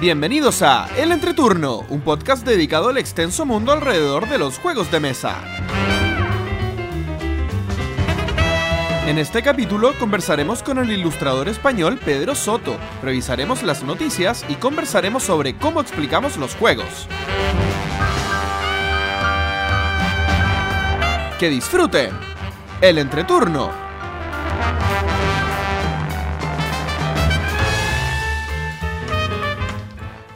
Bienvenidos a El Entreturno, un podcast dedicado al extenso mundo alrededor de los juegos de mesa. En este capítulo conversaremos con el ilustrador español Pedro Soto, revisaremos las noticias y conversaremos sobre cómo explicamos los juegos. ¡Que disfruten! El Entreturno.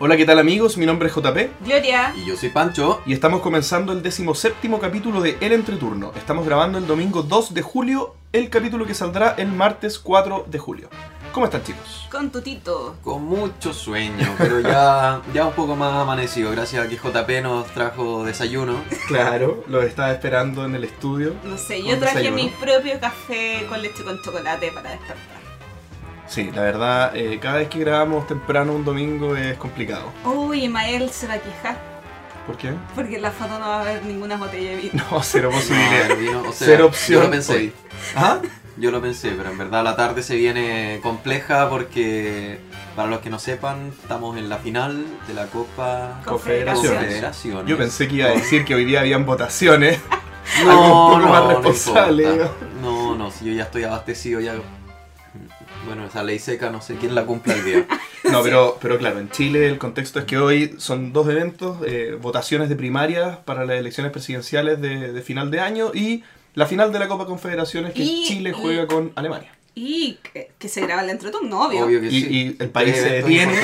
Hola, ¿qué tal amigos? Mi nombre es JP Gloria. Y yo soy Pancho. y estamos comenzando el decimoséptimo capítulo de El Entreturno. Estamos grabando el domingo 2 de julio, el capítulo que saldrá el martes 4 de julio. ¿Cómo están chicos? Con tutito. Con mucho sueño, pero ya, ya un poco más amanecido, gracias a que JP nos trajo desayuno. Claro, los estaba esperando en el estudio. No sé, yo traje desayuno. mi propio café con leche con chocolate para despertar. Sí, la verdad, eh, cada vez que grabamos temprano un domingo es complicado. Uy, Mael se va a quejar ¿Por qué? porque en la foto no va a haber ninguna botella de vino. No, cero No, posibilidad. vino, o sea, Cero opción. Yo lo pensé, hoy. ¿Ah? yo lo pensé, pero en verdad la tarde se viene compleja porque, para los que no sepan, estamos en la final de la Copa Confederaciones. Confederaciones. Yo pensé que iba a decir que hoy día habían votaciones. No, algo un poco no, más no responsable. No, no, si yo ya estoy abastecido ya. Bueno, esa ley seca no sé quién la cumpla el día. No, pero, pero claro, en Chile el contexto es que hoy son dos eventos, eh, votaciones de primarias para las elecciones presidenciales de, de final de año y la final de la Copa Confederaciones que Y- Chile y- juega con Alemania. Y que, que se graba el entreturno, obvio. Obvio que Y- sí. y el país se detiene.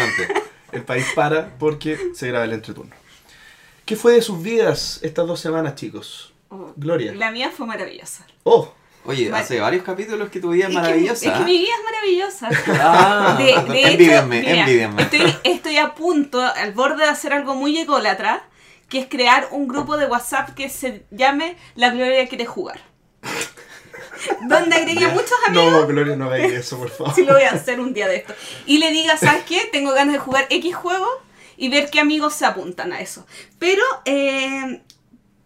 El país para porque se graba el entreturno. ¿Qué fue de sus vidas estas dos semanas, chicos? Oh, Gloria. La mía fue maravillosa. Oh, Oye, hace varios capítulos que tu vida es Es que- maravillosa. Es que, mi vida es maravillosa. Ah, De, de hecho, envídienme, mira, envídienme. Estoy, estoy a punto, al borde de hacer algo muy ególatra, que es crear un grupo de WhatsApp que se llame La Gloria quiere jugar. Donde agregue Ya. muchos amigos. no, Gloria, no hagáis eso, por favor. Sí lo voy a hacer un día de esto. Y le diga, ¿sabes qué? Tengo ganas de jugar X juego y ver qué amigos se apuntan a eso. Pero eh,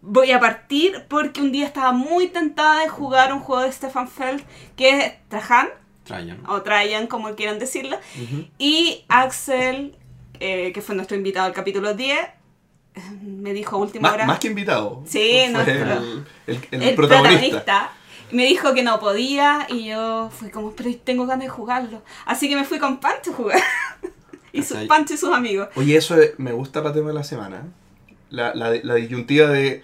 voy a partir porque un día estaba muy tentada de jugar un juego de Stefan Feld que es Trajan, Trajan. o Trajan como quieran decirlo. Y Axel, eh, que fue nuestro invitado al capítulo 10, eh, me dijo a última Más, hora... más que invitado. Sí, nuestro- el, el- el el protagonista. protagonista. Me dijo que no podía y yo fui como, pero tengo ganas de jugarlo. Así que me fui con Pancho a jugar. y sus. Pancho y sus amigos. Oye, eso es- me gusta para tema de la semana. La, la, la disyuntiva de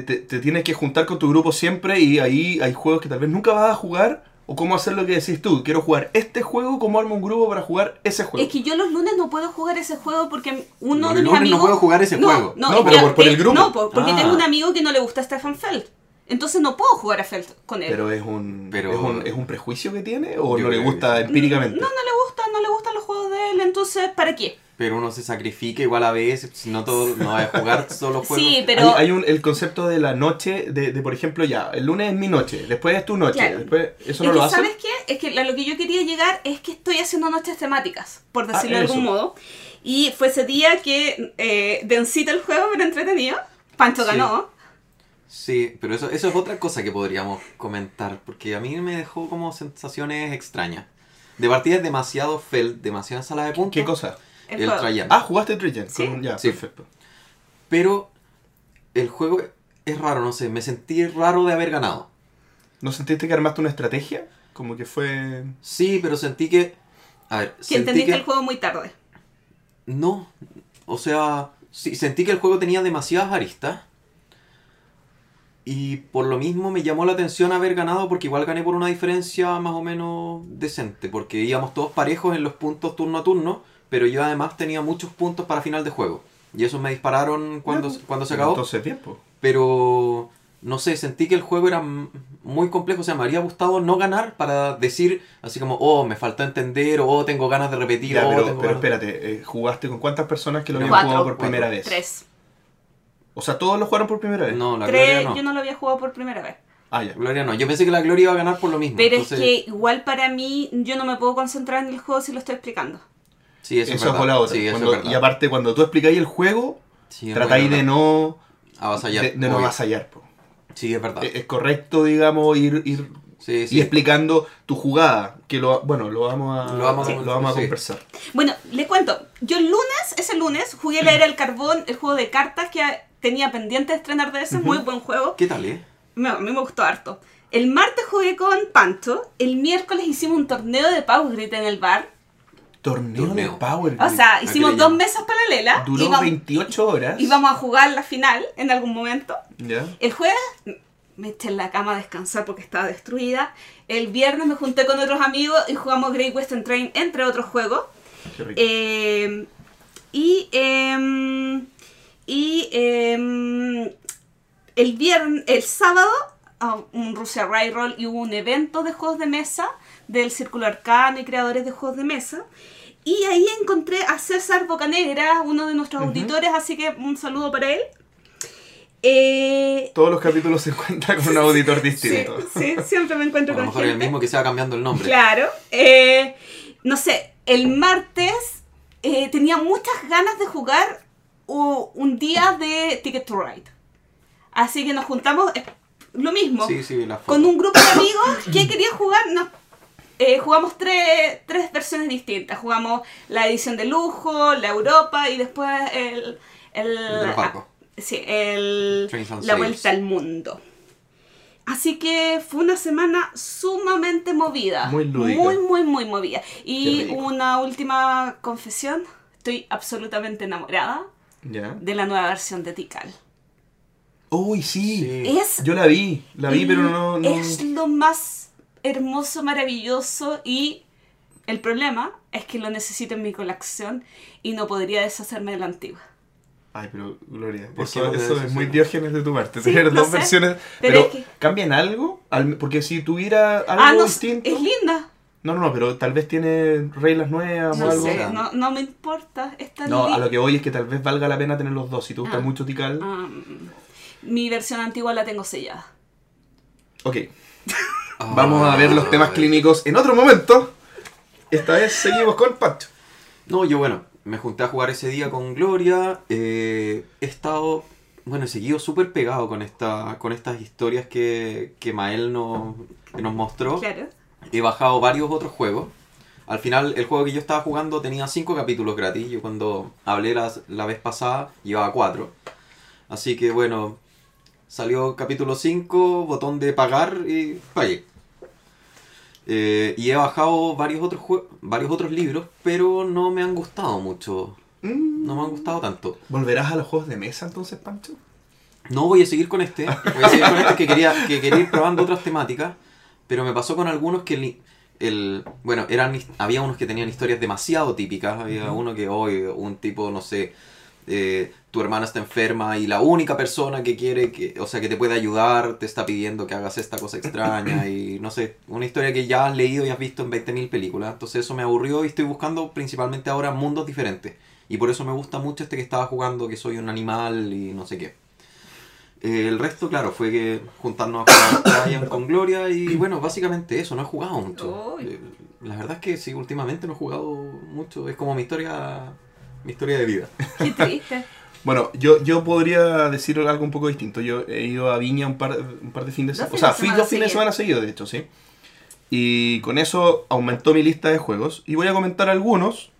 te, te- te tienes que juntar con tu grupo siempre y ahí hay juegos que tal vez nunca vas a jugar. O cómo hacer lo que decís tú. Quiero jugar este juego, cómo armo un grupo para jugar ese juego. Es que yo los lunes no puedo jugar ese juego porque uno Los de mis lunes no amigos... puedo jugar ese juego. No, No, es pero que- por- por el eh, grupo. No, por- porque Ah. tengo un amigo que no le gusta Stefan Feld. Entonces no puedo jugar a Feld con él. Pero es un, Pero- ¿es un, ¿es un prejuicio que tiene o Yo no le que gusta sí. empíricamente? No, no le gusta, no le gustan los juegos de él. Entonces, ¿para qué? Pero uno se sacrifica igual a veces, si no todo, no va a jugar todos los juegos. Sí, pero... Hay, hay un, el concepto de la noche, de, de, por ejemplo, ya, el lunes es mi noche, después es tu noche, Claro. después eso es no que, lo hacen. ¿sabes qué? Es que a lo que yo quería llegar es que estoy haciendo noches temáticas, por decirlo de Ah, eso. algún modo. Y fue ese día que eh, densita el juego, pero entretenido. Pancho Sí. ganó. Sí, pero eso, eso es otra cosa que podríamos comentar, porque a mí me dejó como sensaciones extrañas. De partida es demasiado fel, demasiada sala de puntos. ¿Qué cosa? El, El. Trajan. Ah, jugaste Trigen. Sí. Con- Ya, Sí. perfecto. Pero el juego es raro, no sé, me sentí raro de haber ganado. ¿No sentiste que armaste una estrategia? Como que fue... Sí, pero sentí que... A ver, Que sentí entendiste que... el juego muy tarde. No, o sea, sí, sentí que el juego tenía demasiadas aristas. Y por lo mismo me llamó la atención haber ganado porque igual gané por una diferencia más o menos decente. Porque íbamos todos parejos en los puntos turno a turno, pero yo además tenía muchos puntos para final de juego. Y esos me dispararon cuando, pues. cuando se acabó. Entonces, pues. Pero no sé, sentí que el juego era muy complejo. O sea, me habría gustado no ganar para decir así como, oh, me faltó entender, o oh, tengo ganas de repetir, Ya, oh, pero, tengo pero ganas- espérate, eh, ¿jugaste con cuántas personas que lo habían jugado por Cuatro. primera vez? Tres. O sea, todos lo jugaron por primera vez. No, la Tres, Gloria no. yo no lo había jugado por primera vez. Ah, ya. Gloria no. Yo pensé que la Gloria iba a ganar por lo mismo. Pero entonces- es que igual para mí, yo no me puedo concentrar en el juego si lo estoy explicando. Sí, eso, Eso, es verdad. por la otra. Sí, eso Cuando- es verdad. y aparte, cuando tú explicáis el juego, Sí, tratáis de no, Avasallar. de, de no avasallar. po. Sí, es verdad. Es, es correcto, digamos, ir, ir Sí, sí. Y explicando tu jugada, que lo, bueno, lo vamos a, Lo vamos a- lo vamos a sí. conversar. Bueno, le cuento. Yo el lunes, ese lunes, jugué la era del carbón, el juego de cartas que tenía pendiente de estrenar de ese. Muy buen juego. ¿Qué tal, eh? Me- a mí me gustó harto. El martes jugué con Pancho. El miércoles hicimus un torneo de Power Grid en el bar. Torneo, Torneo. de Power O Grid. sea, ¿a hicimos dos mesas paralelas. Duró y vamos, 28 horas. y vamos a jugar la final en algún momento. ¿Ya? El jueves me eché en la cama a descansar porque estaba destruida. El viernes me junté con otros amigos y jugamos Great Western Train, entre otros juegos. Qué rico. Eh, y em, y em, el viernes, el sábado, ah, un Rusia Roll y hubo un evento de juegos de mesa del Círculo Arcano y creadores de juegos de mesa. Y ahí encontré a César Bocanegra, uno de nuestros Ujú. auditores, así que un saludo para él. Eh, Todos los capítulos se encuentran con un auditor sí, distinto. sí, siempre me A encuentro lo con mejor es el gente. mismo que se va cambiando el nombre. Claro. eh, no sé, el martes eh, tenía muchas ganas de jugar un día de Ticket to Ride. Así que nos juntamos, eh, lo mismo, Sí, sí, la foto. con un grupo de amigos que quería jugar. eh, jugamos tres, tres versiones distintas. Jugamos la edición de lujo, la Europa y después el... el, barcos. sí, el, la vuelta al mundo. Así que fue una semana sumamente movida. Muy lúdica. Muy, muy, muy movida. Y una última confesión. Estoy absolutamente enamorada ¿Ya? de la nueva versión de Tikal. Uy, sí. Sí. Es, Yo la vi, la vi, pero no... no... es lo más hermoso, maravilloso y el problema es que lo necesito en mi colección y no podría deshacerme de la antigua. Ay, pero Gloria, ¿Por eso, no es muy diógenes de tu parte. Sí, tener dos sé, versiones. pero Pero, es que- ¿cambian algo? Al- Porque si tuviera algo ah, no, distinto. es linda. No, no, no, pero tal vez tiene reglas nuevas o No algo. sé, no, no me importa. Está No, a lo que voy es que tal vez valga la pena tener los dos. Si te gusta Ah. mucho Tikal. Ah, mi versión antigua la tengo sellada. Ok, Ah, vamos a ver los temas clínicos en otro momento. Esta vez seguimos con Pancho. No, yo bueno, me junté a jugar ese día con Gloria. eh, he estado, bueno, he seguido súper pegado con, esta, con estas historias que, que Mael nos, que nos mostró. Claro. He bajado varios otros juegos. Al final, el juego que yo estaba jugando tenía 5 capítulos gratis. Yo cuando hablé la, la vez pasada, llevaba 4. Así que bueno, salió capítulo 5, botón de pagar y pagué. Eh, y he bajado varios otros, varios otros libros, pero no me han gustado mucho. Mm. No me han gustado tanto. ¿Volverás a los juegos de mesa entonces, Pancho? No voy a seguir con este. Voy a seguir con este que quería, que quería ir probando otras temáticas. Pero me pasó con algunos que el, el- bueno, eran había unos que tenían historias demasiado típicas. Había uno que hoy, un tipo, no sé, eh, tu hermana está enferma y la única persona que quiere que, o sea, que te puede ayudar, te está pidiendo que hagas esta cosa extraña y no sé, una historia que ya has leído y has visto en 20.000 películas. Entonces eso me aburrió y estoy buscando principalmente ahora mundos diferentes. Y por eso me gusta mucho este que estaba jugando, que soy un animal y no sé qué. Eh, el resto, claro, fue que juntarnos a jugar con Gloria y bueno, básicamente eso, no he jugado mucho. Eh, la verdad es que sí, últimamente no he jugado mucho, es como mi historia, mi historia de vida. Qué triste. Bueno, yo, yo podría decir algo un poco distinto. Yo he ido a Viña un par, un par de fines de semana. O sea, fui dos fines de semana seguidos, de hecho, sí. Y con eso aumentó mi lista de juegos. Y voy a comentar algunos.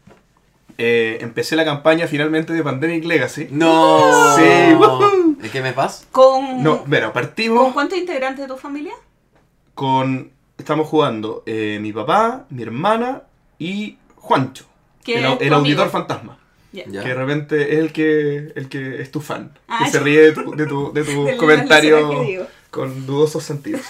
Eh, empecé la campaña finalmente de Pandemic Legacy. ¡No! Sí. ¿De qué me vas? ¿Con, No, bueno, ¿Con partimos cuántos integrantes de tu familia? con... Estamos jugando eh, mi papá, mi hermana y Juancho. Que el, el auditor fantasma. Que de repente es el que, el que es tu fan. Ah, que se ríe de tu, de tu, de tu De las comentario locuras que digo. con dudosos sentidos.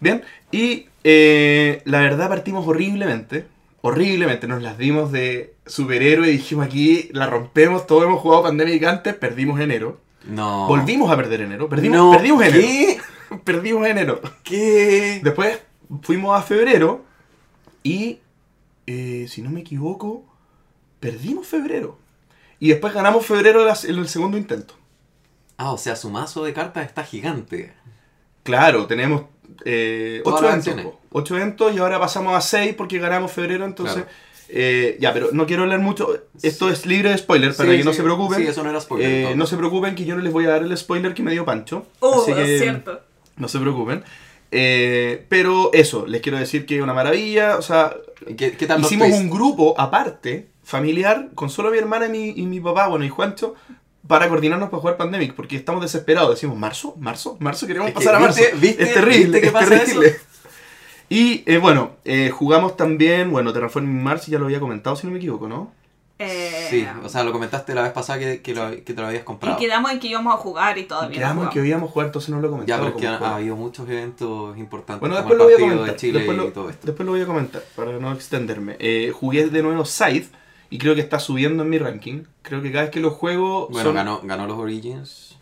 Bien, y eh, la verdad partimos horriblemente. Horriblemente, nos las dimos de superhéroe y dijimos aquí la rompemos, todos hemos jugado Pandemic antes, perdimos enero. No. Volvimos a perder enero, perdimos, No, perdimos enero. ¿Qué? Perdimos enero. ¿Qué? Después fuimos a febrero y, eh, si no me equivoco, perdimos febrero. Y después ganamos febrero en el segundo intento. Ah, o sea, su mazo de cartas está gigante. Claro, tenemos eh, ocho eventos. Ocho eventos y ahora pasamos a seis porque ganamos febrero, entonces... Claro. Eh, ya, pero no quiero hablar mucho. Esto es libre de spoiler para Sí, que no se preocupen. Sí, eso no era spoiler. Eh, no se preocupen que yo no les voy a dar el spoiler que me dio Pancho. Oh, Así que cierto. no se preocupen. Eh, pero eso, les quiero decir que es una maravilla. O sea, ¿Qué, qué tal hicimos un grupo aparte, familiar, con solo mi hermana y mi, y mi papá, bueno, y Juancho, para coordinarnos para jugar Pandemic, porque estamos desesperados. Decimos, ¿marzo? ¿Marzo? ¿Marzo? Queremos Es que, pasar a marzo. ¿viste- viste- es terrible, viste que es terrible. eso? Y eh, bueno, eh, jugamos también, bueno, Terraforming Mars, ya lo había comentado, si no me equivoco, ¿no? Eh, Sí, o sea, lo comentaste la vez pasada que, que, lo, que te lo habías y comprado. quedamos en que íbamos a jugar y todavía no Quedamos en que íbamos a jugar, entonces no lo he Ya, comentado. pero es que como ha, habido muchos eventos importantes. Bueno, como después el lo voy a comentar. de Chile después, lo, y todo esto. después lo voy a comentar, para no extenderme. Eh, jugué de nuevo Scythe y creo que está subiendo en mi ranking. Creo que cada vez que lo juego. Bueno, son- ganó, ganó los Origins.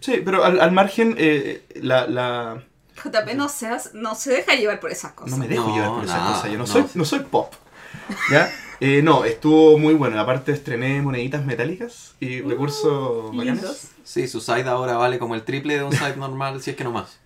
Sí, pero al, al margen, eh, la, la- JP no, seas, no se deja llevar por esas cosas. No me dejo No, llevar por esas cosas. Yo no, no. soy, no soy pop. ¿Ya? Eh, no, estuvo muy bueno. Aparte estrené moneditas metálicas y recursos lindos. bacanes. Sí, su side ahora vale como el triple de un side normal, si es que no más.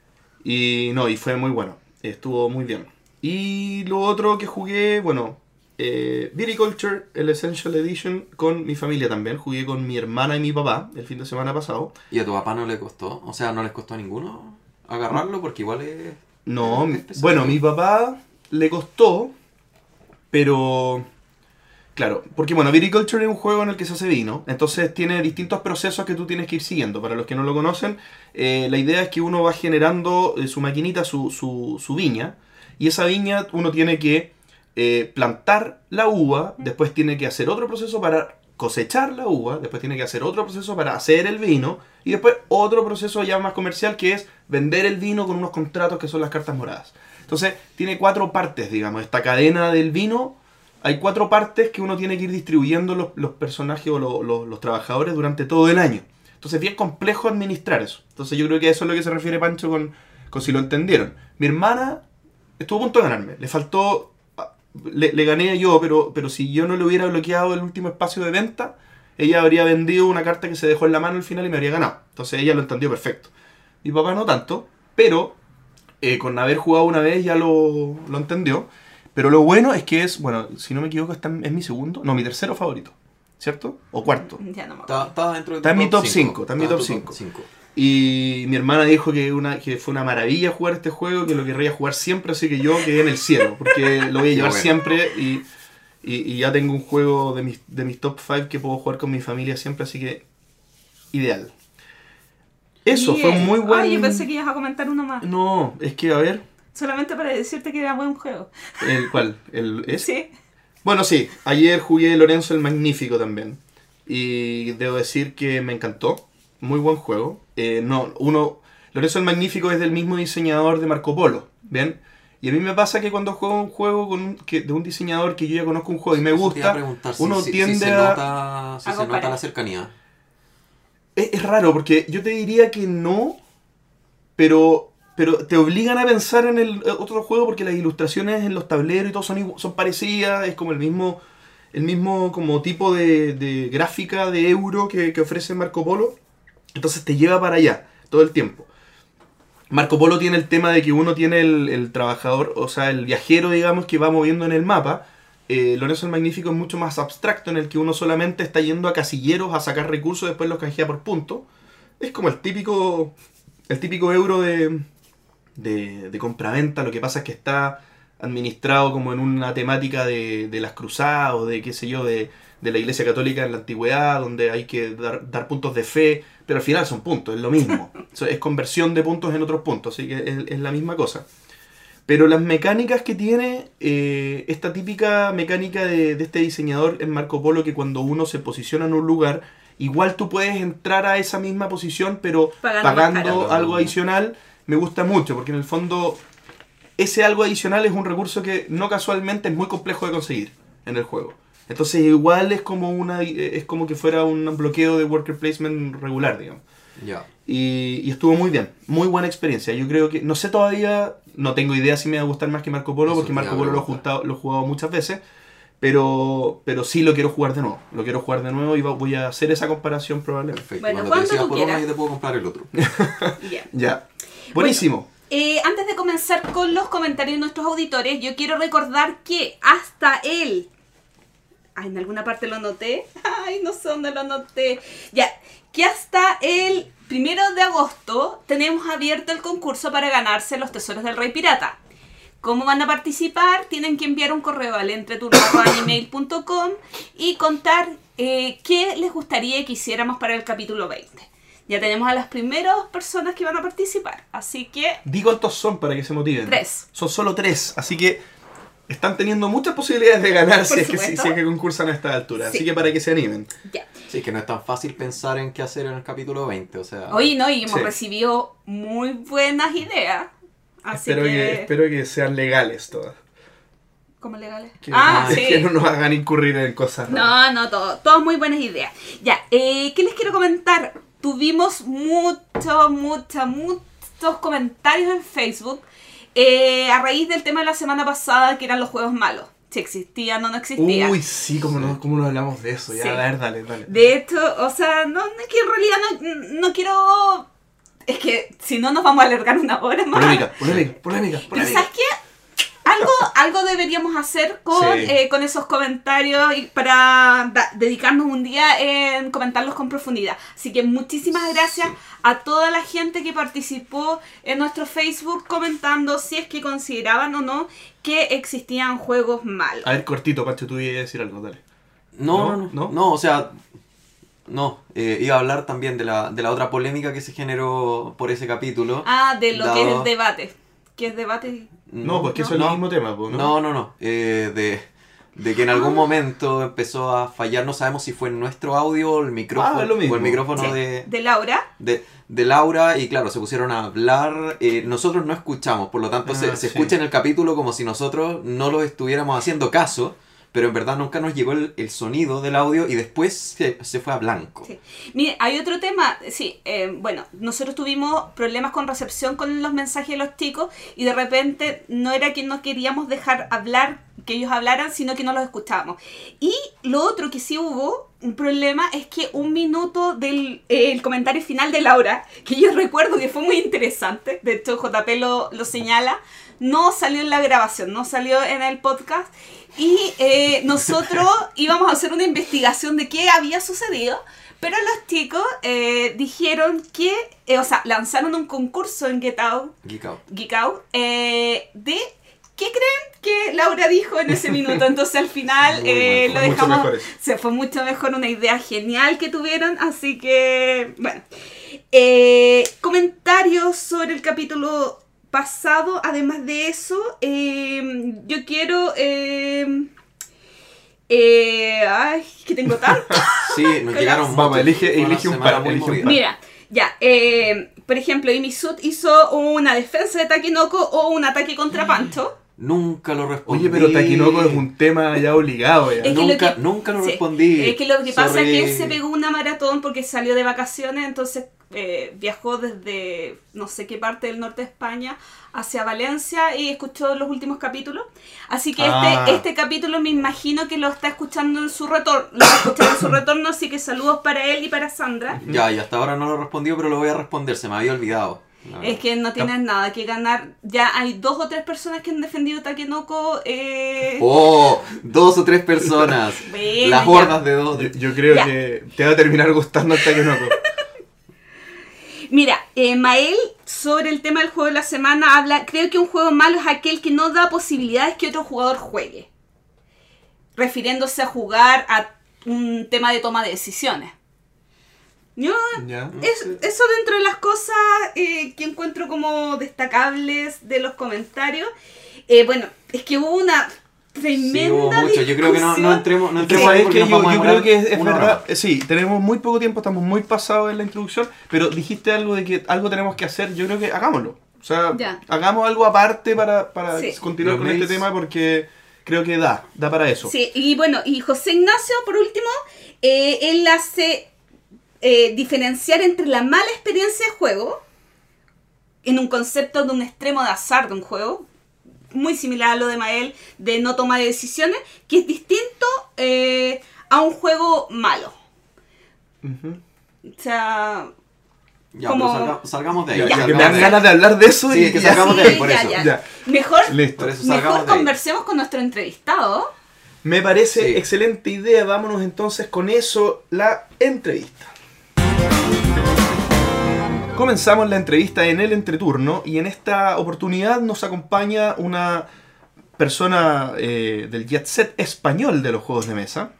Y no, y fue muy bueno. Estuvo muy bien. Y lo otro que jugué, bueno, eh, Viticulture, el Essential Edition, con mi familia también. Jugué con mi hermana y mi papá el fin de semana pasado. ¿Y a tu papá no le costó? O sea, ¿no les costó a ninguno agarrarlo? Porque igual es... No, Es bueno, mi papá le costó, pero... Claro, porque bueno, Viticulture es un juego en el que se hace vino, entonces tiene distintos procesos que tú tienes que ir siguiendo. Para los que no lo conocen, eh, la idea es que uno va generando eh, su maquinita, su, su, su viña, y esa viña uno tiene que eh, plantar la uva, después tiene que hacer otro proceso para cosechar la uva, después tiene que hacer otro proceso para hacer el vino, y después otro proceso ya más comercial que es vender el vino con unos contratos que son las cartas moradas. Entonces tiene cuatro partes, digamos, esta cadena del vino hay cuatro partes que uno tiene que ir distribuyendo los, los personajes o lo- lo- los trabajadores durante todo el año. Entonces es bien complejo administrar eso. Entonces yo creo que eso es lo que se refiere Pancho con, con si lo entendieron. Mi hermana estuvo a punto de ganarme. Le faltó... Le, le gané yo, pero, pero si yo no le hubiera bloqueado el último espacio de venta, ella habría vendido una carta que se dejó en la mano al final y me habría ganado. Entonces ella lo entendió perfecto. Mi papá no tanto, pero eh, con haber jugado una vez ya lo, lo entendió. Pero lo bueno es que es, bueno, si no me equivoco, está en- es mi segundo, no, mi tercero favorito, ¿cierto? O cuarto. Ya no me dentro de Está en mi top cinco. cinco, está en mi top en tu cinco. Y mi hermana dijo que, una, que fue una maravilla jugar este juego, que lo querría jugar siempre, así que yo quedé en el cielo, porque lo voy a llevar bueno. siempre y, y- y ya tengo un juego de mis, de mis top 5 que puedo jugar con mi familia siempre, así que ideal. Eso, fue muy bueno. Ay, yo pensé que ibas a comentar uno más. No, es que, a ver, Solamente para decirte que era buen juego. ¿el cuál? ¿El, ese? Sí. Bueno, sí, ayer jugué Lorenzo el Magnífico también. Y debo decir que me encantó. Muy buen juego. Eh, no, uno. Lorenzo el Magnífico es del mismo diseñador de Marco Polo. ¿Bien? Y a mí me pasa que cuando juego un juego con un- que, de un diseñador que yo ya conozco un juego y me gusta, preguntar, si- uno si- si tiende se a. Nota, si a se nota la cercanía. Es, es raro porque yo te diría que no, pero, pero te obligan a pensar en el eh, otro juego porque las ilustraciones en los tableros y todo son, son parecidas, es como el mismo, el mismo como tipo de, de gráfica de euro que, que ofrece Marco Polo. Entonces te lleva para allá todo el tiempo. Marco Polo tiene el tema de que uno tiene el, trabajador, o sea, el viajero, digamos, que va moviendo en el mapa. Eh, Lorenzo el Magnífico es mucho más abstracto, en el que uno solamente está yendo a casilleros a sacar recursos, después los canjea por punto. Es como el típico, el típico euro de, de, de compraventa. Lo que pasa es que está administrado como en una temática de, de las cruzadas o de qué sé yo, de, de la Iglesia Católica en la antigüedad, donde hay que dar puntos de fe, pero al final son puntos, es lo mismo. Es conversión de puntos en otros puntos, así que es, es la misma cosa. Pero las mecánicas que tiene, eh, esta típica mecánica de, de este diseñador en Marco Polo, que cuando uno se posiciona en un lugar, igual tú puedes entrar a esa misma posición, pero Pagando pagando algo adicional, me gusta mucho, porque en el fondo ese algo adicional es un recurso que no casualmente es muy complejo de conseguir en el juego. Entonces igual es como una es como que fuera un bloqueo de worker placement regular, digamos. Ya. Y, y estuvo muy bien, muy buena experiencia. Yo creo que, no sé todavía, no tengo idea si me va a gustar más que Marco Polo, Eso porque Marco Polo lo he, juntado- lo he jugado muchas veces, pero, pero sí lo quiero jugar de nuevo. Lo quiero jugar de nuevo y va- voy a hacer esa comparación probablemente. Perfecto. Bueno, cuando cuando te tú por uno, quieras. yo te puedo comprar el otro. Ya. Ya. Buenísimo. Eh, antes de comenzar con los comentarios de nuestros auditores, yo quiero recordar que hasta el... Ay, en alguna parte lo anoté. Ay, no sé dónde lo anoté. Ya, que hasta el primero de agosto tenemos abierto el concurso para ganarse los tesoros del Rey Pirata. ¿Cómo van a participar? Tienen que enviar un correo al entreturno.gmail.com y contar eh, qué les gustaría que hiciéramos para el capítulo 20. Ya tenemos a las primeras personas que van a participar, así que Di cuántos son para que se motiven. Tres. Son solo tres, así que están teniendo muchas posibilidades de ganar si es, que, si, si es que concursan a esta altura. Sí. Así que para que se animen. ya. Sí, que no es tan fácil pensar en qué hacer en el capítulo 20, o sea... Oye, no, y hemos Sí. recibido muy buenas ideas. Así espero, que... que... espero que sean legales todas. ¿Cómo legales? Que, ah, sí. que no nos hagan incurrir en cosas raras. No, no, todo, todas muy buenas ideas. Ya, eh, ¿qué les quiero comentar? Tuvimos muchos, muchos, muchos comentarios en Facebook eh, a raíz del tema de la semana pasada que eran los juegos malos. Si existían o no existían. Uy, sí, como no, cómo no hablamos de eso. Ya, Sí. a ver, dale, dale. De hecho, o sea, no, no es que en realidad no, no quiero... Es que si no nos vamos a alargar una hora más. Polémica, polémica, polémica, Pero polémica. ¿sabes qué? Algo, algo deberíamos hacer con, Sí. eh, con esos comentarios y para da- dedicarnos un día en comentarlos con profundidad. Así que muchísimas gracias a toda la gente que participó en nuestro Facebook comentando si es que consideraban o no que existían juegos malos. A ver, cortito, Pancho, tú ibas a decir algo, dale. No, ¿No? no, no, o sea, no. eh, iba a hablar también de la, de la otra polémica que se generó por ese capítulo. Ah, de lo que es el debate. Que es debate. No, pues que eso es el mismo tema, pues, ¿no? No, no, no. eh, de, de que en algún momento empezó a fallar, no sabemos si fue en nuestro audio o el micrófono, Ah, lo mismo. o el micrófono Sí, de, de Laura. de, de Laura y claro, se pusieron a hablar. eh, nosotros no escuchamos, por lo tanto se, Ah, se sí. escucha en el capítulo como si nosotros no lo estuviéramos haciendo caso, pero en verdad nunca nos llegó el, el sonido del audio y después se, se fue a blanco. Mire, hay otro tema, sí, eh, bueno, nosotros tuvimos problemas con recepción con los mensajes de los chicos y de repente no era que no queríamos dejar hablar, que ellos hablaran, sino que no los escuchábamos. Y lo otro que sí hubo, un problema, es que un minuto del eh, el comentario final de Laura, que yo recuerdo que fue muy interesante, de hecho JP lo, lo señala, no salió en la grabación, no salió en el podcast. Y eh, nosotros íbamos a hacer una investigación de qué había sucedido, pero los chicos eh, dijeron que, eh, o sea, lanzaron un concurso en Get Out, Geek Out. Geek Out, de qué creen que Laura dijo en ese minuto. Entonces al final eh, lo dejamos, se fue mucho mejor, una idea genial que tuvieron, así que, bueno. Eh, comentarios sobre el capítulo pasado, además de eso, eh, yo quiero... Eh, eh, ay, que tengo tanto. Sí, nos llegaron Vamos, elige- elige un par, muy elige un movida. par. Mira, ya, eh, por ejemplo, Imisut hizo una defensa de Takinoko o un ataque contra Pancho. Nunca lo respondí. Oye, pero Takinoko es un tema ya obligado ya. Es que lo Nunca, que- nunca lo Sí. respondí. Es que lo que pasa es que él se pegó una maratón porque salió de vacaciones, entonces eh, viajó desde no sé qué parte del norte de España hacia Valencia y escuchó los últimos capítulos. Así que Ah. este, este capítulo me imagino que lo está escuchando en su retorno. Lo está escuchando en su retorno, así que saludos para él y para Sandra. Ya, y hasta ahora no lo he respondido, pero lo voy a responder. Se me había olvidado. Es que no tienes nada que ganar. Ya hay dos o tres personas que han defendido Takenoko. Eh... Oh, dos o tres personas. Bueno, Las hordas de dos. Yo, yo creo Ya. que te va a terminar gustando el Takenoko. Mira, eh, Mael sobre el tema del juego de la semana habla, creo que un juego malo es aquel que no da posibilidades que otro jugador juegue. Refiriéndose a jugar a un tema de toma de decisiones. Yo, ¿Ya? es- eso dentro de las cosas eh, que encuentro como destacables de los comentarios. Eh, bueno, es que hubo una tremenda Sí, hubo mucho. Yo creo que no, entremos, no entremos ahí porque nos yo, a creo que es, es una hora. verdad. Sí, tenemos muy poco tiempo, estamos muy pasados en la introducción, pero dijiste algo de que algo tenemos que hacer. Yo creo que hagámoslo. O sea, Ya. hagamos algo aparte para, para Sí. continuar con este tema porque creo que da, da para eso. Sí, y bueno, y José Ignacio, por último, eh, él hace eh, diferenciar entre la mala experiencia de juego, en un concepto de un extremo de azar de un juego, muy similar a lo de Mael, de no toma de decisiones, que es distinto eh, a un juego malo. O sea, Ya, como- pero salga- salgamos de ahí. Ya, salgamos que me dan de ahí. ganas de hablar de eso Sí, y que ya. sacamos de ahí, por ya, eso. ya. Ya. mejor, Listo. Por eso salgamos mejor conversemos con nuestro entrevistado. Me parece Sí. excelente idea. Vámonos entonces con eso, la entrevista. Comenzamos la entrevista en el entreturno y en esta oportunidad nos acompaña una persona eh, del jet set español de los juegos de mesa.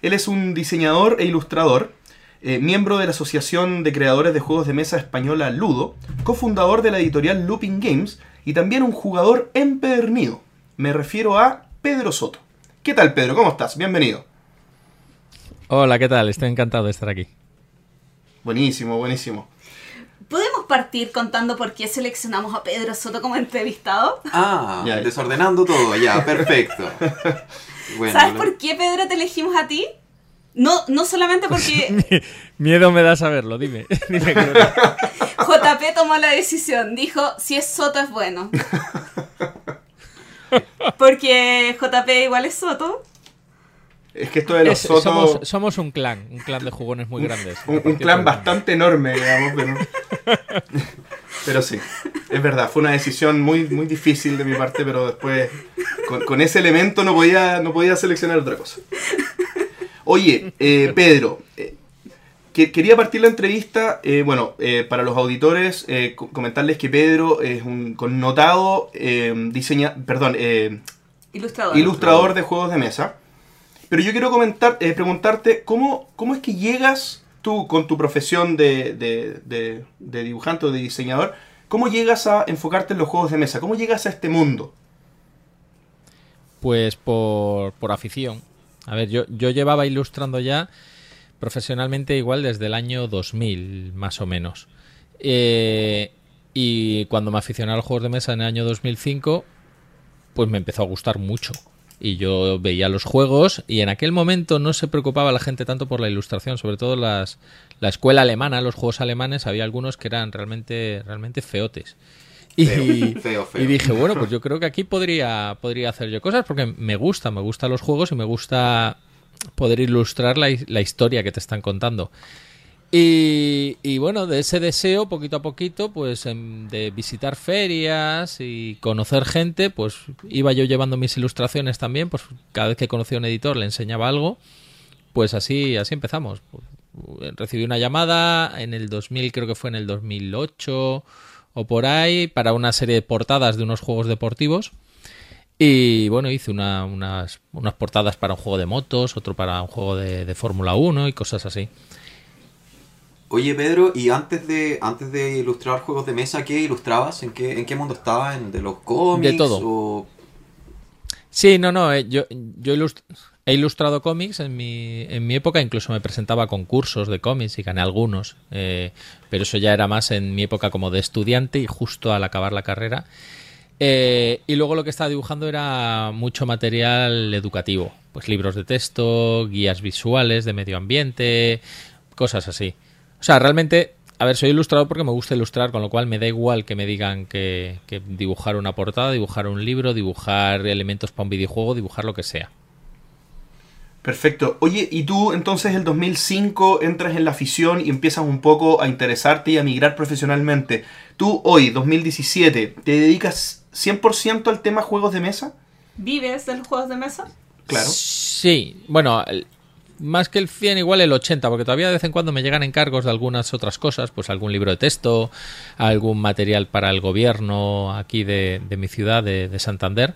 Él es un diseñador e ilustrador, eh, miembro de la Asociación de Creadores de Juegos de Mesa Española Ludo, cofundador de la editorial Looping Games y también un jugador empedernido. Me refiero a Pedro Soto. ¿Qué tal Pedro? ¿Cómo estás? Bienvenido. Hola, ¿qué tal? Estoy encantado de estar aquí. Buenísimo, buenísimo. ¿Podemos partir contando por qué seleccionamos a Pedro Soto como entrevistado? Ah, Ya. desordenando todo, ya, perfecto. Bueno, ¿Sabes lo- por qué, Pedro, te elegimos a ti? No, no solamente porque Miedo me da saberlo, dime. dime que JP tomó la decisión. Dijo, si es Soto es bueno. Porque JP igual es Soto. Es que esto de los Es- Soto... somos, somos un clan, un clan de jugones muy grandes. Un, un clan bastante enorme, digamos, pero... pero sí, es verdad, fue una decisión muy, muy difícil de mi parte, pero después con, con ese elemento no podía, no podía seleccionar otra cosa. Oye, eh, Pedro, eh, que- quería partir la entrevista, eh, bueno, eh, para los auditores, eh, co- comentarles que Pedro es un connotado eh, diseña, perdón, eh, Ilustrador. ilustrador de juegos de mesa. Pero yo quiero comentar, eh, preguntarte, ¿cómo, ¿cómo es que llegas tú con tu profesión de, de- de- dibujante o de diseñador? ¿Cómo llegas a enfocarte en los juegos de mesa? ¿Cómo llegas a este mundo? Pues por, por afición. A ver, yo, yo llevaba ilustrando ya profesionalmente igual desde el año 2000, más o menos. Eh, y cuando me aficioné a los juegos de mesa en el año 2005, pues me empezó a gustar mucho. Y yo veía los juegos y en aquel momento no se preocupaba la gente tanto por la ilustración, sobre todo las, la escuela alemana, los juegos alemanes, había algunos que eran realmente, realmente feotes. Y, Feo, feo, feo. y dije, bueno, pues yo creo que aquí podría, podría hacer yo cosas porque me gusta, me gustan los juegos y me gusta poder ilustrar la, la historia que te están contando. Y, bueno, de ese deseo, poquito a poquito, pues em, de visitar ferias y conocer gente, pues iba yo llevando mis ilustraciones también, pues cada vez que conocía a un editor le enseñaba algo, pues así, así empezamos. Recibí una llamada en el 2000, creo que fue en el 2008 o por ahí, para una serie de portadas de unos juegos deportivos. Y bueno, hice una- unas, unas portadas para un juego de motos, otro para un juego de, de Fórmula 1 y cosas así. Oye, Pedro, y antes de antes de ilustrar juegos de mesa, ¿qué ilustrabas? ¿En qué, en qué mundo estabas? ¿En de los cómics? De todo. O... Sí, no, no, eh, yo, yo ilust- he ilustrado cómics en mi, en mi época, incluso me presentaba a concursos de cómics y gané algunos, eh, pero eso ya era más en mi época como de estudiante y justo al acabar la carrera. Eh, y luego lo que estaba dibujando era mucho material educativo, pues libros de texto, guías visuales de medio ambiente, cosas así. O sea, realmente, a ver, soy ilustrador porque me gusta ilustrar, con lo cual me da igual que me digan que, que dibujar una portada, dibujar un libro, dibujar elementos para un videojuego, dibujar lo que sea. Perfecto. Oye, y tú entonces el 2005 entras en la afición y empiezas un poco a interesarte y a migrar profesionalmente. Tú hoy, 2017, ¿te dedicas 100% al tema juegos de mesa? ¿Vives de los juegos de mesa? Claro. Sí, bueno, más que el 100, igual el 80, porque todavía de vez en cuando me llegan encargos de algunas otras cosas, pues algún libro de texto, algún material para el gobierno aquí de, mi ciudad, de, de Santander.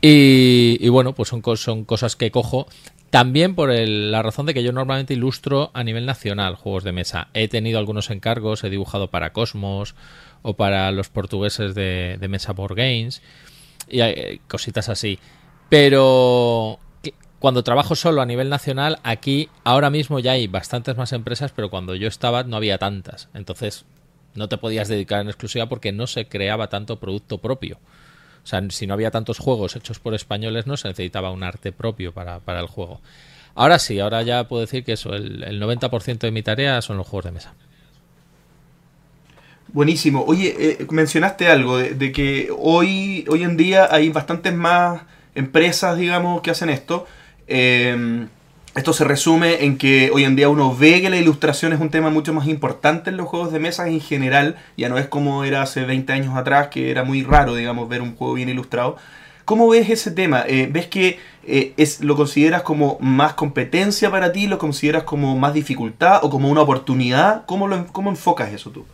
Y, y bueno, pues son, son cosas que cojo también por la razón de que yo normalmente ilustro a nivel nacional juegos de mesa. He tenido algunos encargos, he dibujado para Cosmos o para los portugueses de, Mesa Board Games y eh, cositas así. Pero cuando trabajo solo a nivel nacional, aquí ahora mismo ya hay bastantes más empresas, pero cuando yo estaba no había tantas. Entonces no te podías dedicar en exclusiva porque no se creaba tanto producto propio. O sea, si no había tantos juegos hechos por españoles, no se necesitaba un arte propio para, para el juego. Ahora sí, ahora ya puedo decir que eso, el, el 90% de mi tarea son los juegos de mesa. Buenísimo. Oye, eh, mencionaste algo de, de que hoy, hoy en día hay bastantes más empresas, digamos, que hacen esto. Eh, esto se resume en que hoy en día uno ve que la ilustración es un tema mucho más importante en los juegos de mesa en general. Ya no es como era hace 20 años atrás, que era muy raro, digamos, ver un juego bien ilustrado. ¿Cómo ves ese tema? Eh, ¿Ves que eh, es, lo consideras como más competencia para ti? ¿Lo consideras como más dificultad o como una oportunidad? ¿Cómo, cómo enfocas eso tú?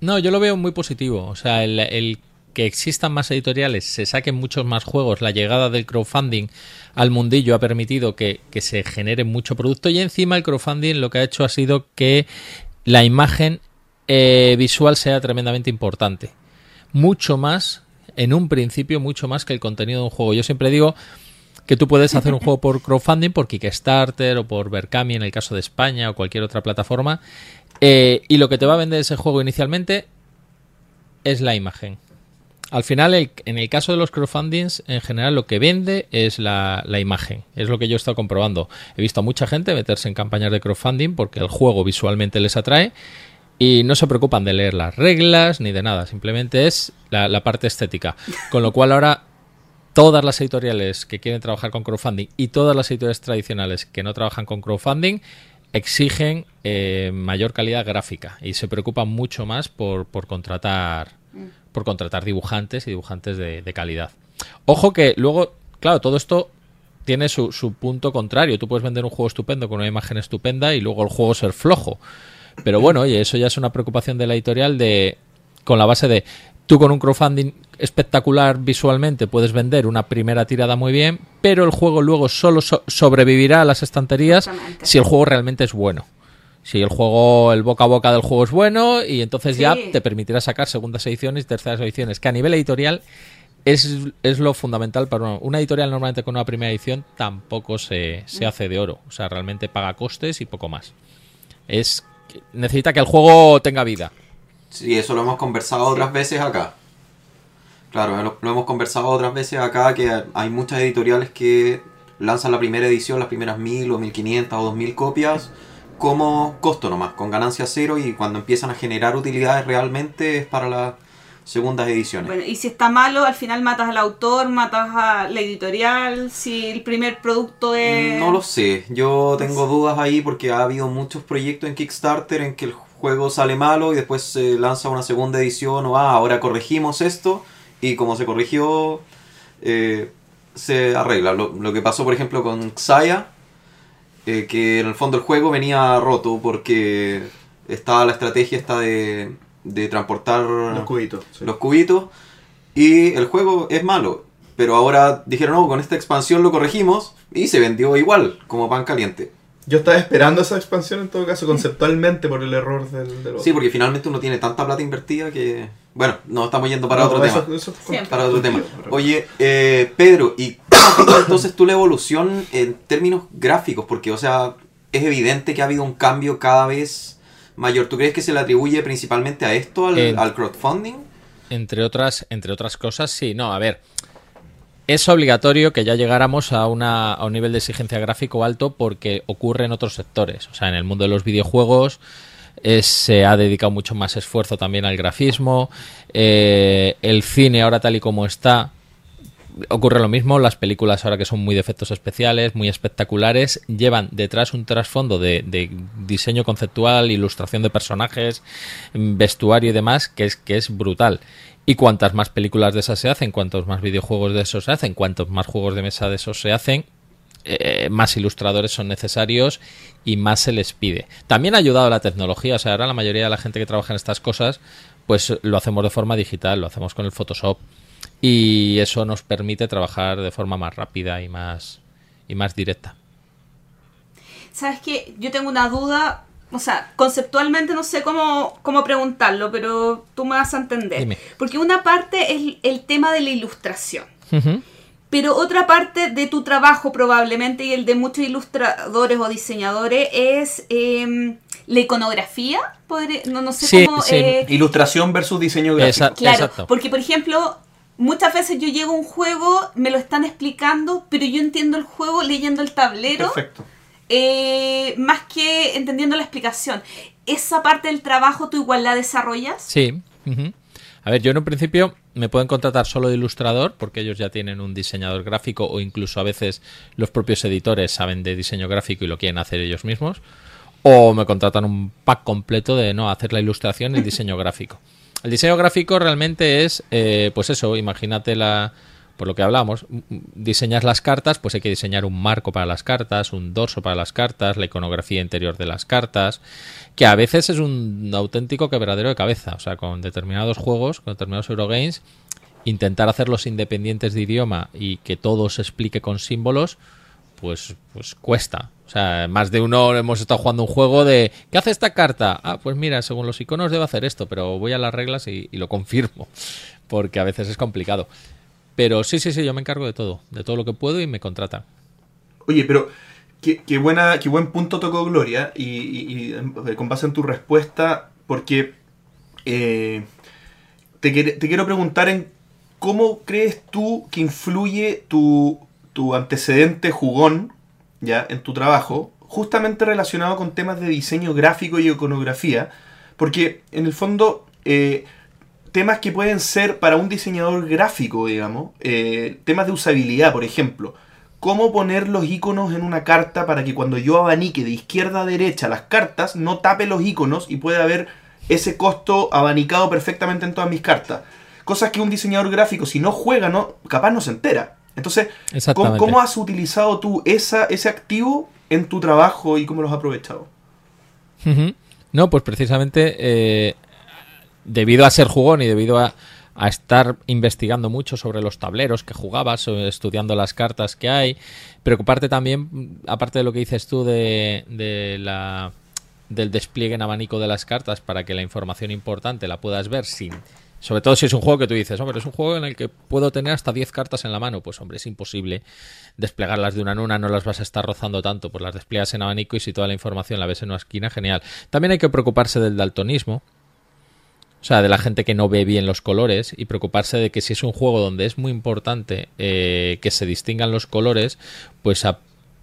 No, yo lo veo muy positivo. O sea, el que existan más editoriales, se saquen muchos más juegos, la llegada del crowdfunding al mundillo ha permitido que, se genere mucho producto y encima el crowdfunding lo que ha hecho ha sido que la imagen eh, visual sea tremendamente importante. Mucho más, en un principio, mucho más que el contenido de un juego. Yo siempre digo que tú puedes hacer un juego por crowdfunding, por Kickstarter o por Berkami en el caso de España o cualquier otra plataforma, eh, y lo que te va a vender ese juego inicialmente es la imagen. Al final, en el caso de los crowdfundings, en general lo que vende es la, imagen. Es lo que yo he estado comprobando. He visto a mucha gente meterse en campañas de crowdfunding porque el juego visualmente les atrae y no se preocupan de leer las reglas ni de nada. Simplemente es la, parte estética. Con lo cual ahora todas las editoriales que quieren trabajar con crowdfunding y todas las editoriales tradicionales que no trabajan con crowdfunding exigen eh, mayor calidad gráfica y se preocupan mucho más por contratar por contratar dibujantes y dibujantes de, de calidad. Ojo que luego, claro, todo esto tiene su, su punto contrario. Tú puedes vender un juego estupendo con una imagen estupenda y luego el juego ser flojo. Pero bueno, oye, eso ya es una preocupación de la editorial de con la base de tú con un crowdfunding espectacular visualmente puedes vender una primera tirada muy bien, pero el juego luego solo so- sobrevivirá a las estanterías si el juego realmente es bueno. Si el juego, el boca a boca del juego es bueno y entonces ya te permitirá sacar segundas ediciones y terceras ediciones, que a nivel editorial es, es lo fundamental para una, una editorial normalmente con una primera edición tampoco se, se hace de oro. O sea, realmente paga costes y poco más. Es que necesita que el juego tenga vida. Sí, eso lo hemos conversado otras veces acá. Claro, lo, lo hemos conversado otras veces acá que hay muchas editoriales que lanzan la primera edición, las primeras mil o mil quinientas o dos mil copias como costo nomás, con ganancia cero y cuando empiezan a generar utilidades realmente es para las segundas ediciones. Bueno, y si está malo, al final matas al autor, matas a la editorial, si el primer producto es... No lo sé, yo tengo dudas ahí porque ha habido muchos proyectos en Kickstarter en que el juego sale malo y después se lanza una segunda edición o ah, ahora corregimos esto y como se corrigió eh, se arregla. Lo, lo que pasó por ejemplo con Xaya, eh, que en el fondo el juego venía roto porque estaba la estrategia esta de, de transportar Los cubitos. sí. los cubitos y el juego es malo. Pero ahora dijeron, no, con esta expansión lo corregimos y se vendió igual, como pan caliente. Yo estaba esperando esa expansión en todo caso, conceptualmente, por el error del, del otro. Sí, porque finalmente uno tiene tanta plata invertida que... Bueno, nos estamos yendo para No, otro eso- tema. eso. Para otro tema. Oye, eh, Pedro, ¿y cómo entonces tú la evolución en términos gráficos? Porque, o sea, es evidente que ha habido un cambio cada vez mayor. ¿Tú crees que se le atribuye principalmente a esto, al, En- al crowdfunding? Entre otras, entre otras cosas, sí. No, a ver. Es obligatorio que ya llegáramos a, una, a un nivel de exigencia gráfico alto porque ocurre en otros sectores. O sea, en el mundo de los videojuegos eh, se ha dedicado mucho más esfuerzo también al grafismo. Eh, el cine ahora tal y como está, ocurre lo mismo. Las películas ahora que son muy de efectos especiales, muy espectaculares, llevan detrás un trasfondo de, de diseño conceptual, ilustración de personajes, mm, vestuario y demás, que es, que es brutal. Y cuantas más películas de esas se hacen, cuantos más videojuegos de esos se hacen, cuantos más juegos de mesa de esos se hacen, eh, más ilustradores son necesarios y más se les pide. También ha ayudado la tecnología, o sea, ahora la mayoría de la gente que trabaja en estas cosas, pues lo hacemos de forma digital, lo hacemos con el Photoshop y eso nos permite trabajar de forma más rápida y más y más directa. ¿Sabes qué? Yo tengo una duda, o sea, conceptualmente no sé cómo, cómo preguntarlo, pero tú me vas a entender. Dime. Porque una parte es el tema de la ilustración. Pero otra parte de tu trabajo probablemente y el de muchos ilustradores o diseñadores es em, la iconografía. Podría- no, no sé Sí, cómo... sí. eh, Ilustración versus diseño gráfico. Esa- Claro, Exacto. porque por ejemplo, muchas veces yo llego a un juego, me lo están explicando, pero yo entiendo el juego leyendo el tablero, Perfecto. eh, más que entendiendo la explicación. ¿Esa parte del trabajo tú igual la desarrollas? Sí. A ver, yo en un principio me pueden contratar solo de ilustrador porque ellos ya tienen un diseñador gráfico o incluso a veces los propios editores saben de diseño gráfico y lo quieren hacer ellos mismos. O me contratan un pack completo de no hacer la ilustración y el diseño gráfico. El diseño gráfico realmente es, eh, pues eso, imagínate la, por lo que hablamos, diseñas las cartas, pues hay que diseñar un marco para las cartas, un dorso para las cartas, la iconografía interior de las cartas, que a veces es un auténtico quebradero de cabeza. O sea, con determinados juegos, con determinados Eurogames, intentar hacerlos independientes de idioma y que todo se explique con símbolos, pues, pues cuesta. O sea, más de uno hemos estado jugando un juego de ¿qué hace esta carta? Ah, pues mira, según los iconos debe hacer esto, pero voy a las reglas y, y lo confirmo, porque a veces es complicado. Pero sí, sí, sí, yo me encargo de todo, de todo lo que puedo y me contratan. Oye, pero qué, qué buena, qué buen punto tocó Gloria y, y con base en tu respuesta, porque eh, te, te quiero preguntar en cómo crees tú que influye tu, tu antecedente jugón ya en tu trabajo, justamente relacionado con temas de diseño gráfico y iconografía, porque en el fondo eh, temas que pueden ser para un diseñador gráfico, digamos, eh, temas de usabilidad, por ejemplo, cómo poner los iconos en una carta para que cuando yo abanique de izquierda a derecha las cartas no tape los iconos y pueda haber ese costo abanicado perfectamente en todas mis cartas. Cosas que un diseñador gráfico, si no juega, no, capaz no se entera. Entonces, ¿cómo, cómo has utilizado tú esa, ese activo en tu trabajo y cómo lo has aprovechado? No, pues precisamente eh, debido a ser jugón y debido a, a estar investigando mucho sobre los tableros que jugabas, o estudiando las cartas que hay, preocuparte también, aparte de lo que dices tú de, de la del despliegue en abanico de las cartas para que la información importante la puedas ver sin sobre todo si es un juego que tú dices, hombre, es un juego en el que puedo tener hasta 10 cartas en la mano. Pues, hombre, es imposible desplegarlas de una en una, no las vas a estar rozando tanto. Pues las despliegas en abanico y si toda la información la ves en una esquina, genial. También hay que preocuparse del daltonismo. O sea, de la gente que no ve bien los colores y preocuparse de que si es un juego donde es muy importante eh, que se distingan los colores, pues a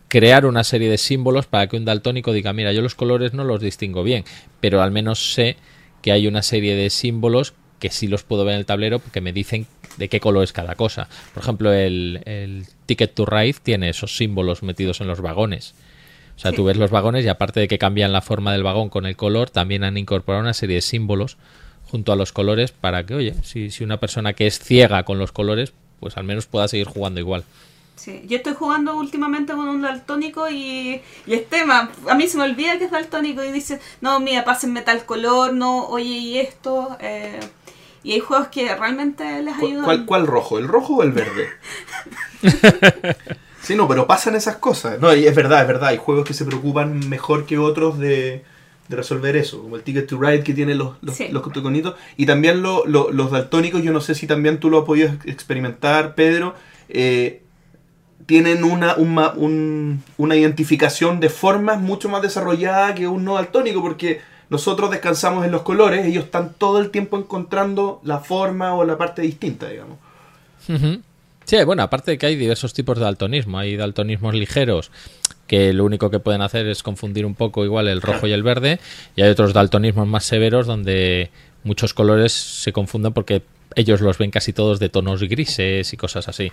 crear una serie de símbolos para que un daltónico diga, mira, yo los colores no los distingo bien, pero al menos sé que hay una serie de símbolos que sí los puedo ver en el tablero porque me dicen de qué color es cada cosa. Por ejemplo, el, el Ticket to Ride tiene esos símbolos metidos en los vagones. O sea, Sí. tú ves los vagones y aparte de que cambian la forma del vagón con el color, también han incorporado una serie de símbolos junto a los colores para que, oye, si, si una persona que es ciega con los colores, pues al menos pueda seguir jugando igual. Sí, yo estoy jugando últimamente con un daltónico y, y es tema. A mí se me olvida que es daltónico y dice, no, mira, pásenme tal color, no, oye, y esto. eh, y hay juegos que realmente les ¿Cuál, ayudan. cuál- cuál rojo? ¿El rojo o el verde? sí, no, pero pasan esas cosas. No, y es verdad, es verdad. Hay juegos que se preocupan mejor que otros de, de resolver eso. Como el Ticket to Ride que tiene los, los, Sí. los. Y también lo- lo- los daltónicos, yo no sé si también tú lo has podido ex- experimentar, Pedro. eh, tienen una, un una identificación de formas mucho más desarrollada que un no daltónico, porque nosotros descansamos en los colores, ellos están todo el tiempo encontrando la forma o la parte distinta, digamos. Sí, bueno, aparte de que hay diversos tipos de daltonismo. Hay daltonismos ligeros que lo único que pueden hacer es confundir un poco igual el rojo y el verde. Y hay otros daltonismos más severos donde muchos colores se confunden porque ellos los ven casi todos de tonos grises y cosas así.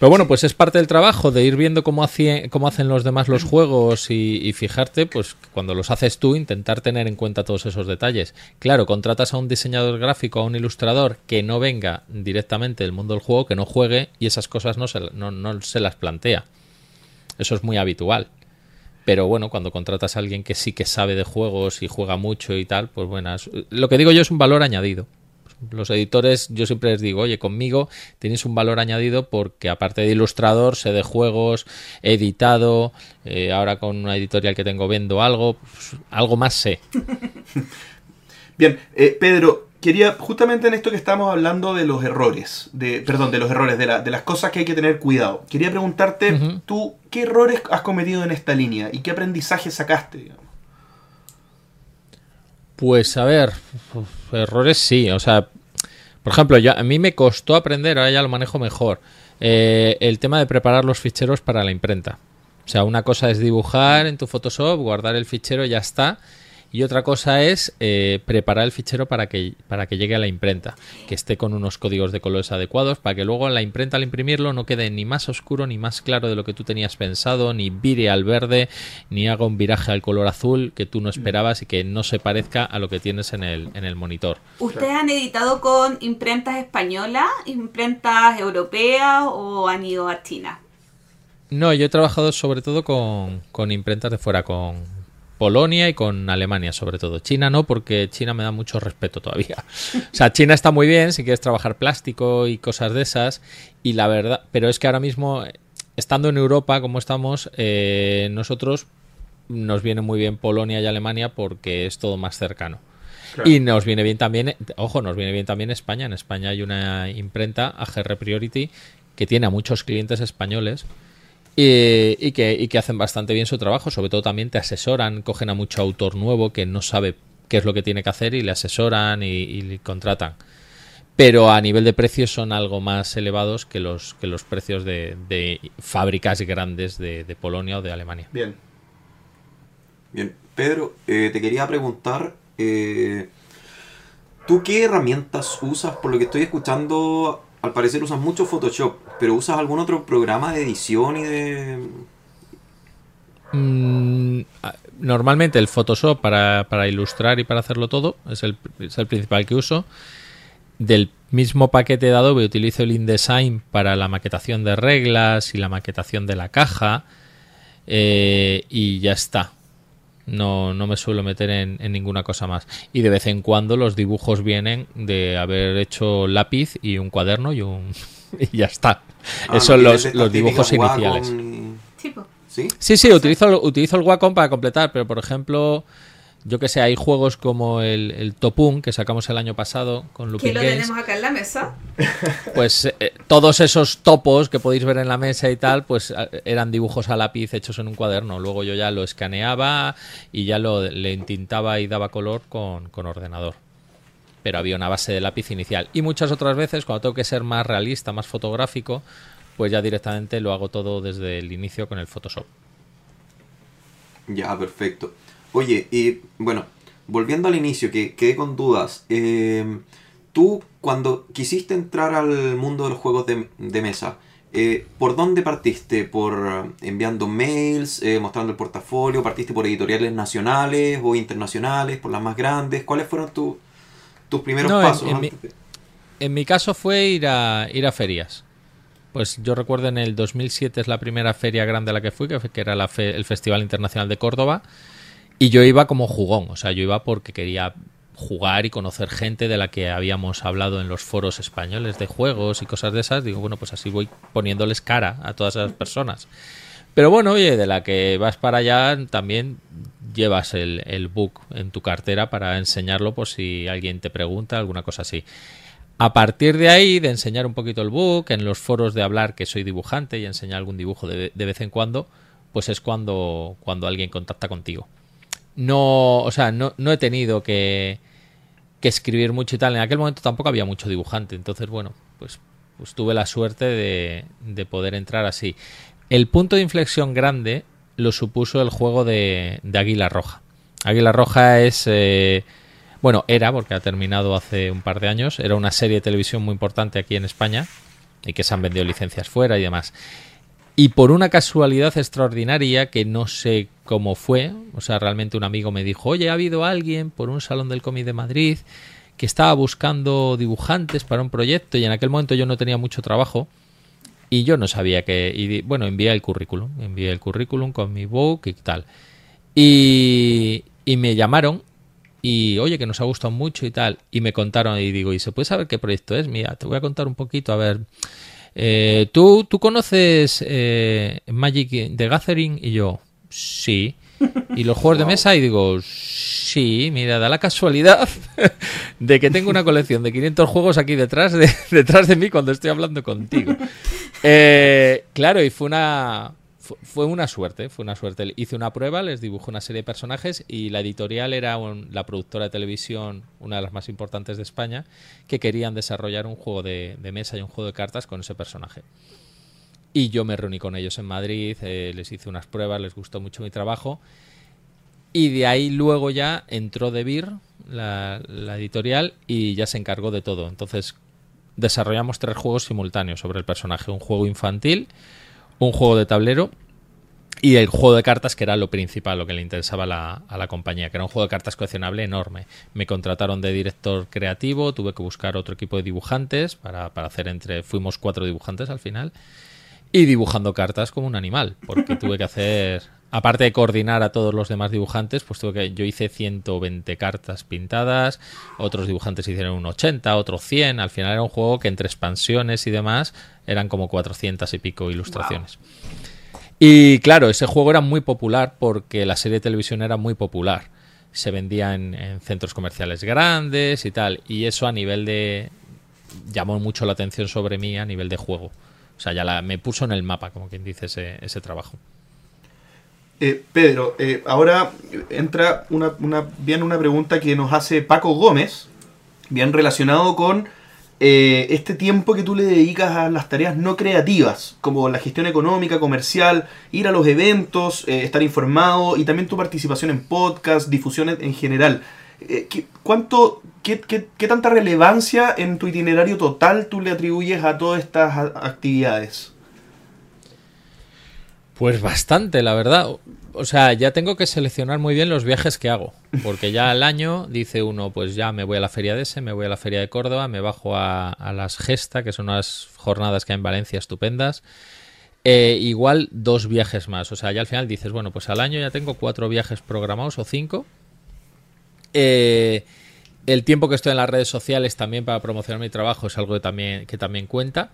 Pero bueno, pues es parte del trabajo de ir viendo cómo, cómo hacen los demás los juegos y, y fijarte, pues cuando los haces tú, intentar tener en cuenta todos esos detalles. Claro, contratas a un diseñador gráfico, a un ilustrador que no venga directamente del mundo del juego, que no juegue y esas cosas no se, no, no se las plantea. Eso es muy habitual. Pero bueno, cuando contratas a alguien que sí que sabe de juegos y juega mucho y tal, pues bueno, lo que digo yo es un valor añadido. Los editores, yo siempre les digo, oye, conmigo tenéis un valor añadido porque aparte de ilustrador, sé de juegos, he editado, eh, ahora con una editorial que tengo vendo algo, pues, algo más sé. Bien, eh, Pedro, quería, justamente en esto que estamos hablando de los errores, de, perdón, de los errores, de, la- de las cosas que hay que tener cuidado, quería preguntarte, tú, ¿qué errores has cometido en esta línea y qué aprendizaje sacaste? digamos? Pues a ver, errores sí, o sea, por ejemplo, yo, a mí me costó aprender, ahora ya lo manejo mejor, eh, el tema de preparar los ficheros para la imprenta. O sea, una cosa es dibujar en tu Photoshop, guardar el fichero y ya está. Y otra cosa es eh, preparar el fichero para que, para que llegue a la imprenta, que esté con unos códigos de colores adecuados, para que luego en la imprenta al imprimirlo no quede ni más oscuro ni más claro de lo que tú tenías pensado, ni vire al verde, ni haga un viraje al color azul que tú no esperabas y que no se parezca a lo que tienes en el, en el monitor. ¿Ustedes han editado con imprentas españolas, imprentas europeas o han ido a China? No, yo he trabajado sobre todo con, con imprentas de fuera, con Polonia y con Alemania sobre todo. China no, porque China me da mucho respeto todavía. O sea, China está muy bien si quieres trabajar plástico y cosas de esas. Y la verdad, pero es que ahora mismo, estando en Europa como estamos, eh, nosotros nos viene muy bien Polonia y Alemania porque es todo más cercano. Claro. Y nos viene bien también, ojo, nos viene bien también España. En España hay una imprenta, AGR Priority, que tiene a muchos clientes españoles y, y que, y que hacen bastante bien su trabajo. Sobre todo también te asesoran, cogen a mucho autor nuevo que no sabe qué es lo que tiene que hacer y le asesoran y, y le contratan. Pero a nivel de precios son algo más elevados que los, que los precios de, de fábricas grandes de, de Polonia o de Alemania. Bien. Bien, Pedro, eh, te quería preguntar, eh, ¿tú qué herramientas usas? Por lo que estoy escuchando, al parecer usas mucho Photoshop, pero ¿usas algún otro programa de edición y de... Mm, normalmente el Photoshop para, para ilustrar y para hacerlo todo es el, es el principal que uso. Del mismo paquete de Adobe utilizo el InDesign para la maquetación de reglas y la maquetación de la caja. eh, y ya está. No, no me suelo meter en, en ninguna cosa más. Y de vez en cuando los dibujos vienen de haber hecho lápiz y un cuaderno y un. y ya está. Ah, Esos son no los, los dibujos iniciales. Wacom ¿Sí? Sí, sí, utilizo, utilizo el Wacom para completar, pero por ejemplo, yo que sé, hay juegos como el, el Topun que sacamos el año pasado con Que Looping lo Games. tenemos acá en la mesa. Pues eh, todos esos topos que podéis ver en la mesa y tal, pues eh, eran dibujos a lápiz hechos en un cuaderno. Luego yo ya lo escaneaba y ya lo le intintaba y daba color con, con ordenador. Pero había una base de lápiz inicial. Y muchas otras veces, cuando tengo que ser más realista, más fotográfico, pues ya directamente lo hago todo desde el inicio con el Photoshop. Ya, perfecto. Oye, y bueno, volviendo al inicio, que quedé con dudas. eh, tú, cuando quisiste entrar al mundo de los juegos de, de mesa, eh, ¿por dónde partiste? ¿Por eh, enviando mails, eh, mostrando el portafolio? ¿Partiste por editoriales nacionales o internacionales, por las más grandes? ¿Cuáles fueron tu- tus primeros No, pasos? en mi- En caso fue ir a, ir a ferias. Pues yo recuerdo en el 2007 es la primera feria grande a la que fui, que, fue- que era la fe- el Festival Internacional de Córdoba. Y yo iba como jugón, o sea, yo iba porque quería jugar y conocer gente de la que habíamos hablado en los foros españoles de juegos y cosas de esas. Digo, bueno, pues así voy poniéndoles cara a todas esas personas. Pero bueno, oye, de la que vas para allá también llevas el, book en tu cartera para enseñarlo por si alguien te pregunta, alguna cosa así. A partir de ahí, de enseñar un poquito el book, en los foros de hablar que soy dibujante y enseñar algún dibujo de, de vez en cuando, pues es cuando, cuando alguien contacta contigo. No, o sea, no, no he tenido que, que escribir mucho y tal. En aquel momento tampoco había mucho dibujante. Entonces, bueno, pues, pues tuve la suerte de, de poder entrar así. El punto de inflexión grande lo supuso el juego de, de Águila Roja. Águila Roja es... eh, bueno, era, porque ha terminado hace un par de años, era una serie de televisión muy importante aquí en España y que se han vendido licencias fuera y demás. Y por una casualidad extraordinaria que no sé cómo fue, o sea, realmente un amigo me dijo, oye, ha habido alguien por un salón del cómic de Madrid que estaba buscando dibujantes para un proyecto y en aquel momento yo no tenía mucho trabajo y yo no sabía que, y bueno, envié el currículum, envié el currículum con mi book y tal. Y, y me llamaron y oye, que nos ha gustado mucho y tal. Y me contaron y digo, ¿y se puede saber qué proyecto es? Mira, te voy a contar un poquito, a ver. Eh, ¿tú, ¿Tú conoces eh, Magic the Gathering? Y yo, sí. ¿Y los juegos de mesa? Y digo, sí, mira, da la casualidad de que tengo una colección de 500 juegos aquí detrás de, detrás de mí cuando estoy hablando contigo. Eh, claro, y fue una, fu- fue una suerte, fue una suerte. Hice una prueba, les dibujé una serie de personajes y la editorial era un- la productora de televisión, una de las más importantes de España, que querían desarrollar un juego de mesa y un juego de cartas con ese personaje. Y yo me reuní con ellos en Madrid, eh, les hice unas pruebas, les gustó mucho mi trabajo. Y de ahí luego ya entró De Beer, la, la editorial, y ya se encargó de todo. Entonces desarrollamos tres juegos simultáneos sobre el personaje. Un juego infantil, un juego de tablero y el juego de cartas, que era lo principal, lo que le interesaba a la, a la compañía, que era un juego de cartas coleccionable enorme. Me contrataron de director creativo, tuve que buscar otro equipo de dibujantes para, para hacer entre... Fuimos cuatro dibujantes al final. Y dibujando cartas como un animal, porque tuve que hacer... Aparte de coordinar a todos los demás dibujantes, pues tuve que, yo hice 120 cartas pintadas, otros dibujantes hicieron un 80, otros 100. Al final era un juego que entre expansiones y demás eran como 400 y pico ilustraciones. Y claro, ese juego era muy popular porque la serie de televisión era muy popular. Se vendía en, en centros comerciales grandes y tal. Y eso a nivel de... llamó mucho la atención sobre mí a nivel de juego. O sea, ya la, me puso en el mapa, como quien dice, ese, ese trabajo. Eh, Pedro, eh, ahora entra una, una, bien una pregunta que nos hace Paco Gómez, bien relacionado con eh, este tiempo que tú le dedicas a las tareas no creativas, como la gestión económica, comercial, ir a los eventos, eh, estar informado y también tu participación en podcast, difusión en, en general. Eh, ¿qué, ¿Cuánto, qué, qué, qué tanta relevancia en tu itinerario total tú le atribuyes a todas estas actividades? Pues bastante, la verdad. O sea, ya tengo que seleccionar muy bien los viajes que hago. Porque ya al año dice uno, pues ya me voy a la feria de ese, me voy a la feria de Córdoba, me bajo a, a las Gesta, que son unas jornadas que hay en Valencia estupendas. Eh, igual dos viajes más. O sea, ya al final dices, bueno, pues al año ya tengo cuatro viajes programados o cinco. Eh, el tiempo que estoy en las redes sociales también para promocionar mi trabajo es algo que también, que también cuenta.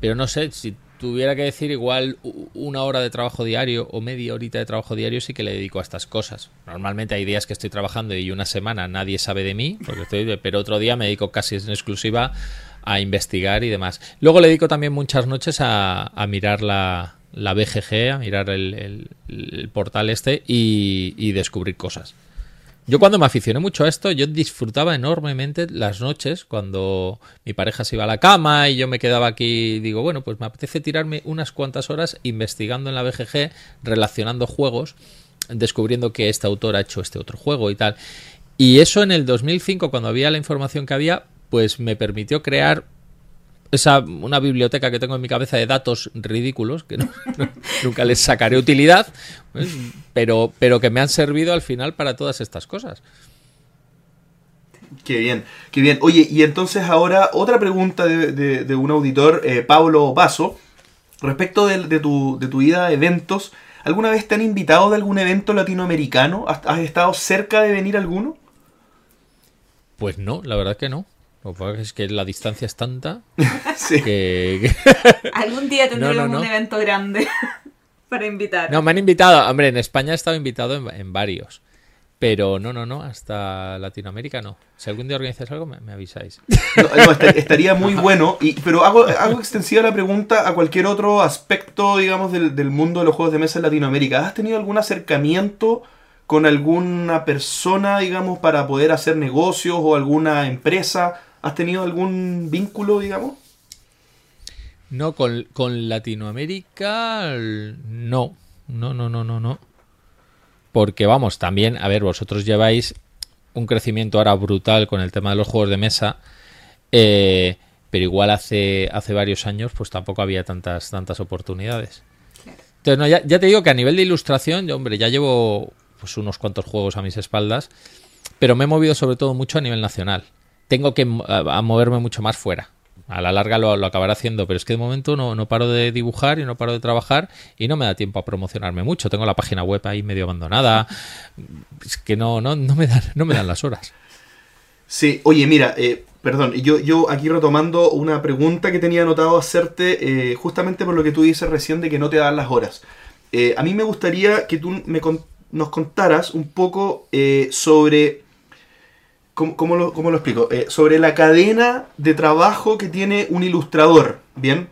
Pero no sé, si tuviera que decir igual una hora de trabajo diario o media horita de trabajo diario sí que le dedico a estas cosas. Normalmente hay días que estoy trabajando y una semana nadie sabe de mí, porque estoy, pero otro día me dedico casi en exclusiva a investigar y demás. Luego le dedico también muchas noches a, mirar la, la BGG, a mirar el, portal este y descubrir cosas. Yo cuando me aficioné mucho a esto, yo disfrutaba enormemente las noches cuando mi pareja se iba a la cama y yo me quedaba aquí y digo, bueno, pues me apetece tirarme unas cuantas horas investigando en la BGG, relacionando juegos, descubriendo que este autor ha hecho este otro juego y tal. Y eso en el 2005, cuando había la información que había, pues me permitió crear esa una biblioteca que tengo en mi cabeza de datos ridículos que no- no- nunca les sacaré utilidad pues, pero pero que me han servido al final para todas estas cosas Qué bien, qué bien. Oye, y entonces ahora otra pregunta de, de- de un auditor, eh, Pablo Paso, respecto de, de tu, de tu ida a eventos. ¿Alguna vez te han invitado de algún evento latinoamericano? ¿Has, has estado cerca de venir a alguno? pues no la verdad que no lo que pasa es que la distancia es tanta Sí. que, Algún día tendremos No, no, no. un evento grande para invitar. no me han invitado hombre en España he estado invitado en, en varios pero no no no hasta Latinoamérica no si algún día organizáis algo me, me avisáis No, no, est- estaría muy bueno, y, pero hago, hago extensiva la pregunta a cualquier otro aspecto, digamos, del, del mundo de los juegos de mesa en Latinoamérica. ¿Has tenido algún acercamiento con alguna persona, digamos, para poder hacer negocios o alguna empresa? ¿Has tenido algún vínculo, digamos? No, con, con Latinoamérica no. No, no, no, no, no. Porque vamos, también, a ver, vosotros lleváis un crecimiento ahora brutal con el tema de los juegos de mesa. eh, pero igual hace, hace varios años, pues tampoco había tantas, tantas oportunidades. Entonces, no, ya, ya te digo que a nivel de ilustración, yo, hombre, ya llevo pues unos cuantos juegos a mis espaldas, pero me he movido sobre todo mucho a nivel nacional. Tengo que mo- a, a moverme mucho más fuera. A la larga lo, lo acabaré haciendo, pero es que de momento no, no paro de dibujar y no paro de trabajar y no me da tiempo a promocionarme mucho. Tengo la página web ahí medio abandonada. Es que no, no, no, me, dan, no me dan las horas. Sí, oye, mira, eh, perdón, yo, yo aquí retomando una pregunta que tenía anotado hacerte, eh, justamente por lo que tú dices recién de que no te dan las horas. Eh, a mí me gustaría que tú me con- nos contaras un poco eh, sobre, ¿cómo, cómo lo, cómo lo explico? Eh, sobre la cadena de trabajo que tiene un ilustrador, ¿bien?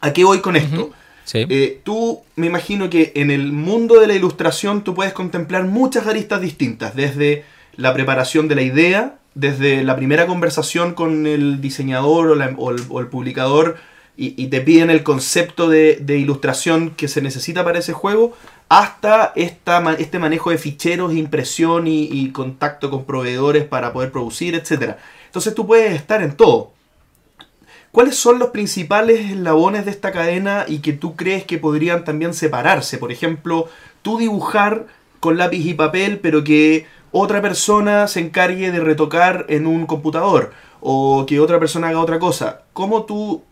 ¿A qué voy con esto? Sí. Eh, tú me imagino que en el mundo de la ilustración tú puedes contemplar muchas aristas distintas, desde la preparación de la idea, desde la primera conversación con el diseñador o, la- o el, o el publicador y, te piden el concepto de, de ilustración que se necesita para ese juego, hasta esta, este manejo de ficheros, impresión y, y contacto con proveedores para poder producir, etc. Entonces tú puedes estar en todo. ¿Cuáles son los principales eslabones de esta cadena y que tú crees que podrían también separarse? Por ejemplo, tú dibujar con lápiz y papel, pero que otra persona se encargue de retocar en un computador o que otra persona haga otra cosa. ¿Cómo tú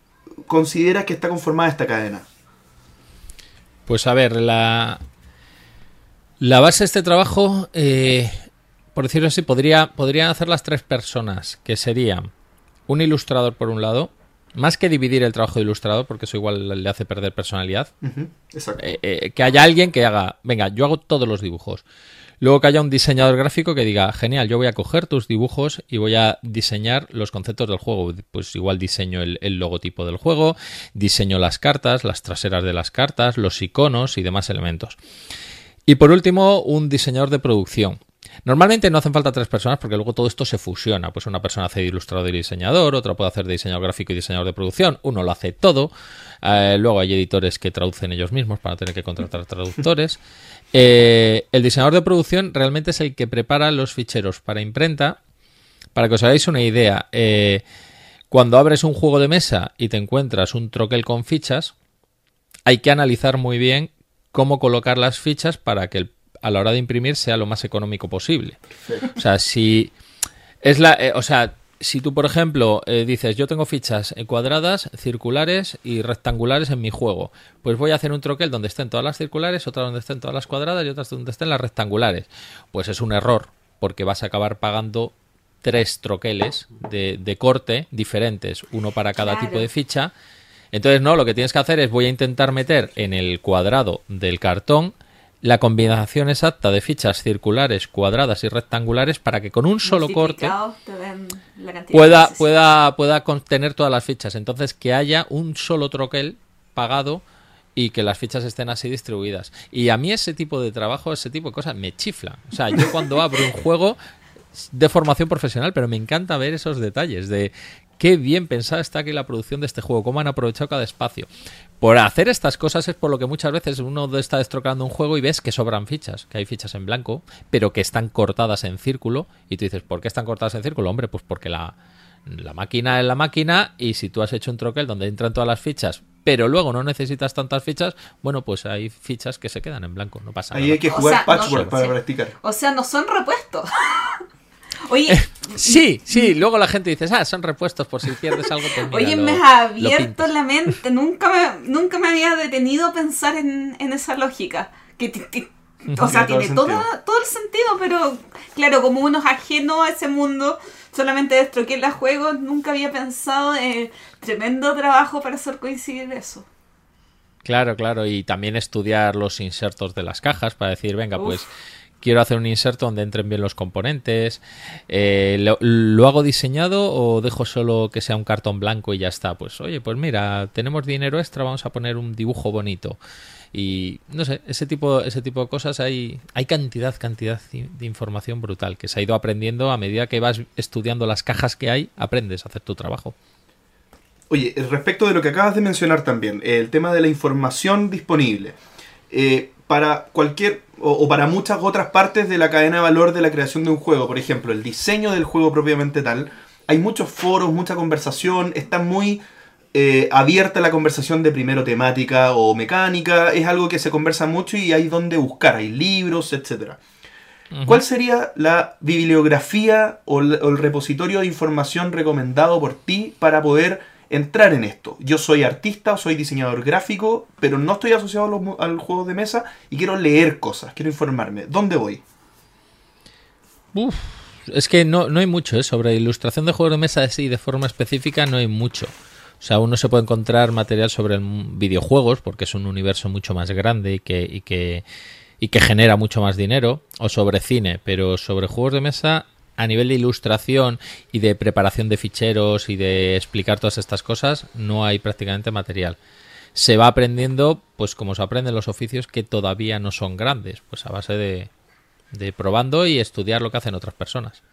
consideras que está conformada esta cadena? Pues a ver, la, la base de este trabajo, eh, por decirlo así, podría, podrían hacer las tres personas, que serían un ilustrador por un lado, más que dividir el trabajo de ilustrador, porque eso igual le hace perder personalidad, Exacto. eh, eh, que haya alguien que haga, venga, yo hago todos los dibujos. Luego que haya un diseñador gráfico que diga, genial, yo voy a coger tus dibujos y voy a diseñar los conceptos del juego. Pues igual diseño el, logotipo del juego, diseño las cartas, las traseras de las cartas, los iconos y demás elementos. Y por último, un diseñador de producción. Normalmente no hacen falta tres personas porque luego todo esto se fusiona. Pues una persona hace de ilustrador y diseñador, otra puede hacer de diseñador gráfico y diseñador de producción, uno lo hace todo. Eh, luego hay editores que traducen ellos mismos para tener que contratar traductores. Eh, el diseñador de producción realmente es el que prepara los ficheros para imprenta. Para que os hagáis una idea, eh, cuando abres un juego de mesa y te encuentras un troquel con fichas, hay que analizar muy bien cómo colocar las fichas para que el- a la hora de imprimir sea lo más económico posible. O sea, si es la, eh, o sea, si tú por ejemplo eh, dices yo tengo fichas cuadradas, circulares y rectangulares en mi juego, pues voy a hacer un troquel donde estén todas las circulares, otra donde estén todas las cuadradas y otras donde estén las rectangulares. Pues es un error porque vas a acabar pagando tres troqueles de, de corte diferentes, uno para cada Claro. tipo de ficha. Entonces, no, lo que tienes que hacer es voy a intentar meter en el cuadrado del cartón la combinación exacta de fichas circulares, cuadradas y rectangulares para que con un solo corte pueda, pueda, pueda contener todas las fichas. Entonces, que haya un solo troquel pagado y que las fichas estén así distribuidas. Y a mí ese tipo de trabajo, ese tipo de cosas me chifla. O sea, yo cuando abro un juego de formación profesional, pero me encanta ver esos detalles de qué bien pensada está aquí la producción de este juego, cómo han aprovechado cada espacio. Por hacer estas cosas es por lo que muchas veces uno está destrocando un juego y ves que sobran fichas, que hay fichas en blanco, pero que están cortadas en círculo. Y tú dices, ¿por qué están cortadas en círculo? Hombre, pues porque la, la máquina es la máquina y si tú has hecho un troquel donde entran todas las fichas, pero luego no necesitas tantas fichas, bueno, pues hay fichas que se quedan en blanco, no pasa Ahí nada. hay que O jugar no- patchwork para sí. practicar. O sea, no son repuestos. Oye, Sí, sí, luego la gente dice, ah, son repuestos por si pierdes algo. Pues mira, oye, lo- me has abierto la mente. Nunca me, nunca me había detenido a pensar en, en esa lógica. Que ti- ti- o sea, Tiene tiene todo todo, el sentido. todo el sentido, pero claro, como uno es ajeno a ese mundo, solamente destroqué la juegos, nunca había pensado en tremendo trabajo para hacer coincidir eso. Claro, claro, y también estudiar los insertos de las cajas para decir, venga, Uf. pues quiero hacer un inserto donde entren bien los componentes. eh, lo, hago diseñado o dejo solo que sea un cartón blanco y ya está? Pues oye, pues mira, tenemos dinero extra, vamos a poner un dibujo bonito. Y no sé, ese tipo, ese tipo de cosas hay, hay cantidad, cantidad de información brutal que se ha ido aprendiendo a medida que vas estudiando las cajas que hay, aprendes a hacer tu trabajo. Oye, respecto de lo que acabas de mencionar también, el tema de la información disponible. Eh, para cualquier o, o para muchas otras partes de la cadena de valor de la creación de un juego, por ejemplo, el diseño del juego propiamente tal, hay muchos foros, mucha conversación, está muy eh, abierta la conversación de primero temática o mecánica, es algo que se conversa mucho y hay donde buscar, hay libros, etcétera. ¿Cuál sería la bibliografía o el, o el repositorio de información recomendado por ti para poder entrar en esto? Yo soy artista soy diseñador gráfico, pero no estoy asociado a los, mu- a los juegos de mesa y quiero leer cosas, quiero informarme. ¿Dónde voy? Es que no, no hay mucho, ¿eh? Sobre ilustración de juegos de mesa así de forma específica no hay mucho. O sea, uno se puede encontrar material sobre videojuegos, porque es un universo mucho más grande y que, y que, y que genera mucho más dinero, o sobre cine, pero sobre juegos de mesa, a nivel de ilustración y de preparación de ficheros y de explicar todas estas cosas, no hay prácticamente material. Se va aprendiendo, pues como se aprenden los oficios que todavía no son grandes, pues a base de, de probando y estudiar lo que hacen otras personas.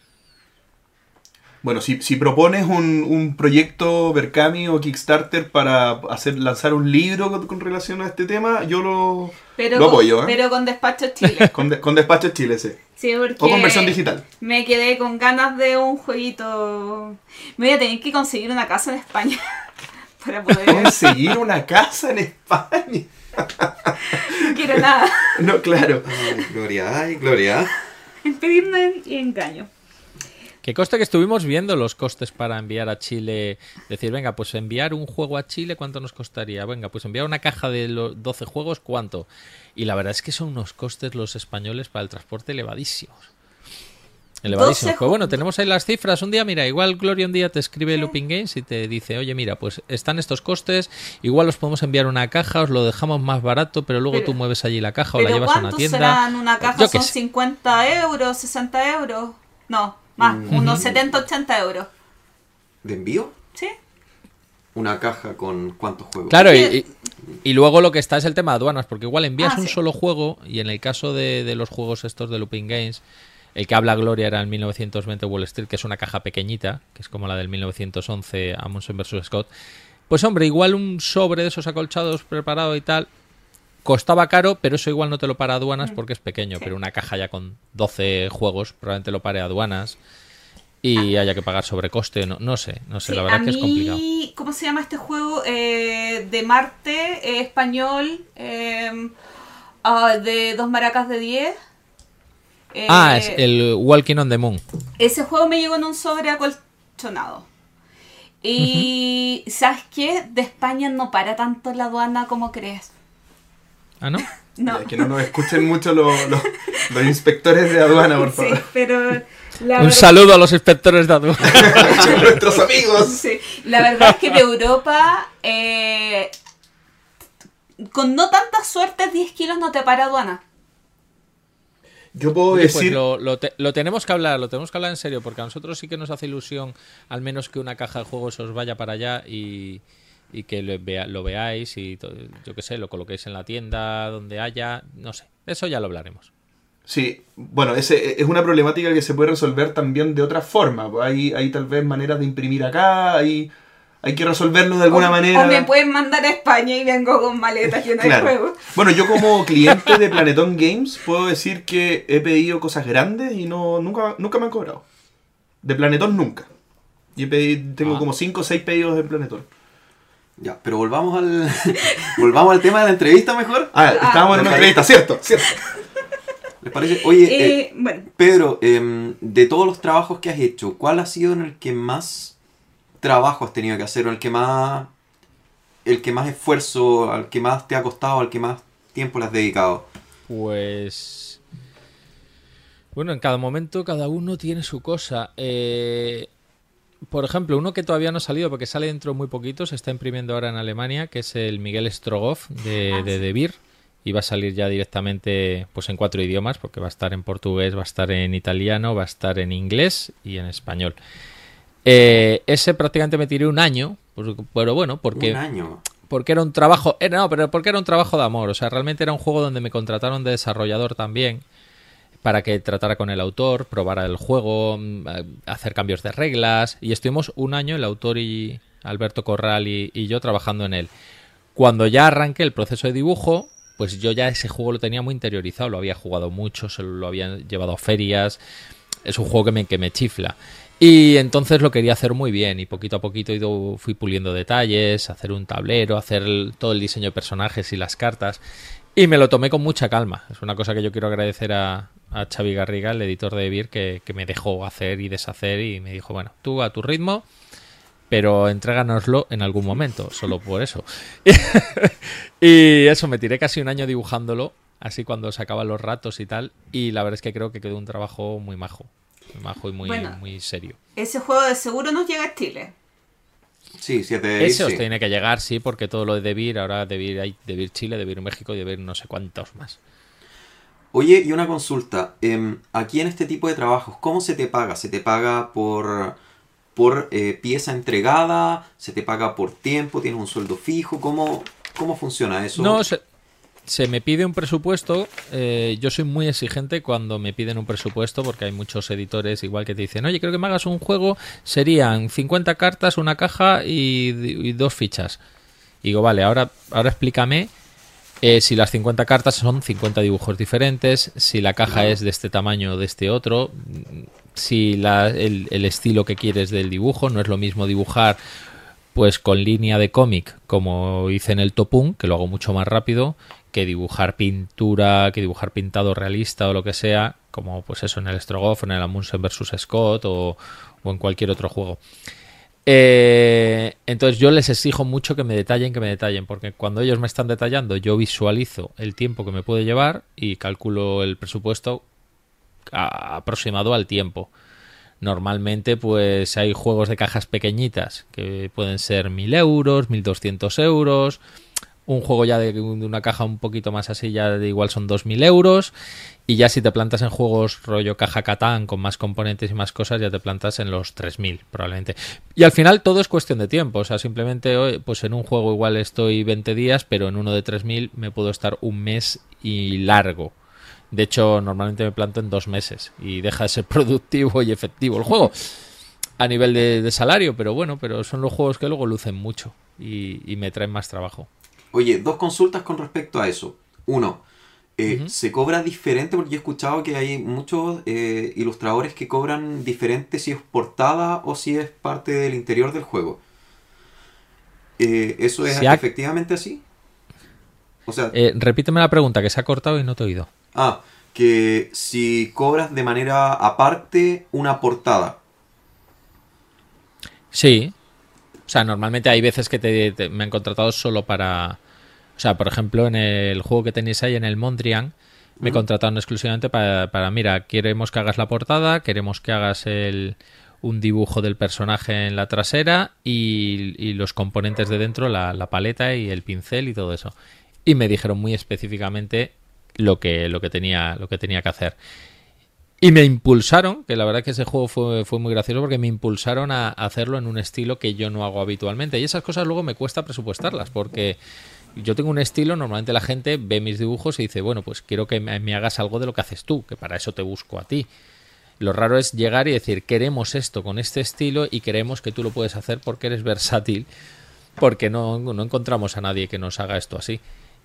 Bueno, si, si propones un, un proyecto Berkami o Kickstarter para hacer lanzar un libro con, con relación a este tema, yo lo, Pero, lo con, apoyo, ¿eh? pero con Despacho Chile. Con, de- con Despacho Chile, sí. Sí, porque O con versión digital. Me quedé con ganas de un jueguito. Me voy a tener que conseguir una casa en España para poder. Conseguir una casa en España. no quiero nada. No, claro. Ay, Gloria, ay, Gloria. Pedirme y engaño. Que coste que estuvimos viendo los costes para enviar a Chile. Decir, venga, pues enviar un juego a Chile, ¿cuánto nos costaría? Venga, pues enviar una caja de los 12 juegos, ¿cuánto? Y la verdad es que son unos costes los españoles para el transporte elevadísimos. Elevadísimos. 12 Pues bueno, tenemos ahí las cifras. Un día, mira, igual Gloria un día te escribe Looping Games y te dice, oye, mira, pues están estos costes, igual os podemos enviar una caja, os lo dejamos más barato, pero luego Pero- tú mueves allí la caja o la ¿Pero llevas a una cuánto tienda. serán una caja? Yo qué ¿Son sé. 50 euros, 60 euros? No, más, unos 70, 80 euros. ¿De envío? ¿Sí? Una caja con cuántos juegos. Claro, y, y- y luego lo que está es el tema de aduanas, porque igual envías Ah, un sí. solo juego y en el caso de, de los juegos estos de Looping Games, el que habla Gloria era el 1920 Wall Street, que es una caja pequeñita, que es como la del 1911 Amundsen vs. Scott. Pues hombre, igual un sobre de esos acolchados preparado y tal, costaba caro, pero eso igual no te lo para aduanas porque es pequeño, Mm. Sí. pero una caja ya con 12 juegos probablemente lo pare aduanas y haya que pagar sobrecoste, no, no sé, no sé, Sí, la verdad a que es complicado. ¿cómo se llama este juego? Eh, de Marte, eh, español, eh, ah, de dos maracas de 10. Eh, Ah, es el Walking on the Moon. Ese juego me llegó en un sobre acolchonado. Y, ¿sabes qué? De España no para tanto la aduana como crees. Ah, ¿no? No. Ya, Que no nos escuchen mucho los, los- los inspectores de aduana, por Sí, favor. pero la Un verdad- saludo a los inspectores de aduana. Nuestros amigos. Sí, la verdad es que de Europa, eh, con no tanta suerte, 10 kilos no te para aduana. Yo puedo Oye, pues decir. lo, lo te- lo tenemos que hablar, lo tenemos que hablar en serio, porque a nosotros sí que nos hace ilusión, al menos que una caja de juegos os vaya para allá y, y que lo, vea- lo veáis y yo qué sé, lo coloquéis en la tienda, donde haya, no sé, eso ya lo hablaremos. Sí, bueno, ese es una problemática que se puede resolver también de otra forma. pues Hay, hay tal vez maneras de imprimir acá, hay, hay que resolverlo de alguna o, manera. o me pueden mandar a España y vengo con maletas llenas de Claro. juegos. Bueno, yo como cliente de Planetón Games puedo decir que he pedido cosas grandes y no nunca, nunca me han cobrado. De Planetón nunca. Y he pedido- tengo Ah. como 5 o 6 pedidos de Planetón. Ya, pero volvamos al volvamos al tema de la entrevista mejor. Ah, estábamos en una entrevista, ¿cierto? ¿cierto? ¿Les parece? Oye, eh, Eh, bueno, Pedro, em, de todos los trabajos que has hecho, ¿cuál ha sido en el que más trabajo has tenido que hacer o el que más el que más esfuerzo, al que más te ha costado, al que más tiempo le has dedicado? Pues... Bueno, en cada momento cada uno tiene su cosa. Eh, por ejemplo, uno que todavía no ha salido porque sale dentro de muy poquito, se está imprimiendo ahora en Alemania, que es el Miguel Strogoff de, Ah, de Beer. Y va a salir ya directamente pues en cuatro idiomas, porque va a estar en portugués, va a estar en italiano, va a estar en inglés y en español. Eh, ese prácticamente me tiré un año, por- pero bueno, porque Un año. porque era un trabajo, era, no, pero porque era un trabajo de amor, o sea, realmente era un juego donde me contrataron de desarrollador también para que tratara con el autor, probara el juego, mm, eh, hacer cambios de reglas y estuvimos un año el autor y Alberto Corral y, yo trabajando en él. Cuando ya arranqué el proceso de dibujo, pues yo ya ese juego lo tenía muy interiorizado, lo había jugado mucho, se lo había llevado a ferias, es un juego que me, que me chifla. Y entonces lo quería hacer muy bien y poquito a poquito ido- fui puliendo detalles, hacer un tablero, hacer todo el diseño de personajes y las cartas. Y me lo tomé con mucha calma. Es una cosa que yo quiero agradecer a, a Xavi Garriga, el editor de Vir, que, que me dejó hacer y deshacer y me dijo, bueno, tú a tu ritmo, pero entréganoslo en algún momento, solo por eso. y eso, me tiré casi un año dibujándolo, así cuando sacaban los ratos y tal, y la verdad es que creo que quedó un trabajo muy majo, muy majo y muy, Bueno. muy serio. ese juego de seguro nos llega a Chile. Sí, siete de Ese os sí. tiene que llegar, sí, porque todo lo de Debir, ahora Debir hay Debir Chile, Debir México y Debir no sé cuántos más. Oye, y una consulta. em, aquí en este tipo de trabajos, ¿cómo se te paga? ¿Se te paga por, por eh, pieza entregada? ¿Se te paga por tiempo? ¿Tienes un sueldo fijo? ¿Cómo, cómo funciona eso? No, se, me pide un presupuesto, eh, yo soy muy exigente cuando me piden un presupuesto porque hay muchos editores igual que te dicen, oye, creo que me hagas un juego, serían 50 cartas, una caja y, y dos fichas. Y digo, vale, ahora, ahora explícame eh, si las 50 cartas son 50 dibujos diferentes, si la caja es de este tamaño o de este otro, si la, el, el estilo que quieres del dibujo, no es lo mismo dibujar pues con línea de cómic como hice en el Topun, que lo hago mucho más rápido, que dibujar pintura, que dibujar pintado realista o lo que sea, como pues eso en el Strogoff, en el Amundsen vs. Scott o, o en cualquier otro juego. Eh, entonces yo les exijo mucho que me detallen, que me detallen, porque cuando ellos me están detallando yo visualizo el tiempo que me puede llevar y calculo el presupuesto aproximado al tiempo. Normalmente pues hay juegos de cajas pequeñitas que pueden ser 1000 euros, 1200 euros. Un juego ya de, de una caja un poquito más así ya de igual son 2000 euros. Y ya si te plantas en juegos rollo caja Catán con más componentes y más cosas, ya te plantas en los 3000 probablemente. Y al final todo es cuestión de tiempo. O sea, simplemente hoy, pues en un juego igual estoy 20 días, pero en uno de 3000 me puedo estar un mes y largo. De hecho, normalmente me planto en dos meses y deja de ser productivo y efectivo el juego a nivel de, salario, pero bueno, pero son los juegos que luego lucen mucho y me traen más trabajo. Oye, dos consultas con respecto a eso. Uno, eh. ¿se cobra diferente? Porque yo he escuchado que hay muchos eh, ilustradores que cobran diferente si es portada o si es parte del interior del juego. Eh, ¿Eso es ha- efectivamente así? O sea, repíteme la pregunta que se ha cortado y no te he oído. ah, que si cobras de manera aparte una portada. Sí. O sea, normalmente hay veces que te, te- me han contratado solo para... O sea, por ejemplo, en el juego que tenéis ahí, en el Mondrian, me contrataron exclusivamente para, para, mira, queremos que hagas la portada, queremos que hagas el, un dibujo del personaje en la trasera y, y los componentes de dentro, la, la paleta y el pincel y todo eso. Y me dijeron muy específicamente lo que, lo que, tenía, lo que tenía que hacer. Y me impulsaron, que la verdad que ese juego fue, fue muy gracioso porque me impulsaron a hacerlo en un estilo que yo no hago habitualmente. Y esas cosas luego me cuesta presupuestarlas porque yo tengo un estilo, normalmente la gente ve mis dibujos y dice, bueno, pues quiero que me, me hagas algo de lo que haces tú, que para eso te busco a ti. Lo raro es llegar y decir, queremos esto con este estilo y queremos que tú lo puedes hacer porque eres versátil, porque no, no encontramos a nadie que nos haga esto así.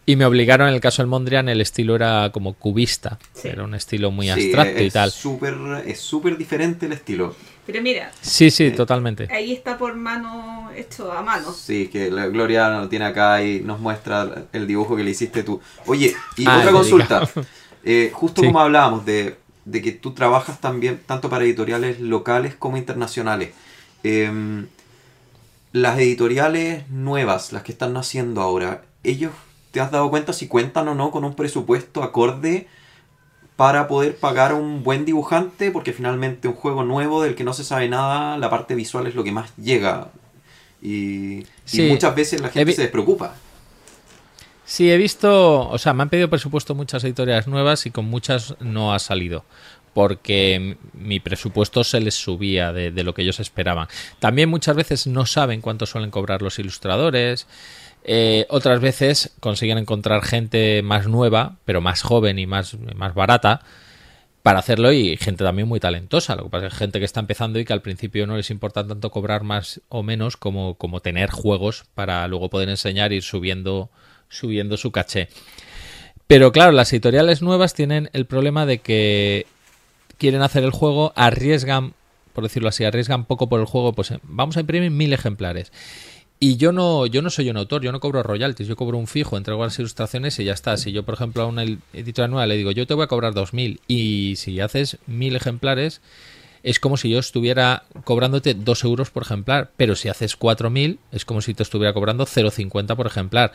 Y me obligaron, en el caso del Mondrian, el estilo era como cubista, Sí. era un estilo muy Sí, abstracto y es tal. súper es súper diferente el estilo. Pero mira, Sí, sí, Eh, totalmente. ahí está por mano, hecho a mano. Sí, que la Gloria lo tiene acá y nos muestra el dibujo que le hiciste tú. Oye, y Ah, otra consulta. Eh, justo Sí. como hablábamos de, de que tú trabajas también tanto para editoriales locales como internacionales. Em, las editoriales nuevas, las que están naciendo ahora, ellos, ¿te has dado cuenta si cuentan o no con un presupuesto acorde para poder pagar a un buen dibujante? Porque finalmente un juego nuevo del que no se sabe nada, la parte visual es lo que más llega. Y, muchas veces la gente se despreocupa. Sí, he visto, o sea, me han pedido presupuesto muchas editoriales nuevas y con muchas no ha salido. Porque mi presupuesto se les subía de, de lo que ellos esperaban. También muchas veces no saben cuánto suelen cobrar los ilustradores. Eh, otras veces consiguen encontrar gente más nueva, pero más joven y más, más barata, para hacerlo y gente también muy talentosa. Lo que pasa es que gente que está empezando y que al principio no les importa tanto cobrar más o menos como, como tener juegos para luego poder enseñar ir subiendo, subiendo su caché. Pero claro, las editoriales nuevas tienen el problema de que quieren hacer el juego, arriesgan, por decirlo así, arriesgan poco por el juego, pues eh, vamos a imprimir mil ejemplares. Y yo no, yo no soy un autor, yo no cobro royalties, yo cobro un fijo, entrego las ilustraciones y ya está. Si yo, por ejemplo, a una editorial nueva le digo, yo te voy a cobrar 2.000 y si haces mil ejemplares, es como si yo estuviera cobrándote 2 euros por ejemplar, pero si haces 4.000 es como si te estuviera cobrando 0,50 por ejemplar.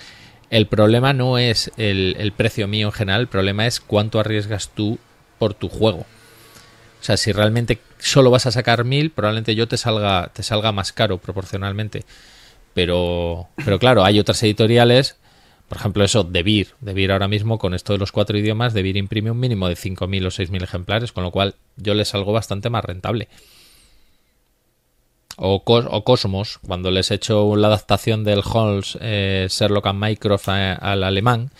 El problema no es el, el precio mío en general, el problema es cuánto arriesgas tú por tu juego. O sea, si realmente solo vas a sacar 1.000, probablemente yo te salga, te salga más caro proporcionalmente. Pero, pero claro, hay otras editoriales, por ejemplo, eso, Debir. Debir ahora mismo, con esto de los cuatro idiomas, Debir imprime un mínimo de 5.000 o 6.000 ejemplares, con lo cual yo les salgo bastante más rentable. O, Cos- o Cosmos, cuando les he hecho la adaptación del Holmes eh, Sherlock and Mycroft a- al alemán,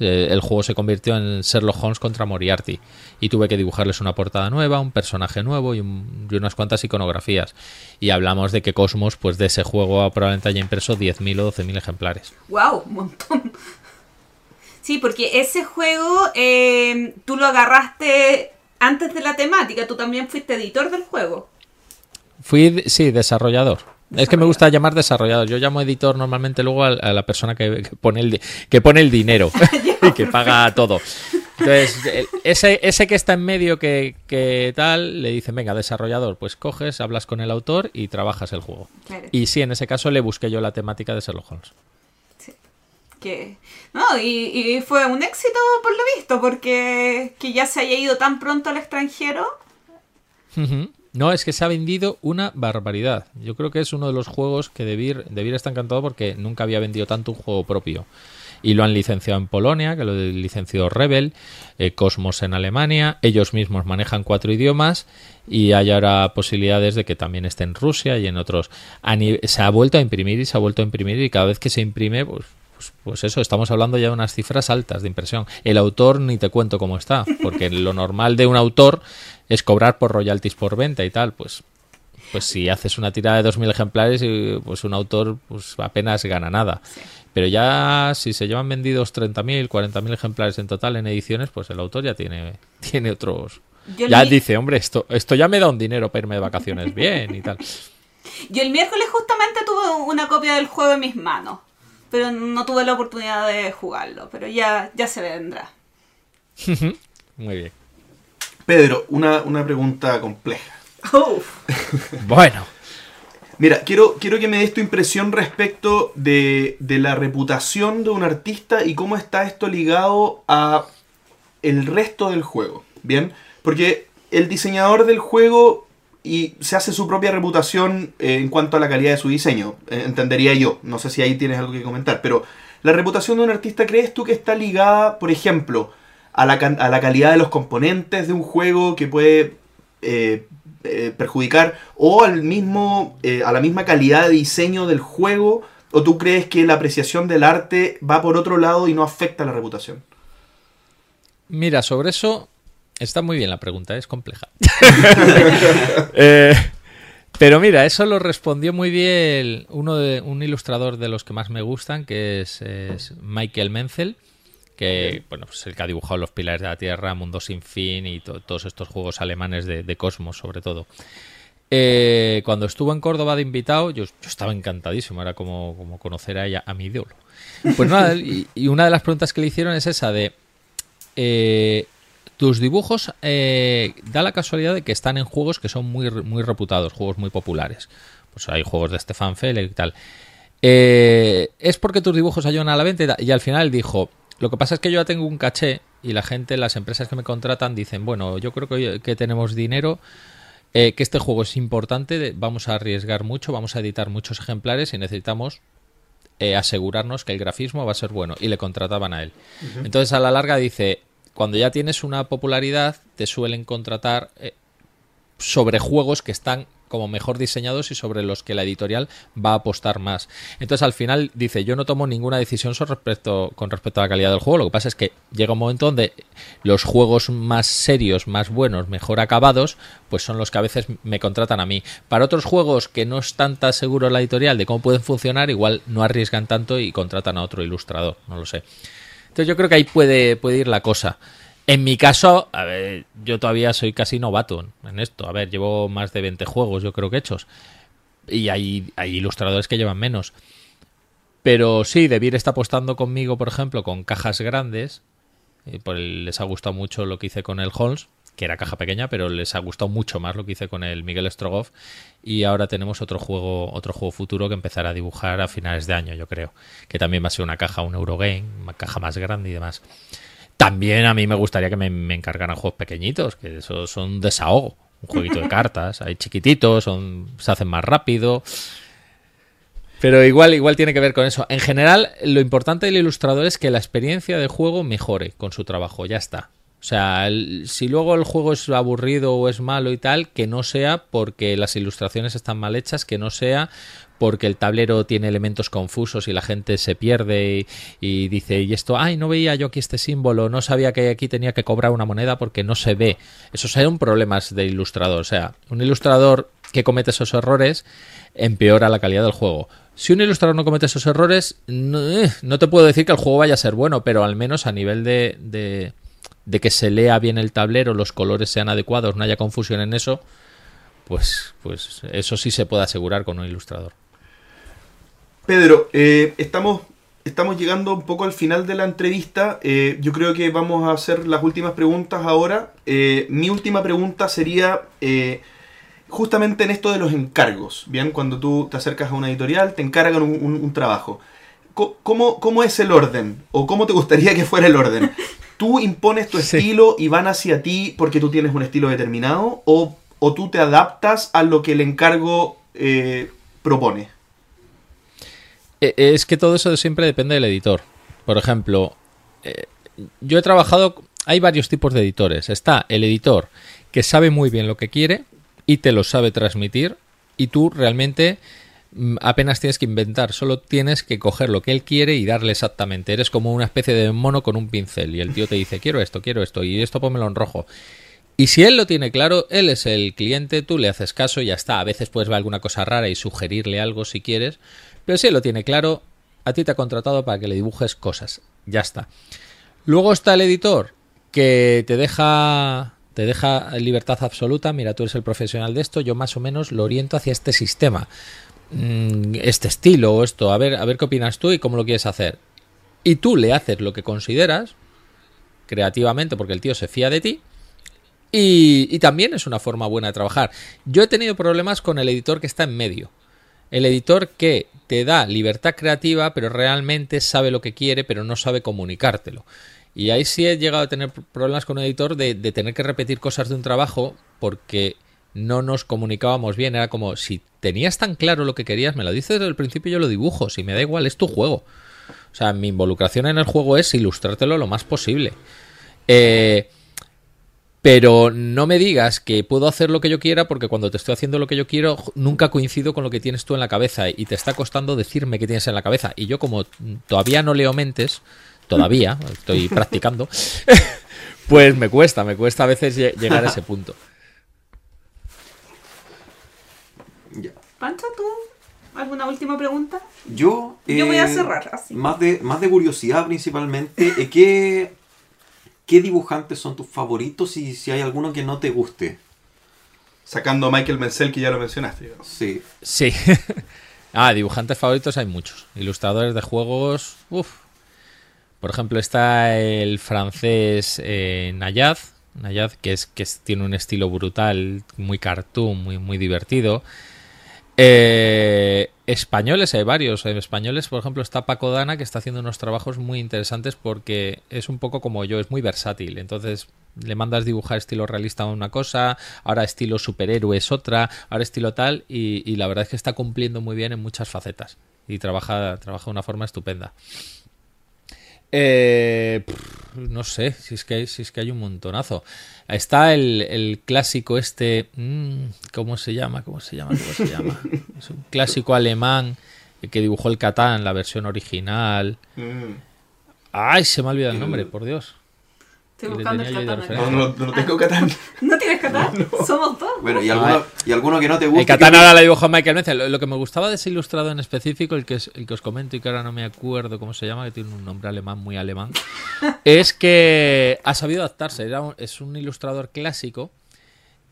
el juego se convirtió en Sherlock Holmes contra Moriarty y tuve que dibujarles una portada nueva, un personaje nuevo y, unas cuantas iconografías. Y hablamos de que Cosmos, pues de ese juego probablemente haya impreso 10.000 o 12.000 ejemplares. ¡Wow! Un montón. Sí, porque ese juego eh, tú lo agarraste antes de la temática, tú también fuiste editor del juego. Fui, sí, desarrollador. Es que me gusta llamar desarrollador. Yo llamo editor normalmente luego a, la persona que, pone el, que pone el dinero y que paga todo. Entonces, ese, ese que está en medio que, tal, le dice, venga, desarrollador, pues coges, hablas con el autor y trabajas el juego. Y sí, en ese caso le busqué yo la temática de Sherlock Holmes. Sí. Que, no, y, fue un éxito por lo visto, porque que ya se haya ido tan pronto al extranjero. No, es que se ha vendido una barbaridad. Yo creo que es uno de los juegos que Debir, Debir está encantado porque nunca había vendido tanto un juego propio. Y lo han licenciado en Polonia, que lo licenció Rebel, eh, Cosmos en Alemania, ellos mismos manejan cuatro idiomas y hay ahora posibilidades de que también esté en Rusia y en otros. Se ha vuelto a imprimir y se ha vuelto a imprimir y cada vez que se imprime, pues pues, pues, eso, estamos hablando ya de unas cifras altas de impresión. El autor ni te cuento cómo está, porque lo normal de un autor es cobrar por royalties por venta y tal, pues pues si haces una tirada de 2.000 ejemplares, pues un autor pues apenas gana nada. Pero ya si se llevan vendidos 30.000, 40.000 ejemplares en total en ediciones, pues el autor ya tiene, tiene otros... ya dice, hombre, esto, esto ya me da un dinero para irme de vacaciones bien y tal. Yo el miércoles justamente tuve una copia del juego en mis manos, pero no tuve la oportunidad de jugarlo, pero ya, ya se vendrá. Muy bien. Pedro, una, pregunta compleja. bueno. Mira, quiero, quiero que me des tu impresión respecto de, la reputación de un artista y cómo está esto ligado a el resto del juego. ¿Bien? Porque el diseñador del juego y se hace su propia reputación eh, en cuanto a la calidad de su diseño, eh, entendería yo. No sé si ahí tienes algo que comentar, pero la reputación de un artista, ¿crees tú que está ligada, por ejemplo, a la, a la calidad de los componentes de un juego que puede eh, eh, perjudicar o al mismo, eh, a la misma calidad de diseño del juego? ¿O tú crees que la apreciación del arte va por otro lado y no afecta la reputación? Mira, sobre eso está muy bien la pregunta, es compleja. pero mira, eso lo respondió muy bien uno de, un ilustrador de los que más me gustan, que es Michael Menzel que bueno, pues el que ha dibujado Los Pilares de la Tierra, Mundo Sin Fin y todos estos juegos alemanes de, Cosmos, sobre todo. Eh, cuando estuvo en Córdoba de invitado, yo, estaba encantadísimo, era como, como conocer a ella, a mi ídolo. Pues nada, y, una de las preguntas que le hicieron es esa de, eh, tus dibujos eh, da la casualidad de que están en juegos que son muy, muy reputados, juegos muy populares. Pues hay juegos de Stefan Feld y tal. ¿Es porque tus dibujos ayudan a la venta? Y al final dijo, lo que pasa es que yo ya tengo un caché y la gente, las empresas que me contratan dicen, bueno, yo creo que, tenemos dinero, eh, que este juego es importante, vamos a arriesgar mucho, vamos a editar muchos ejemplares y necesitamos eh, asegurarnos que el grafismo va a ser bueno. Y le contrataban a él. Entonces a la larga dice, cuando ya tienes una popularidad, te suelen contratar eh, sobre juegos que están como mejor diseñados y sobre los que la editorial va a apostar más. Entonces al final dice, yo no tomo ninguna decisión con respecto a la calidad del juego. Lo que pasa es que llega un momento donde los juegos más serios, más buenos, mejor acabados, pues son los que a veces me contratan a mí. Para otros juegos que no están tan seguros la editorial de cómo pueden funcionar, igual no arriesgan tanto y contratan a otro ilustrador, no lo sé. Entonces yo creo que ahí puede ir la cosa. En mi caso, yo todavía soy casi novato en esto. A ver, llevo más de 20 juegos, yo creo que hechos. Y hay, hay ilustradores que llevan menos. Pero sí, Debir está apostando conmigo, por ejemplo, con cajas grandes. Por les ha gustado mucho lo que hice con el Holmes, que era caja pequeña, pero les ha gustado mucho más lo que hice con el Miguel Strogoff. Y ahora tenemos otro juego, otro juego futuro que empezará a dibujar a finales de año, yo creo. Que también va a ser una caja, un Eurogame, una caja más grande y demás. También a mí me gustaría que me, encargaran juegos pequeñitos, que eso son desahogo. Un jueguito de cartas, hay chiquititos, son, se hacen más rápido. Pero igual, igual tiene que ver con eso. En general, lo importante del ilustrador es que la experiencia de juego mejore con su trabajo, ya está. O sea, el- si luego el juego es aburrido o es malo y tal, que no sea porque las ilustraciones están mal hechas, que no sea porque el tablero tiene elementos confusos y la gente se pierde y, dice, y esto, ay, no veía yo aquí este símbolo, no sabía que aquí tenía que cobrar una moneda porque no se ve. Esos son problemas de ilustrador. O sea, un ilustrador que comete esos errores empeora la calidad del juego. Si un ilustrador no comete esos errores, no, eh, no te puedo decir que el juego vaya a ser bueno, pero al menos a nivel de, de, de que se lea bien el tablero, los colores sean adecuados, no haya confusión en eso, pues, pues eso sí se puede asegurar con un ilustrador. Pedro, eh, estamos, estamos llegando un poco al final de la entrevista. Eh, yo creo que vamos a hacer las últimas preguntas ahora. Eh, mi última pregunta sería justamente en esto de los encargos. Bien, cuando tú te acercas a una editorial, te encargan un, un- un trabajo. ¿Cómo, ¿Cómo es el orden? ¿O cómo te gustaría que fuera el orden? ¿Tú impones tu Sí. estilo y van hacia ti porque tú tienes un estilo determinado? ¿O, o tú te adaptas a lo que el encargo propone? Eh, Es que todo eso siempre depende del editor. Por ejemplo, eh, yo he trabajado, hay varios tipos de editores. Está el editor que sabe muy bien lo que quiere y te lo sabe transmitir y tú realmente mm, apenas tienes que inventar, solo tienes que coger lo que él quiere y darle exactamente. Eres como una especie de mono con un pincel y el tío te dice, quiero esto, quiero esto y esto pónmelo en rojo. Y si él lo tiene claro, él es el cliente, tú le haces caso y ya está. A veces puedes ver alguna cosa rara y sugerirle algo si quieres, pero si él lo tiene claro, a ti te ha contratado para que le dibujes cosas. Ya está. Luego está el editor que te deja te deja libertad absoluta. Mira, tú eres el profesional de esto, yo más o menos lo oriento hacia este sistema, mm, este estilo o esto. A ver, a ver qué opinas tú y cómo lo quieres hacer. Y tú le haces lo que consideras creativamente porque el tío se fía de ti. Y, y también es una forma buena de trabajar. Yo he tenido problemas con el editor que está en medio. El editor que te da libertad creativa, pero realmente sabe lo que quiere, pero no sabe comunicártelo. Y ahí sí he llegado a tener problemas con un editor de, tener que repetir cosas de un trabajo porque no nos comunicábamos bien. Era como, si tenías tan claro lo que querías, me lo dices desde el principio, yo lo dibujo. Si me da igual, es tu juego. O sea, mi involucración en el juego es ilustrártelo lo más posible. Eh, pero no me digas que puedo hacer lo que yo quiera porque cuando te estoy haciendo lo que yo quiero nunca coincido con lo que tienes tú en la cabeza y te está costando decirme qué tienes en la cabeza. Y yo como todavía no leo mentes, todavía, estoy practicando, pues me cuesta, me cuesta a veces lle- llegar a ese punto. Pancho, ¿tú? ¿Alguna última pregunta? Yo, Yo voy a eh, cerrar, así. Más de, más de curiosidad principalmente, eh, ¿qué, ¿qué dibujantes son tus favoritos y si hay alguno que no te guste? Sacando a Michael Menzel, que ya lo mencionaste. digamos. Sí. Sí. ah, dibujantes favoritos hay muchos. Ilustradores de juegos, uff. Por ejemplo, está el francés eh, Nayad, Nayad, que es que es- tiene un estilo brutal, muy cartoon, muy, muy divertido. Eh, españoles hay varios. En españoles, por ejemplo, está Paco Dana, que está haciendo unos trabajos muy interesantes porque es un poco como yo, es muy versátil. Entonces, le mandas dibujar estilo realista una cosa, ahora estilo superhéroe es otra, ahora estilo tal, y, y la verdad es que está cumpliendo muy bien en muchas facetas. Y trabaja, trabaja de una forma estupenda. Eh, pff, no sé, si es que hay, si es que hay un montonazo. Está el, el clásico este, mm, ¿cómo se llama? ¿Cómo se llama? ¿Cómo se llama? Es un clásico alemán que dibujó el Catán, la versión original. Mm. Ay, se me ha olvidado el nombre, por Dios. Estoy buscando el katana. No, no, no tengo Catán. ¿No tienes katana? Somos dos. Bueno, y alguno, y alguno que no te guste. El Catán ahora la dibujó Michael Menzel. Lo, lo que me gustaba de ese ilustrado en específico, el que, es- el que os comento y que ahora no me acuerdo cómo se llama, que tiene un nombre alemán muy alemán, es que ha sabido adaptarse. Era un- es un ilustrador clásico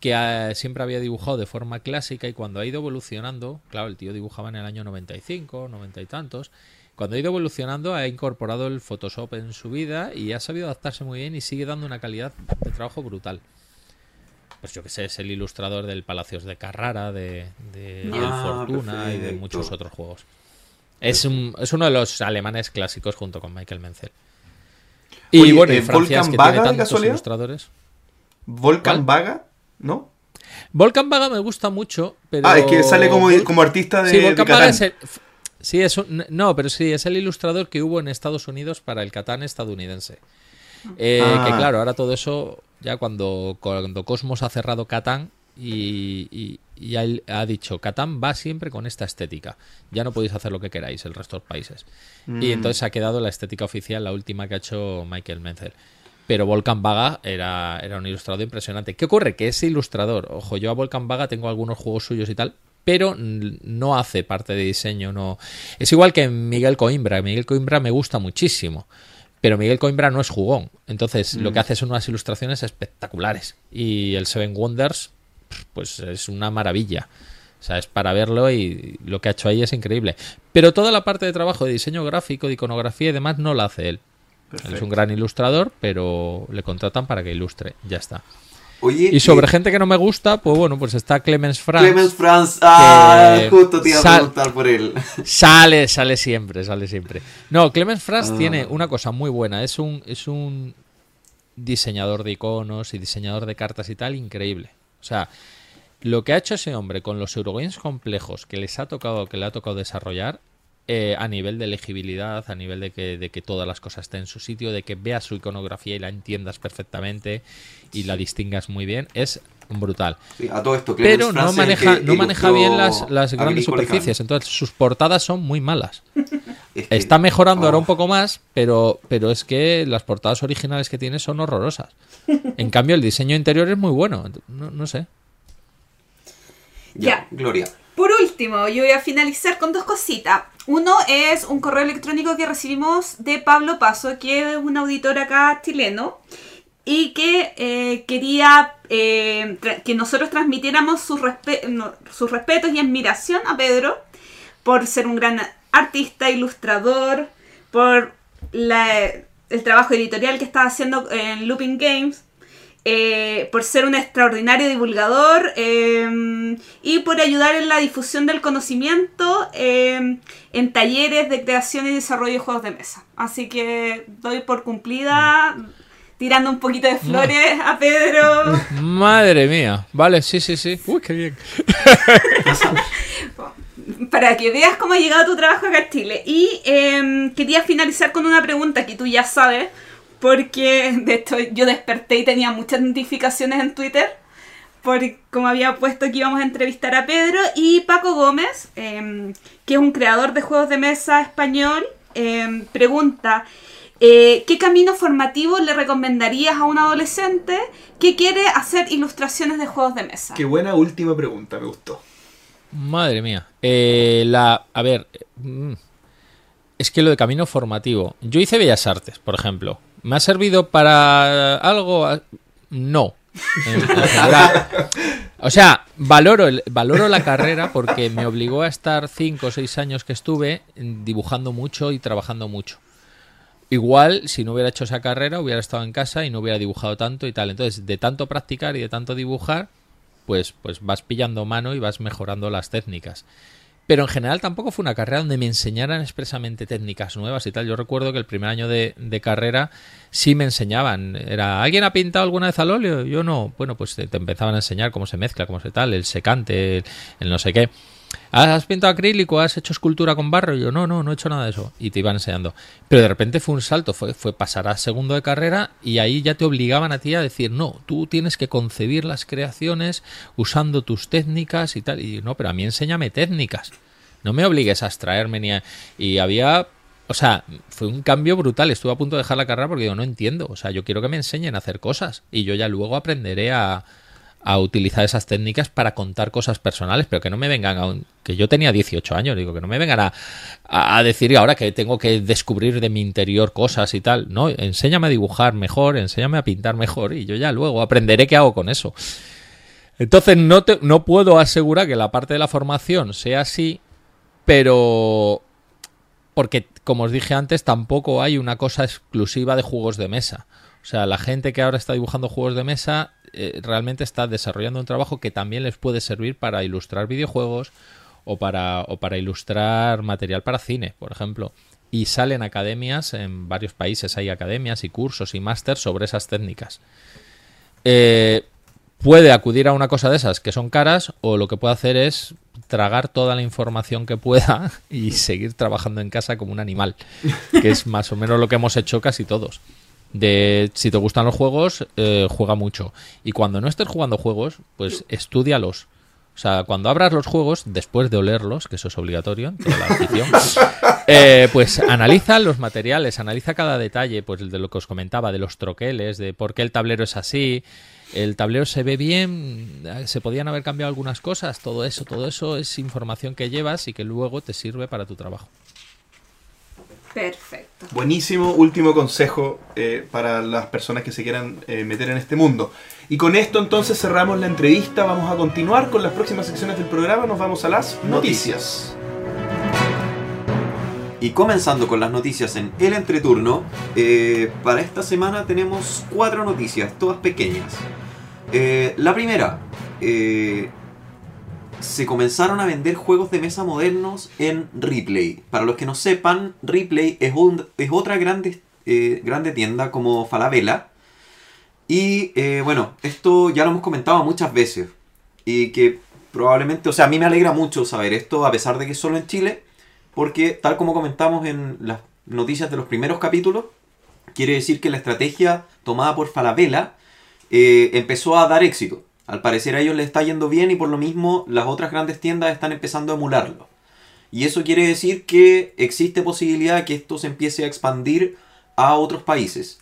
que eh, siempre había dibujado de forma clásica y cuando ha ido evolucionando, claro, el tío dibujaba en el año 95, 90 y tantos, cuando ha ido evolucionando ha incorporado el Photoshop en su vida y ha sabido adaptarse muy bien y sigue dando una calidad de trabajo brutal. Pues yo que sé, es el ilustrador del Palacios de Carrara, de, de El Ah, Fortuna y de muchos otros juegos. Es, un- es uno de los alemanes clásicos junto con Michael Menzel. Y Oye, bueno, y eh, Francia es ¿Volcan que Vaga, tiene tantos casualidad? ilustradores. Volcan ¿Cuál? Vaga, ¿no? Volcan Vaga me gusta mucho, pero... Ah, es que sale como, como artista de, Sí, Volcan. Vaga es el... Sí, es un- no, pero sí, es el ilustrador que hubo en Estados Unidos para el Catán estadounidense. Eh, Ah. Que claro, ahora todo eso, ya cuando, cuando Cosmos ha cerrado Catán y, y- y ha, ha dicho, Catán va siempre con esta estética. Ya no podéis hacer lo que queráis el resto de los países. Mm. Y entonces ha quedado la estética oficial, la última que ha hecho Michael Menzel. Pero Volkan Vaga era, era un ilustrador impresionante. ¿Qué ocurre? Que ese ilustrador, ojo, yo a Volkan Vaga tengo algunos juegos suyos y tal, pero no hace parte de diseño, no. Es igual que Miguel Coimbra. Miguel Coimbra me gusta muchísimo. Pero Miguel Coimbra no es jugón. Entonces, lo que hace son unas ilustraciones espectaculares. Y el Seven Wonders, pues es una maravilla. O sea, es para verlo y lo que ha hecho ahí es increíble. Pero toda la parte de trabajo de diseño gráfico, de iconografía y demás no la hace él. Él es un gran ilustrador, pero le contratan para que ilustre. Ya está. Oye, Y sobre eh, gente que no me gusta, pues bueno, pues está Clemens Franz. Clemens Franz, ah, justo te iba a preguntar por él. Sale, sale siempre, sale siempre. No, Clemens Franz Ah. tiene una cosa muy buena. Es un, es un diseñador de iconos y diseñador de cartas y tal increíble. O sea, lo que ha hecho ese hombre con los Eurogames complejos que les ha tocado, que le ha tocado desarrollar, eh, a nivel de legibilidad, a nivel de que, de que todas las cosas estén en su sitio, de que veas su iconografía y la entiendas perfectamente y la distingas muy bien, es brutal. Sí, a todo esto, Clemens Pero no maneja, que no maneja bien las, las grandes superficies, entonces sus portadas son muy malas. Carne. Es que- Está mejorando ahora un poco más, pero, pero es que las portadas originales que tiene son horrorosas. En cambio, el diseño interior es muy bueno. No, no sé. Ya, Ya. Gloria. Por último, yo voy a finalizar con dos cositas. Uno es un correo electrónico que recibimos de Pablo Paso, que es un auditor acá chileno, y que eh, quería eh, que nosotros transmitiéramos sus, respetos y admiración a Pedro por ser un gran artista, ilustrador, por el trabajo editorial que está haciendo en Looping Games, eh, por ser un extraordinario divulgador eh, y por ayudar en la difusión del conocimiento eh, en talleres de creación y desarrollo de juegos de mesa. Así que doy por cumplida tirando un poquito de flores a Pedro. Madre mía. Vale, sí, sí, sí. Uy, qué bien. para que veas cómo ha llegado tu trabajo acá en Chile. Y eh, quería finalizar con una pregunta que tú ya sabes, porque de hecho yo desperté y tenía muchas notificaciones en Twitter, por como había puesto que íbamos a entrevistar a Pedro y Paco Gómez, eh, que es un creador de juegos de mesa español, eh, pregunta... eh, ¿Qué camino formativo le recomendarías a un adolescente que quiere hacer ilustraciones de juegos de mesa? Qué buena última pregunta, me gustó. Madre mía. Eh, la, a ver, mm, es que lo de camino formativo. Yo hice Bellas Artes, por ejemplo. ¿Me ha servido para algo? No. O sea, valoro, el- valoro la carrera porque me obligó a estar cinco o seis años que estuve dibujando mucho y trabajando mucho. Igual, si no hubiera hecho esa carrera, hubiera estado en casa y no hubiera dibujado tanto y tal. Entonces, de tanto practicar y de tanto dibujar, pues, pues vas pillando mano y vas mejorando las técnicas. Pero en general tampoco fue una carrera donde me enseñaran expresamente técnicas nuevas y tal. Yo recuerdo que el primer año de, de carrera sí me enseñaban. Era, ¿alguien ha pintado alguna vez al óleo? Yo no. Bueno, pues te, empezaban a enseñar cómo se mezcla, cómo se tal, el secante, el, el no sé qué. ¿Has pintado acrílico? ¿Has hecho escultura con barro? Y yo, no, no, no he hecho nada de eso. Y te iban enseñando. Pero de repente fue un salto, fue, fue pasar a segundo de carrera y ahí ya te obligaban a ti a decir, no, tú tienes que concebir las creaciones usando tus técnicas y tal. Y no, pero a mí enséñame técnicas. No me obligues a extraerme ni a... Y había... O sea, fue un cambio brutal. Estuve a punto de dejar la carrera porque digo, no entiendo. O sea, yo quiero que me enseñen a hacer cosas. Y yo ya luego aprenderé a, a utilizar esas técnicas para contar cosas personales, pero que no me vengan a un- que yo tenía 18 años, digo, que no me vengan a, a decir ahora que tengo que descubrir de mi interior cosas y tal. No, enséñame a dibujar mejor, enséñame a pintar mejor y yo ya luego aprenderé qué hago con eso. Entonces no, te- no puedo asegurar que la parte de la formación sea así, pero porque como os dije antes tampoco hay una cosa exclusiva de juegos de mesa. O sea, la gente que ahora está dibujando juegos de mesa eh, realmente está desarrollando un trabajo que también les puede servir para ilustrar videojuegos o para, o para ilustrar material para cine, por ejemplo. Y salen academias, en varios países hay academias y cursos y másters sobre esas técnicas. Eh, puede acudir a una cosa de esas que son caras o lo que puede hacer es tragar toda la información que pueda y seguir trabajando en casa como un animal, que es más o menos lo que hemos hecho casi todos. De si te gustan los juegos, eh, juega mucho. Y cuando no estés jugando juegos, pues estudialos. O sea, cuando abras los juegos, después de olerlos, que eso es obligatorio en toda la afición, eh, pues analiza los materiales, analiza cada detalle, pues de lo que os comentaba, de los troqueles, de por qué el tablero es así, el tablero se ve bien, se podían haber cambiado algunas cosas, todo eso, todo eso es información que llevas y que luego te sirve para tu trabajo. Perfecto. Buenísimo último consejo eh, para las personas que se quieran eh, meter en este mundo. Y con esto entonces cerramos la entrevista. Vamos a continuar con las próximas secciones del programa. Nos vamos a las noticias. Y comenzando con las noticias en el entreturno, eh, para esta semana tenemos cuatro noticias, todas pequeñas. Eh, la primera, eh, se comenzaron a vender juegos de mesa modernos en Replay. Para los que no sepan, Replay es, un- es otra grande, eh, grande tienda como Falabella. Y eh, bueno, esto ya lo hemos comentado muchas veces. Y que probablemente, o sea, a mí me alegra mucho saber esto, a pesar de que es solo en Chile. Porque tal como comentamos en las noticias de los primeros capítulos, quiere decir que la estrategia tomada por Falabella eh, empezó a dar éxito. Al parecer a ellos les está yendo bien y por lo mismo las otras grandes tiendas están empezando a emularlo. Y eso quiere decir que existe posibilidad de que esto se empiece a expandir a otros países.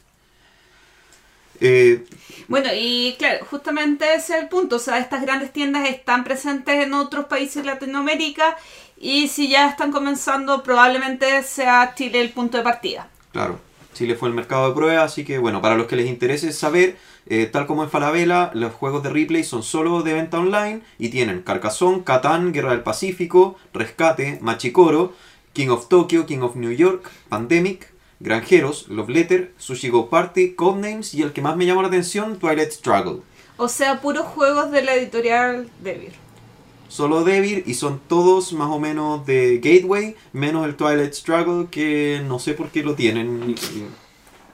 Eh, Bueno, y claro, justamente ese es el punto. O sea, estas grandes tiendas están presentes en otros países de Latinoamérica y si ya están comenzando, probablemente sea Chile el punto de partida. Claro, Chile fue el mercado de prueba, así que bueno, para los que les interese saber, eh, tal como en Falabella, los juegos de replay son solo de venta online y tienen Carcassonne, Catán, Guerra del Pacífico, Rescate, Machicoro, King of Tokyo, King of New York, Pandemic, Granjeros, Love Letter, Sushi Go Party, Codenames y el que más me llamó la atención, Twilight Struggle. O sea, puros juegos de la editorial Devir. Solo Devil y son todos más o menos de Gateway, menos el Twilight Struggle que no sé por qué lo tienen.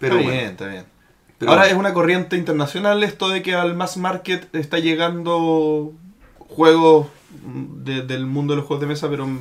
Pero está bueno. bien, está bien. Pero Ahora bueno. es una corriente internacional esto de que al mass market está llegando juegos de- del mundo de los juegos de mesa, pero mm,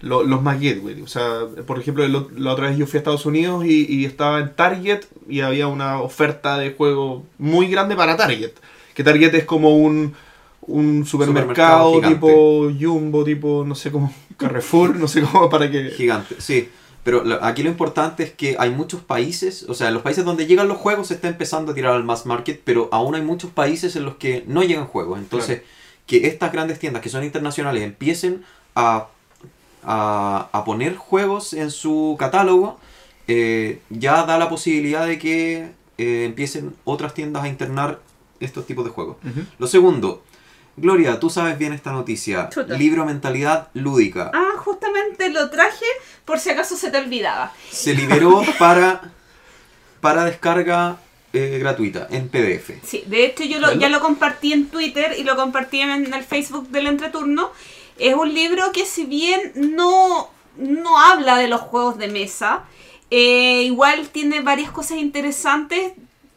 lo- los más gateway. O sea, por ejemplo, la otra vez yo fui a Estados Unidos y, y estaba en Target y había una oferta de juego muy grande para Target. Que Target es como un, un supermercado, Supermercado tipo Jumbo, tipo, no sé cómo, Carrefour, no sé cómo, para que... Gigante, sí. Pero aquí lo importante es que hay muchos países, o sea, en los países donde llegan los juegos se está empezando a tirar al mass market, pero aún hay muchos países en los que no llegan juegos. Entonces, que estas grandes tiendas que son internacionales empiecen a, a, a poner juegos en su catálogo, eh, ya da la posibilidad de que eh, empiecen otras tiendas a internar estos tipos de juegos. Lo segundo, Gloria, tú sabes bien esta noticia. Chuta. Libro Mentalidad Lúdica. Ah, justamente lo traje por si acaso se te olvidaba. se liberó para, para descarga eh, gratuita en PDF. Sí, de hecho yo lo- ya lo compartí en Twitter y lo compartí en el Facebook del entreturno. Es un libro que si bien no, no habla de los juegos de mesa, eh, igual tiene varias cosas interesantes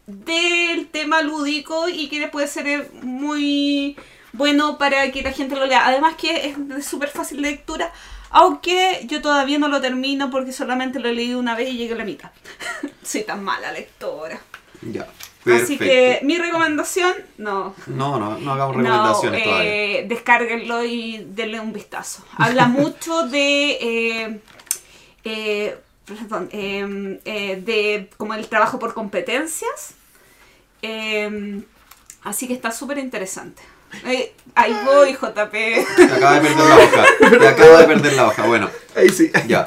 del tema lúdico y que puede ser muy bueno para que la gente lo lea. Además que es de súper fácil de lectura, aunque yo todavía no lo termino porque solamente lo he leído una vez y llegué a la mitad. Soy tan mala lectora. Ya. Así Perfecto. que mi recomendación, no. No, no, no hagamos No, recomendaciones todavía. eh, descárguenlo y denle un vistazo. Habla mucho de, eh, eh, perdón, eh, eh, de como el trabajo por competencias. Eh, así que está súper interesante. Eh, ahí voy, JP. Te acaba de perder la hoja. Te acaba de perder la hoja. Bueno, Ahí sí. ya.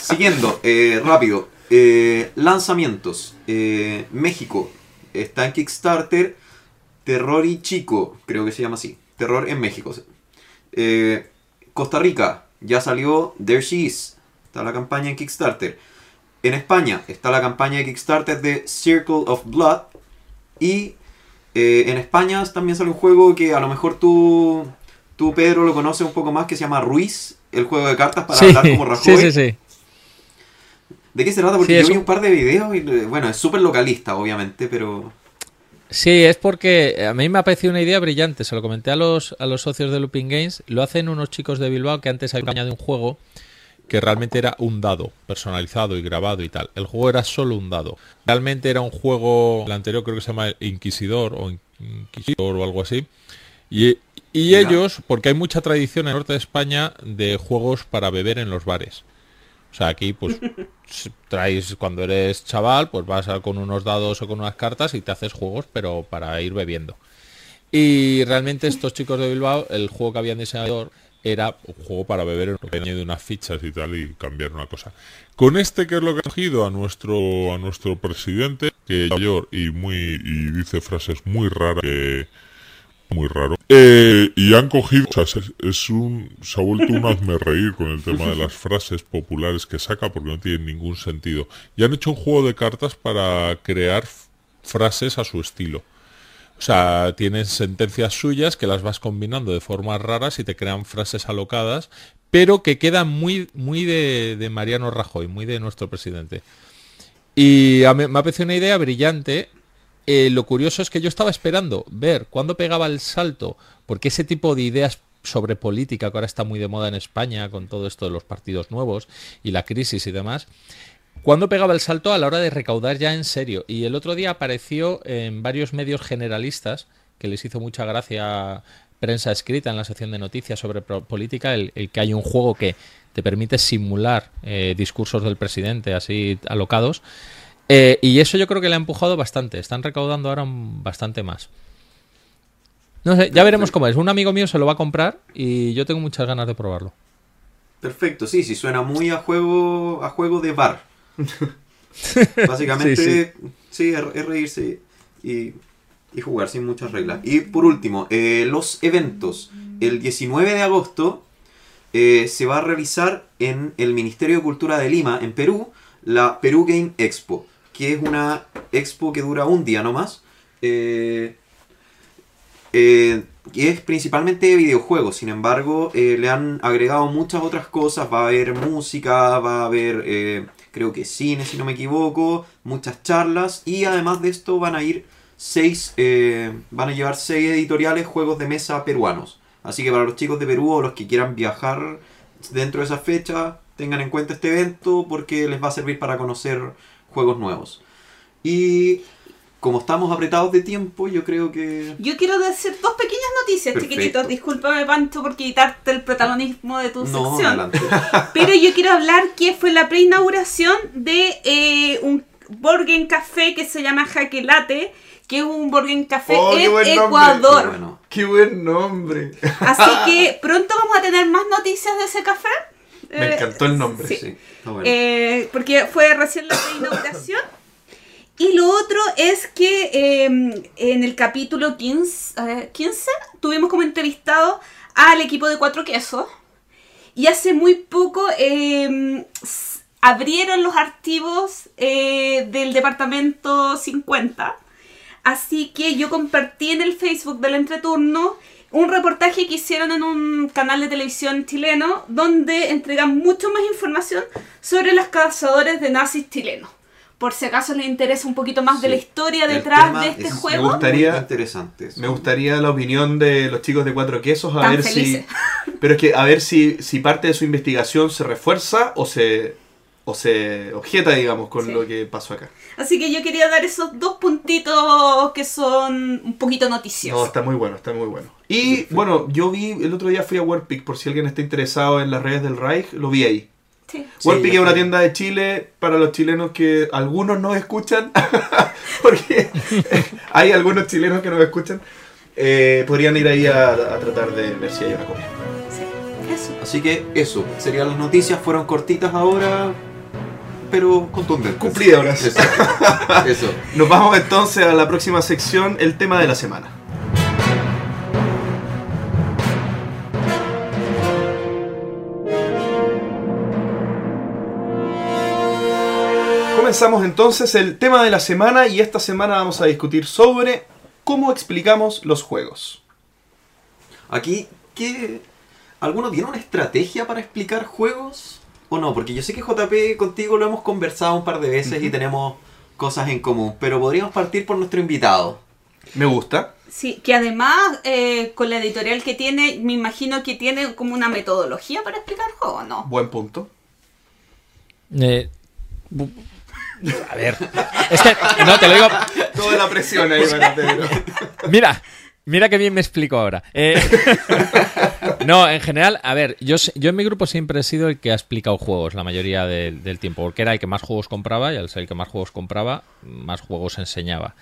Siguiendo, eh, rápido. Eh, lanzamientos. Eh, México. Está en Kickstarter. Terror y Chico. Creo que se llama así. Terror en México. Eh, Costa Rica. Ya salió There She Is. Está la campaña en Kickstarter. En España está la campaña de Kickstarter de Circle of Blood. Y eh, en España también sale un juego que a lo mejor tú, tú Pedro, lo conoces un poco más, que se llama Ruiz, el juego de cartas para Sí, hablar como Rajoy. sí, sí, sí. ¿De qué se trata? Porque Sí, yo vi un- par de videos y eh, bueno, es súper localista, obviamente, pero... Sí, es porque a mí me ha parecido una idea brillante. Se lo comenté a los, a los socios de Looping Games. Lo hacen unos chicos de Bilbao que antes habían de un juego que realmente era un dado personalizado y grabado y tal. El juego era solo un dado. Realmente era un juego, el anterior creo que se llama Inquisidor o Inquisidor o algo así. Y, y ellos, porque hay mucha tradición en el norte de España de juegos para beber en los bares. O sea, aquí pues traes cuando eres chaval, pues vas a, con unos dados o con unas cartas y te haces juegos, pero para ir bebiendo. Y realmente estos chicos de Bilbao, el juego que habían diseñado era un juego para beber en de unas fichas y tal y cambiar una cosa. Con este que es lo que ha cogido a nuestro a nuestro presidente, que es mayor y muy y dice frases muy raras muy raro. Eh, y han cogido, o sea, es, un, se ha vuelto un hazme reír con el tema de las frases populares que saca porque no tienen ningún sentido. Y han hecho un juego de cartas para crear frases a su estilo. O sea, tienes sentencias suyas que las vas combinando de formas raras y te crean frases alocadas, pero que quedan muy, muy de, Mariano Rajoy, muy de nuestro presidente. Y me ha parecido una idea brillante. Eh, lo curioso es que yo estaba esperando ver cuándo pegaba el salto, porque ese tipo de ideas sobre política, que ahora está muy de moda en España, con todo esto de los partidos nuevos y la crisis y demás, ¿Cuándo pegaba el salto a la hora de recaudar ya en serio? Y el otro día apareció en varios medios generalistas, que les hizo mucha gracia prensa escrita en la sección de noticias sobre política, el, que hay un juego que te permite simular eh, discursos del presidente así alocados. Eh, y eso yo creo que le ha empujado bastante. Están recaudando ahora bastante más. No sé, ya veremos cómo es. Un amigo mío se lo va a comprar y yo tengo muchas ganas de probarlo. Perfecto, sí, sí, suena muy a juego, a juego de bar. Básicamente, sí, es, reírse y, jugar sin muchas reglas. Y por último, eh, los eventos. El 19 de agosto eh, se va a realizar en el Ministerio de Cultura de Lima, en Perú, la Perú Game Expo, que es una expo que dura un día nomás. Eh, eh, y es principalmente de videojuegos, sin embargo, le han agregado muchas otras cosas. Va a haber música, va a haber creo que cine, si no me equivoco, muchas charlas y además de esto van a ir seis, eh, van a llevar seis editoriales juegos de mesa peruanos. Así que para los chicos de Perú o los que quieran viajar dentro de esa fecha, tengan en cuenta este evento porque les va a servir para conocer juegos nuevos. Y como estamos apretados de tiempo, yo creo que... Yo quiero decir dos pequeñas noticias, chiquititos. Discúlpame, Pancho, por quitarte el protagonismo de tu no, sección. Pero yo quiero hablar que fue la preinauguración de eh, un Borgen Café que se llama Jaque Late, que es un Borgen Café oh, en Ecuador. Qué, buen nombre. Así que pronto vamos a tener más noticias de ese café. Me eh, encantó el nombre, sí. Eh, porque fue recién la preinauguración. Y lo otro es que em, en el capítulo 15, 15 tuvimos como entrevistado al equipo de Cuatro Quesos. Y hace muy poco em, abrieron los archivos eh, del departamento 50. Así que yo compartí en el Facebook del entreturno un reportaje que hicieron en un canal de televisión chileno donde entregan mucho más información sobre los cazadores de nazis chilenos por si acaso les interesa un poquito más de la historia detrás de este juego. Me gustaría, interesante me gustaría la opinión de los chicos de Cuatro Quesos a ver si... Pero es que a ver si, si parte de su investigación se refuerza o se, o se objeta, digamos, con lo que pasó acá. Así que yo quería dar esos dos puntitos que son un poquito noticiosos. No, está muy bueno, está muy bueno. Y bueno, yo vi, el otro día fui a Warpic, por si alguien está interesado en las redes del Reich, lo vi ahí. Sí. es una tienda de Chile para los chilenos que algunos no escuchan, porque hay algunos chilenos que no escuchan. Eh, podrían ir ahí a, tratar de ver si hay una copia. Sí, eso. Así que eso, serían las noticias, fueron cortitas ahora, pero contundentes. Cumplidas. Eso. eso. Nos vamos entonces a la próxima sección, el tema de la semana. Comenzamos entonces el tema de la semana y esta semana vamos a discutir sobre cómo explicamos los juegos. Aquí, ¿qué? ¿Alguno tiene una estrategia para explicar juegos? ¿O no? Porque yo sé que JP contigo lo hemos conversado un par de veces y tenemos cosas en común, pero podríamos partir por nuestro invitado. Me gusta. Sí, que además eh, con la editorial que tiene, me imagino que tiene como una metodología para explicar juegos, ¿no? Buen punto. Eh, a ver, es que no te lo digo. Toda la presión ahí Pedro. Mira, mira que bien me explico ahora. Eh, no, en general, a ver, yo, yo en mi grupo siempre he sido el que ha explicado juegos la mayoría del- del tiempo, porque era el que más juegos compraba y al ser el que más juegos compraba, más juegos enseñaba.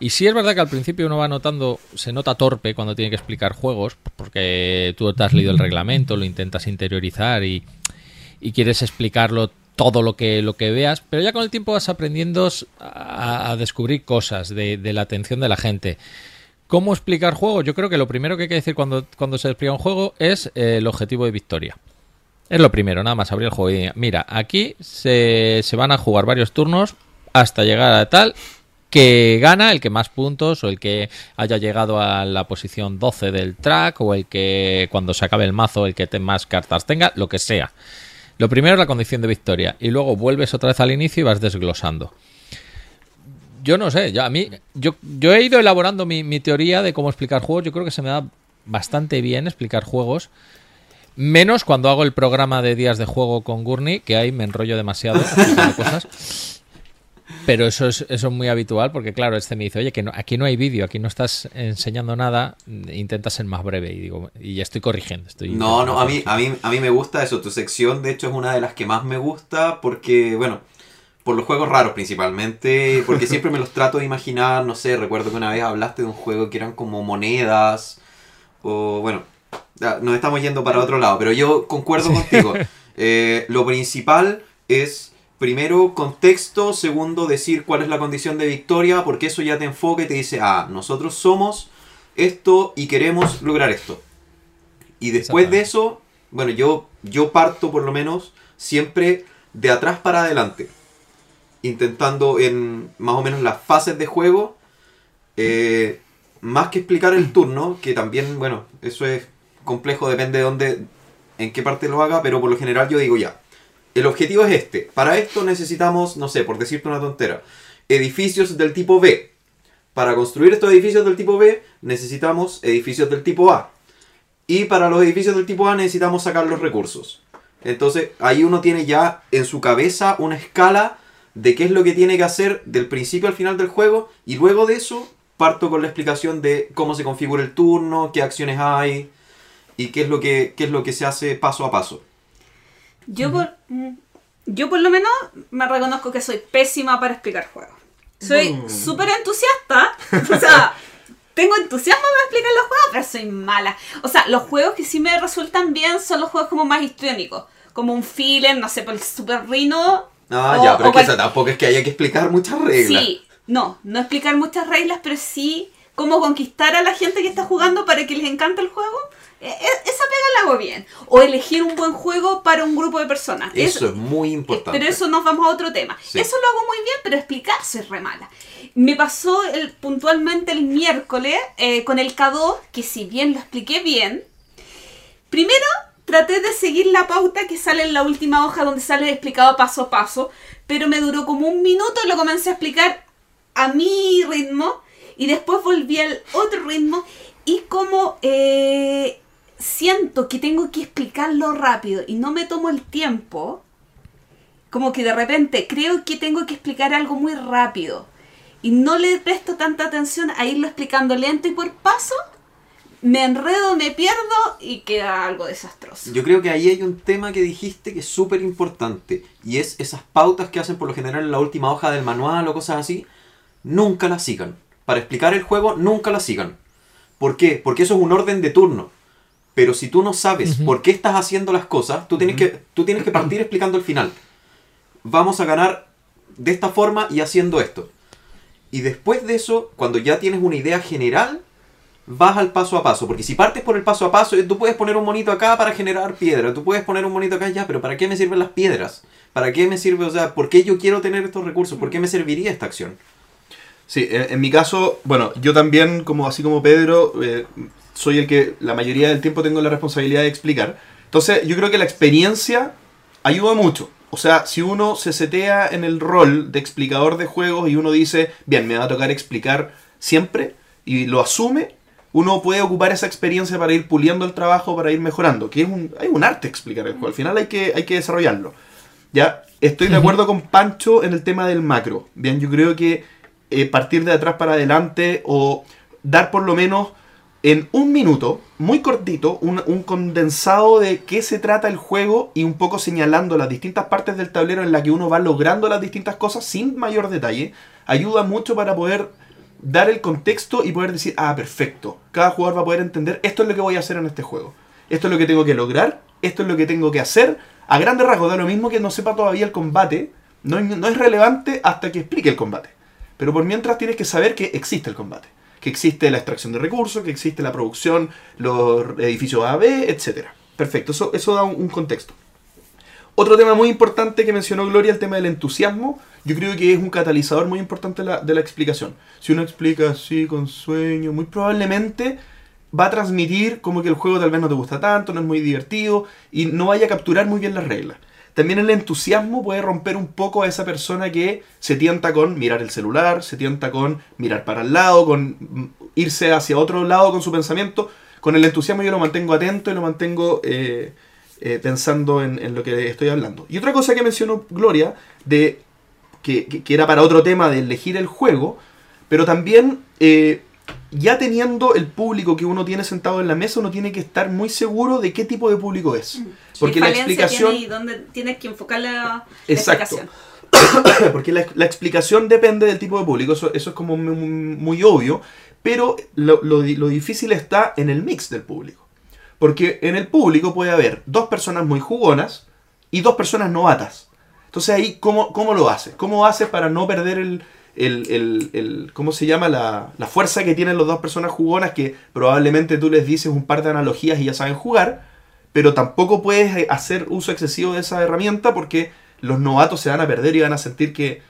Y sí es verdad que al principio uno va notando, se nota torpe cuando tiene que explicar juegos, porque tú te has leído el reglamento, lo intentas interiorizar y, y quieres explicarlo todo lo que, lo que veas, pero ya con el tiempo vas aprendiendo a, descubrir cosas de, la atención de la gente. ¿Cómo explicar juegos? Yo creo que lo primero que hay que decir cuando, cuando se explica un juego es eh, el objetivo de victoria. Es lo primero, nada más abrir el juego y mira, aquí se, se van a jugar varios turnos hasta llegar a tal que gana el que más puntos o el que haya llegado a la posición 12 del track o el que cuando se acabe el mazo el que más cartas tenga, lo que sea. Lo primero es la condición de victoria y luego vuelves otra vez al inicio y vas desglosando. Yo no sé, yo, a mí, yo, yo he ido elaborando mi, mi teoría de cómo explicar juegos. Yo creo que se me da bastante bien explicar juegos. Menos cuando hago el programa de días de juego con Gurney, que ahí me enrollo demasiado cosas. Pero eso es, eso es muy habitual porque, claro, este me dice, oye, que no- aquí no hay vídeo, aquí no estás enseñando nada, intenta ser más breve. Y digo, y ya estoy corrigiendo. Estoy No, no, a mí, a, mí, a mí me gusta eso. Tu sección, de hecho, es una de las que más me gusta porque, bueno, por los juegos raros principalmente, porque siempre me los trato de imaginar, no sé, recuerdo que una vez hablaste de un juego que eran como monedas, o bueno, nos estamos yendo para otro lado, pero yo concuerdo contigo. Eh, lo principal es, primero, contexto, segundo, decir cuál es la condición de victoria, porque eso ya te enfoca y te dice, ah, nosotros somos esto y queremos lograr esto. Y después de eso, bueno, yo, yo parto por lo menos siempre de atrás para adelante. Intentando en más o menos las fases de juego, eh, más que explicar el turno, que también, bueno, eso es complejo, depende de dónde, en qué parte lo haga, pero por lo general yo digo ya, el objetivo es este. Para esto necesitamos, no sé, por decirte una tontera, edificios del tipo B. Para construir estos edificios del tipo B necesitamos edificios del tipo A. Y para los edificios del tipo A necesitamos sacar los recursos. Entonces ahí uno tiene ya en su cabeza una escala de qué es lo que tiene que hacer del principio al final del juego. Y luego de eso parto con la explicación de cómo se configura el turno, qué acciones hay y qué es lo que, qué es lo que se hace paso a paso. Yo por, mm, yo por lo menos me reconozco que soy pésima para explicar juegos. Soy Mm. súper entusiasta. O sea, tengo entusiasmo para explicar los juegos, pero soy mala. O sea, los juegos que sí me resultan bien son los juegos como más histriónicos. Como un filler, no sé, por el Super Rhino. Ah, o- ya, pero o que cual- tampoco es que haya que explicar muchas reglas. Sí, no, no explicar muchas reglas, pero sí cómo conquistar a la gente que está jugando para que les encante el juego. E- e- esa pega la hago bien. O elegir un buen juego para un grupo de personas. Eso Es- es muy importante. pero eso nos vamos a otro tema. Sí. Eso lo hago muy bien, pero explicar soy re mala. Me pasó el, puntualmente el miércoles eh, con el K2, que si bien lo expliqué bien, primero traté de seguir la pauta que sale en la última hoja donde sale explicado paso a paso, pero me duró como un minuto y lo comencé a explicar a mi ritmo y después volví al otro ritmo y como eh, siento que tengo que explicarlo rápido y no me tomo el tiempo, como que de repente creo que tengo que explicar algo muy rápido y no le presto tanta atención a irlo explicando lento y por paso, me enredo, me pierdo y queda algo desastroso. Yo creo que ahí hay un tema que dijiste que es súper importante y es esas pautas que hacen por lo general en la última hoja del manual o cosas así, nunca las sigan. Para explicar el juego, nunca las sigan. ¿Por qué? Porque eso es un orden de turno. Pero si tú no sabes por qué estás haciendo las cosas, tú tienes, que, tú tienes que partir explicando el final. Vamos a ganar de esta forma y haciendo esto. Y después de eso, cuando ya tienes una idea general, vas al paso a paso. Porque si partes por el paso a paso, tú puedes poner un monito acá para generar piedra. Tú puedes poner un monito acá ya, pero ¿para qué me sirven las piedras? ¿Para qué me sirve? O sea, ¿por qué yo quiero tener estos recursos? ¿Por qué me serviría esta acción? Sí, en, en mi caso, bueno, yo también, como así como Pedro, eh, soy el que la mayoría del tiempo tengo la responsabilidad de explicar. Entonces, yo creo que la experiencia ayuda mucho. O sea, si uno se setea en el rol de explicador de juegos y uno dice, bien, me va a tocar explicar siempre, y lo asume, uno puede ocupar esa experiencia para ir puliendo el trabajo, para ir mejorando, que es un, hay un arte explicar el juego, al final hay que, hay que desarrollarlo. Ya, estoy de acuerdo con Pancho en el tema del macro. Bien, yo creo que eh, partir de atrás para adelante o dar por lo menos en un minuto, muy cortito, un, condensado de qué se trata el juego y un poco señalando las distintas partes del tablero en la que uno va logrando las distintas cosas sin mayor detalle, ayuda mucho para poder dar el contexto y poder decir, ah, perfecto, cada jugador va a poder entender, esto es lo que voy a hacer en este juego, esto es lo que tengo que lograr, esto es lo que tengo que hacer, a grandes rasgos da lo mismo que no sepa todavía el combate, no, no es relevante hasta que explique el combate, pero por mientras tienes que saber que existe el combate, que existe la extracción de recursos, que existe la producción, los edificios A, B, etc. Perfecto, eso, da un, contexto. Otro tema muy importante que mencionó Gloria, el tema del entusiasmo, yo creo que es un catalizador muy importante de la explicación. Si uno explica así, con sueño, muy probablemente va a transmitir como que el juego tal vez no te gusta tanto, no es muy divertido y no vaya a capturar muy bien las reglas. También el entusiasmo puede romper un poco a esa persona que se tienta con mirar el celular, se tienta con mirar para el lado, con mm, irse hacia otro lado con su pensamiento. Con el entusiasmo yo lo mantengo atento y lo mantengo eh, eh, pensando en, lo que estoy hablando. Y otra cosa que mencionó Gloria, de que, era para otro tema de elegir el juego, pero también eh, ya teniendo el público que uno tiene sentado en la mesa, uno tiene que estar muy seguro de qué tipo de público es. Porque ¿Qué la explicación... tiene y dónde tienes que enfocar la, la Exacto. explicación? Porque la, la explicación depende del tipo de público, eso, eso es como muy, muy obvio, pero lo, lo lo difícil está en el mix del público. Porque en el público puede haber dos personas muy jugonas y dos personas novatas. Entonces ahí, ¿cómo, cómo lo haces? ¿Cómo haces para no perder el, el, el- el- ¿cómo se llama? La, la fuerza que tienen las dos personas jugonas que probablemente tú les dices un par de analogías y ya saben jugar, pero tampoco puedes eh, hacer uso excesivo de esa herramienta porque los novatos se van a perder y van a sentir que,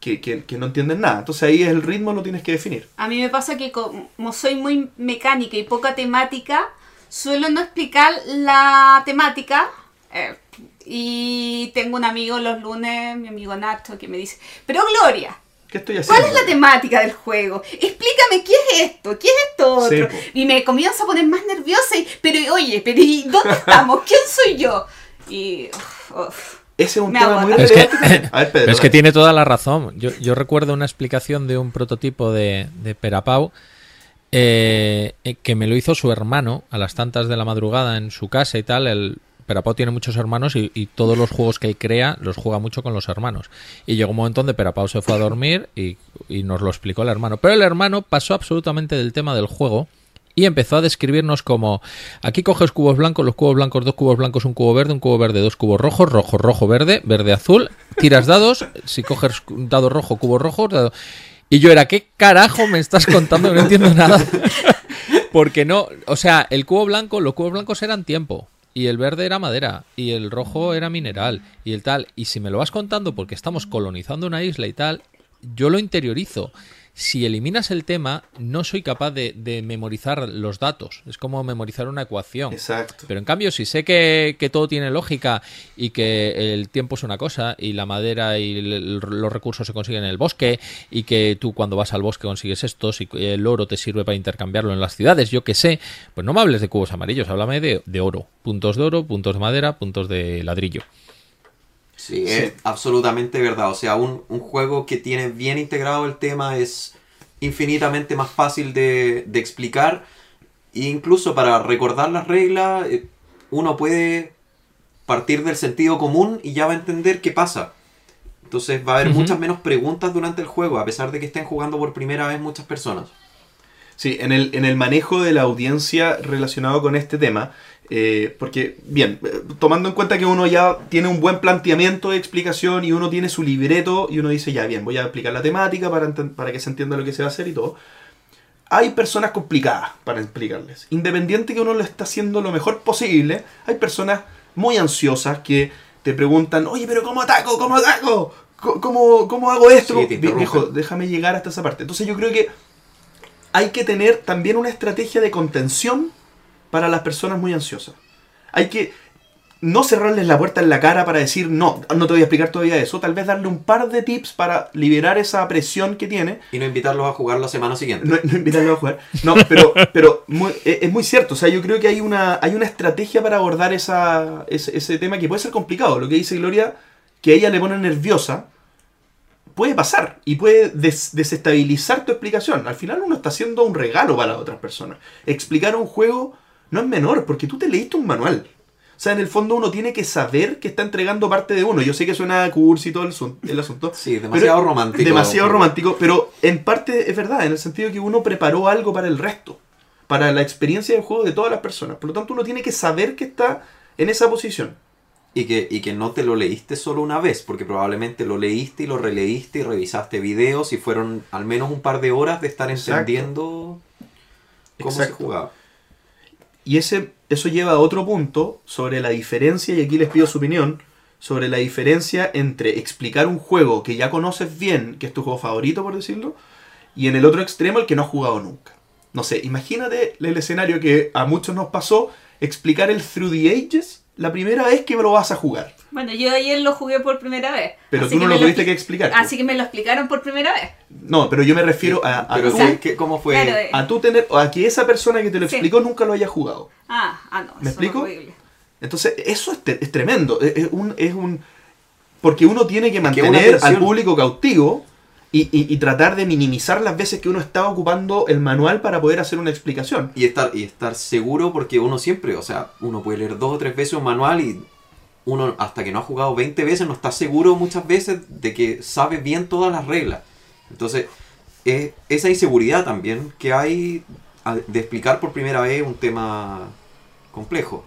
que, que- no entienden nada. Entonces ahí el ritmo lo tienes que definir. A mí me pasa que como soy muy mecánica y poca temática, suelo no explicar la temática. eh, y tengo un amigo los lunes, mi amigo Nacho, que me dice, pero Gloria, ¿Qué estoy haciendo? ¿cuál es la temática del juego? Explícame qué es esto, qué es esto otro. Sí, y me comienzo a poner más nerviosa y, pero oye, pero ¿y dónde estamos? ¿Quién soy yo? Y... uf, uf. Ese es un Me tema muy. Es que. A ver, Pedro. pero es que tiene toda la razón. Yo, yo recuerdo una explicación de un prototipo de, de Perapau eh, eh, que me lo hizo su hermano a las tantas de la madrugada en su casa y tal. El Perapau tiene muchos hermanos y, todos los juegos que él crea los juega mucho con los hermanos. Y llegó un momento donde Perapau se fue a dormir y, y nos lo explicó el hermano. Pero el hermano pasó absolutamente del tema del juego y empezó a describirnos como aquí coges cubos blancos, los cubos blancos, dos cubos blancos, un cubo verde, un cubo verde, dos cubos rojos, rojo, rojo, verde, verde, azul, tiras dados, si coges dado rojo, cubos rojos, dado... y yo era, ¿qué carajo me estás contando? No entiendo nada. Porque no, o sea, el cubo blanco, los cubos blancos eran tiempo. Y el verde era madera, y el rojo era mineral, y el tal. Y si me lo vas contando porque estamos colonizando una isla y tal, yo lo interiorizo. Si eliminas el tema, no soy capaz de, de memorizar los datos. Es como memorizar una ecuación. Exacto. Pero en cambio, si sé que, que todo tiene lógica y que el tiempo es una cosa y la madera y el- los recursos se consiguen en el bosque y que tú cuando vas al bosque consigues estos y el oro te sirve para intercambiarlo en las ciudades, yo que sé, pues no me hables de cubos amarillos, háblame de, de oro. Puntos de oro, puntos de madera, puntos de ladrillo. Sí, Sí. es absolutamente verdad. O sea, un, un juego que tiene bien integrado el tema es infinitamente más fácil de, de explicar. E incluso para recordar las reglas, eh, uno puede partir del sentido común y ya va a entender qué pasa. Entonces va a haber muchas menos preguntas durante el juego, a pesar de que estén jugando por primera vez muchas personas. Sí, en el, en el manejo de la audiencia relacionado con este tema, eh, porque, bien, eh, tomando en cuenta que uno ya tiene un buen planteamiento de explicación y uno tiene su libreto y uno dice, ya, bien, voy a explicar la temática para, para que se entienda lo que se va a hacer y todo. Hay personas complicadas para explicarles. Independiente que uno lo está haciendo lo mejor posible, hay personas muy ansiosas que te preguntan, oye, pero ¿cómo ataco? ¿Cómo ataco? ¿Cómo, cómo, hago esto? Sí. Viejo, déjame llegar hasta esa parte. Entonces yo creo que hay que tener también una estrategia de contención para las personas muy ansiosas. Hay que no cerrarles la puerta en la cara para decir, no, no te voy a explicar todavía eso. Tal vez darle un par de tips para liberar esa presión que tiene. Y no invitarlos a jugar la semana siguiente. No, no invitarlo a jugar. No, pero, pero muy- es, es muy cierto. O sea, yo creo que hay una, hay una estrategia para abordar esa, ese, ese tema que puede ser complicado. Lo que dice Gloria que a ella le pone nerviosa, puede pasar y puede des- desestabilizar tu explicación. Al final uno está haciendo un regalo para las otras personas. Explicar un juego no es menor, porque tú te leíste un manual. O sea, en el fondo uno tiene que saber que está entregando parte de uno. Yo sé que suena cursi y todo el, el asunto. Sí, demasiado pero- romántico. Demasiado romántico, pero en parte es verdad, en el sentido que uno preparó algo para el resto. Para la experiencia del juego de todas las personas. Por lo tanto, uno tiene que saber que está en esa posición. Y que, y que no te lo leíste solo una vez, porque probablemente lo leíste y lo releíste y revisaste videos y fueron al menos un par de horas de estar Exacto. entendiendo cómo Exacto. se jugaba. Y ese, eso lleva a otro punto sobre la diferencia, y aquí les pido su opinión, sobre la diferencia entre explicar un juego que ya conoces bien, que es tu juego favorito, por decirlo, y en el otro extremo el que no has jugado nunca. No sé, imagínate el escenario que a muchos nos pasó, explicar el Through the Ages la primera vez que lo vas a jugar. Bueno, yo ayer lo jugué por primera vez. Pero tú no lo tuviste que explicar. Así que me lo explicaron por primera vez. No, pero yo me refiero a, a, Pero tú, ¿qué- qué- ¿cómo fue? Claro, eh. a tú tener, a que esa persona que te lo Sí. explicó nunca lo haya jugado. Ah, ah no. ¿Me eso explico? es horrible. Entonces, eso es, es tremendo. Es, es un, es un. Porque uno tiene que que mantener al público cautivo y, y- y tratar de minimizar las veces que uno estaba ocupando el manual para poder hacer una explicación. Y estar, y estar seguro porque uno siempre, o sea, uno puede leer dos o tres veces un manual y uno hasta que no ha jugado 20 veces no está seguro muchas veces de que sabe bien todas las reglas. Entonces, es esa inseguridad también que hay de explicar por primera vez un tema complejo.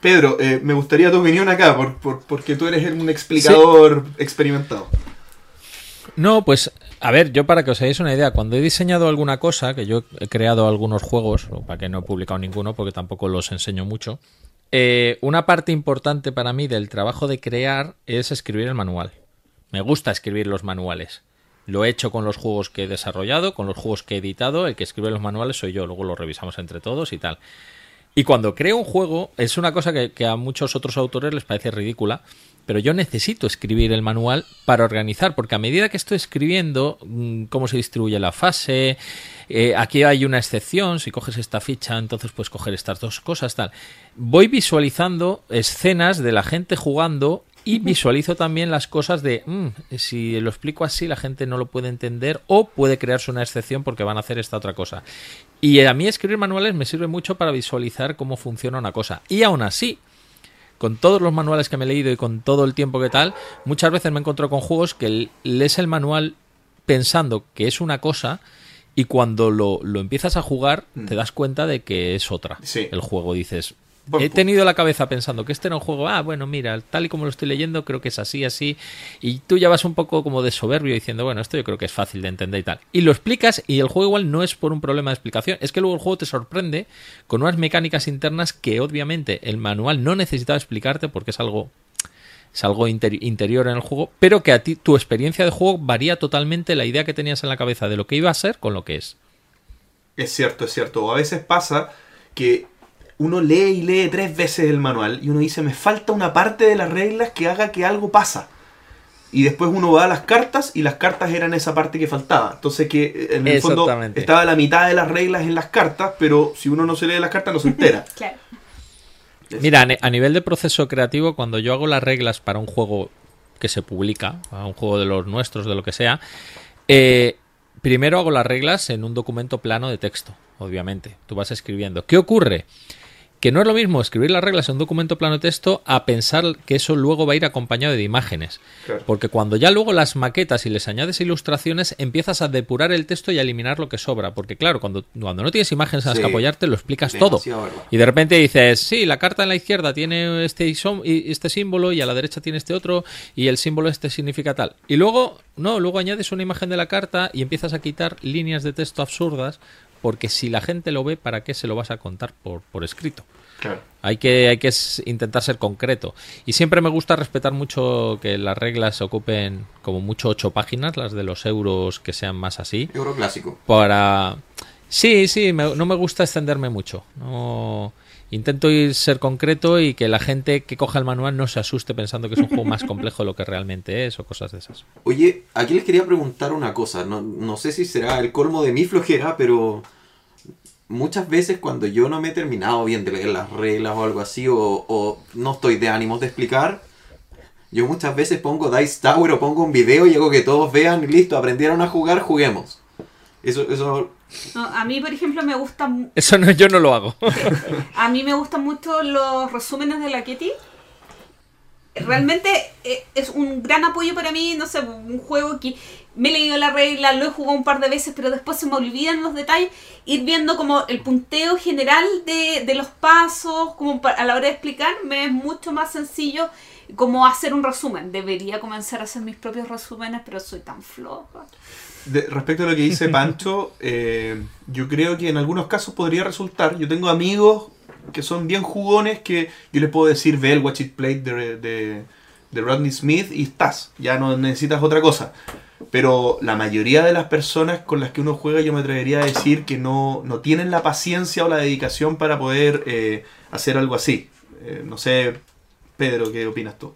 Pedro, eh, me gustaría tu opinión acá, por, por- porque tú eres un explicador experimentado. No, pues a ver, yo para que os hagáis una idea, cuando he diseñado alguna cosa, que yo he creado algunos juegos, para que no he publicado ninguno porque tampoco los enseño mucho, eh, una parte importante para mí del trabajo de crear es escribir el manual. Me gusta escribir los manuales. Lo he hecho con los juegos que he desarrollado, con los juegos que he editado, el que escribe los manuales soy yo, luego los revisamos entre todos y tal. Y cuando creo un juego, es una cosa que a muchos otros autores les parece ridícula, pero yo necesito escribir el manual para organizar, porque a medida que estoy escribiendo mm, cómo se distribuye la fase, eh, aquí hay una excepción, si coges esta ficha, entonces puedes coger estas dos cosas, tal. Voy visualizando escenas de la gente jugando y visualizo también las cosas de, mm, si lo explico así, la gente no lo puede entender o puede crearse una excepción porque van a hacer esta otra cosa. Y a mí escribir manuales me sirve mucho para visualizar cómo funciona una cosa. Y aún así, con todos los manuales que me he leído y con todo el tiempo que tal, muchas veces me encuentro con juegos que lees el manual pensando que es una cosa y cuando lo, lo empiezas a jugar te das cuenta de que es otra. Sí. El juego dices... Buen He tenido la cabeza pensando que este era un juego, ah, bueno, mira, tal y como lo estoy leyendo, creo que es así, así. Y tú ya vas un poco como de soberbio diciendo, bueno, esto yo creo que es fácil de entender y tal. Y lo explicas y el juego igual no es por un problema de explicación, es que luego el juego te sorprende con unas mecánicas internas que obviamente el manual no necesitaba explicarte porque es algo es algo interi- interior en el juego, pero que a ti tu experiencia de juego varía totalmente la idea que tenías en la cabeza de lo que iba a ser con lo que es. Es cierto, es cierto. A veces pasa que uno lee y lee tres veces el manual y uno dice, me falta una parte de las reglas que haga que algo pasa. Y después uno va a las cartas y las cartas eran esa parte que faltaba. Entonces que eh, en el fondo estaba la mitad de las reglas en las cartas, pero si uno no se lee las cartas no se entera. Claro. Mira, a ni- a nivel de proceso creativo, cuando yo hago las reglas para un juego que se publica, a un juego de los nuestros, de lo que sea, eh, primero hago las reglas en un documento plano de texto, obviamente. Tú vas escribiendo. ¿Qué ocurre? Que no es lo mismo escribir las reglas en un documento plano de texto a pensar que eso luego va a ir acompañado de imágenes. Claro. Porque cuando ya luego las maquetas y les añades ilustraciones, empiezas a depurar el texto y a eliminar lo que sobra. Porque claro, cuando, cuando no tienes imágenes en las Sí. que apoyarte, lo explicas todo. Verdad. Y de repente dices, sí, la carta en la izquierda tiene este, este símbolo y a la derecha tiene este otro y el símbolo este significa tal. Y luego, no, luego añades una imagen de la carta y empiezas a quitar líneas de texto absurdas porque si la gente lo ve, ¿para qué se lo vas a contar por, por escrito? Claro. Hay que, hay que intentar ser concreto. Y siempre me gusta respetar mucho que las reglas ocupen como mucho ocho páginas, las de los euros que sean más así Euro clásico. para sí sí me- no me gusta extenderme mucho no intento ir ser concreto y que la gente que coja el manual no se asuste pensando que es un juego más complejo de lo que realmente es o cosas de esas Oye, aquí les quería preguntar una cosa. No, no sé si será el colmo de mi flojera, pero muchas veces cuando yo no me he terminado bien de leer las reglas o algo así, o, o no estoy de ánimos de explicar, Yo muchas veces pongo Dice Tower o pongo un video y hago que todos vean, y listo, aprendieron a jugar, juguemos. Eso, eso No, a mí, por ejemplo, me gusta Eso no, yo no lo hago. A mí me gustan mucho los resúmenes de la Ketty. Realmente eh, es un gran apoyo para mí, no sé, un juego que me he leído la regla, lo he jugado un par de veces, pero después se me olvidan los detalles. Ir viendo como el punteo general de, de los pasos, como a la hora de explicar, me es mucho más sencillo como hacer un resumen. Debería comenzar a hacer mis propios resúmenes, pero soy tan floja. De- respecto a lo que dice Pancho, eh, yo creo que en algunos casos podría resultar. Yo tengo amigos que son bien jugones que yo les puedo decir, ve el Watch It Play de, de, de Rodney Smith y estás. Ya no necesitas otra cosa. Pero la mayoría de las personas con las que uno juega, yo me atrevería a decir que no, no tienen la paciencia o la dedicación para poder eh, hacer algo así. Eh, no sé, Pedro, ¿qué opinas tú?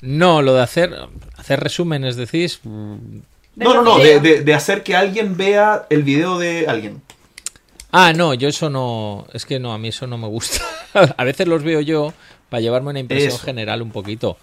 No, lo de hacer, hacer resúmenes, decís. mm, No, no, no, de, videos. de- de hacer que alguien vea el video de alguien. Ah, no, yo eso no. Es que no, a mí eso no me gusta. a veces los veo yo para llevarme una impresión Eso. general un poquito.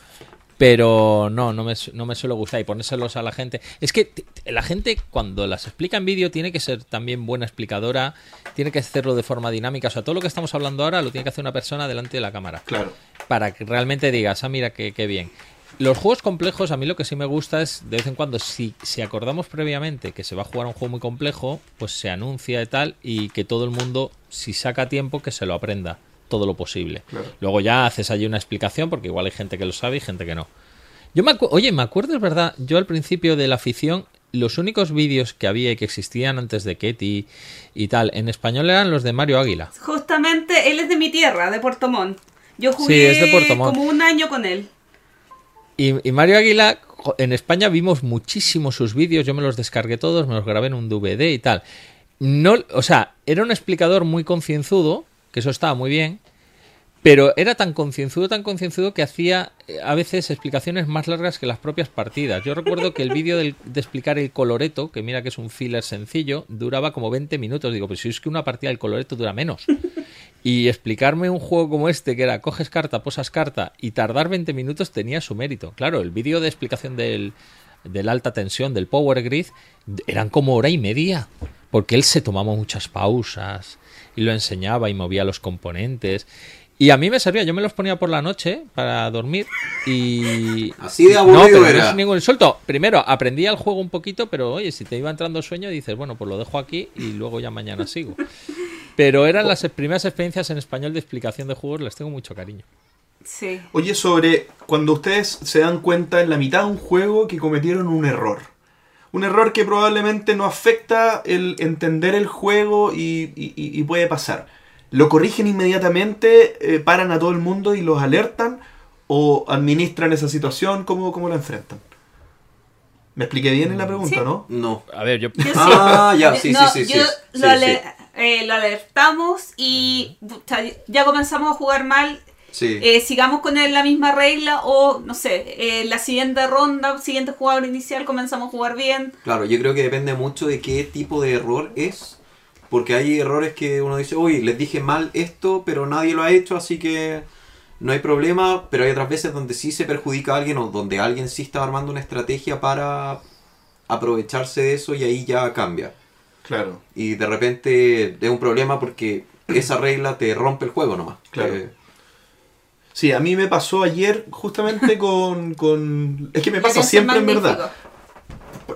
Pero no, no me, no me suele gustar y ponérselos a la gente. Es que la gente cuando las explica en vídeo tiene que ser también buena explicadora, tiene que hacerlo de forma dinámica. O sea, todo lo que estamos hablando ahora lo tiene que hacer una persona delante de la cámara. Claro. Para que realmente digas, ah, mira, qué, qué bien. Los juegos complejos, a mí lo que sí me gusta es, de vez en cuando, si, si acordamos previamente que se va a jugar un juego muy complejo, pues se anuncia y tal, y que todo el mundo, si saca tiempo, que se lo aprenda todo lo posible. Claro. Luego ya haces allí una explicación, porque igual hay gente que lo sabe y gente que no. Yo me acu- Oye, me acuerdo, es verdad, yo al principio de la afición, los únicos vídeos que había y que existían antes de Ketty y tal, en español eran los de Mario Águila. Justamente, él es de mi tierra, de Puerto Montt. Yo Sí, jugué es de Puerto Montt. como un año con él. Y, y Mario Águila, en España vimos muchísimo sus vídeos, yo me los descargué todos, me los grabé en un DVD y tal. No, o sea, era un explicador muy concienzudo, que eso estaba muy bien, pero era tan concienzudo, tan concienzudo que hacía eh, a veces explicaciones más largas que las propias partidas. Yo recuerdo que el vídeo de explicar el coloreto, que mira que es un filler sencillo, duraba como 20 minutos. Digo, pues si es que una partida del coloreto dura menos. Y explicarme un juego como este, que era coges carta, posas carta, y tardar 20 minutos tenía su mérito. Claro, el vídeo de explicación del, del alta tensión, del Power Grid, eran como hora y media. Porque él se tomaba muchas pausas y lo enseñaba y movía los componentes. Y a mí me servía, yo me los ponía por la noche para dormir y... Así de aburrido no, pero era. No es ningún insulto. Primero, aprendía el juego un poquito, pero oye, si te iba entrando sueño, dices, bueno, pues lo dejo aquí y luego ya mañana sigo. Pero eran las primeras experiencias en español de explicación de juegos, les tengo mucho cariño. Sí. Oye, sobre cuando ustedes se dan cuenta en la mitad de un juego que cometieron un error. Un error que probablemente no afecta el entender el juego y, y- y- y puede pasar. ¿Lo corrigen inmediatamente, eh, paran a todo el mundo y los alertan? ¿O administran esa situación? ¿Cómo, cómo la enfrentan? ¿Me expliqué bien en la pregunta, Sí. no? No. A ver, yo... Yo sí. Ah, ya, sí, No, sí, sí, yo sí, lo, ale- eh, lo alertamos y pucha, ya comenzamos a jugar mal. Sí. Eh, sigamos con la misma regla o, no sé, eh, la siguiente ronda, siguiente jugador inicial, comenzamos a jugar bien. Claro, yo creo que depende mucho de qué tipo de error es. Porque hay errores que uno dice, uy, les dije mal esto, pero nadie lo ha hecho, así que no hay problema. Pero hay otras veces donde sí se perjudica a alguien o donde alguien sí está armando una estrategia para aprovecharse de eso y ahí ya cambia. Claro. Y de repente es un problema porque esa regla te rompe el juego nomás. Claro. Eh, Sí, a mí me pasó ayer justamente con... con... Es que me pasa siempre en verdad.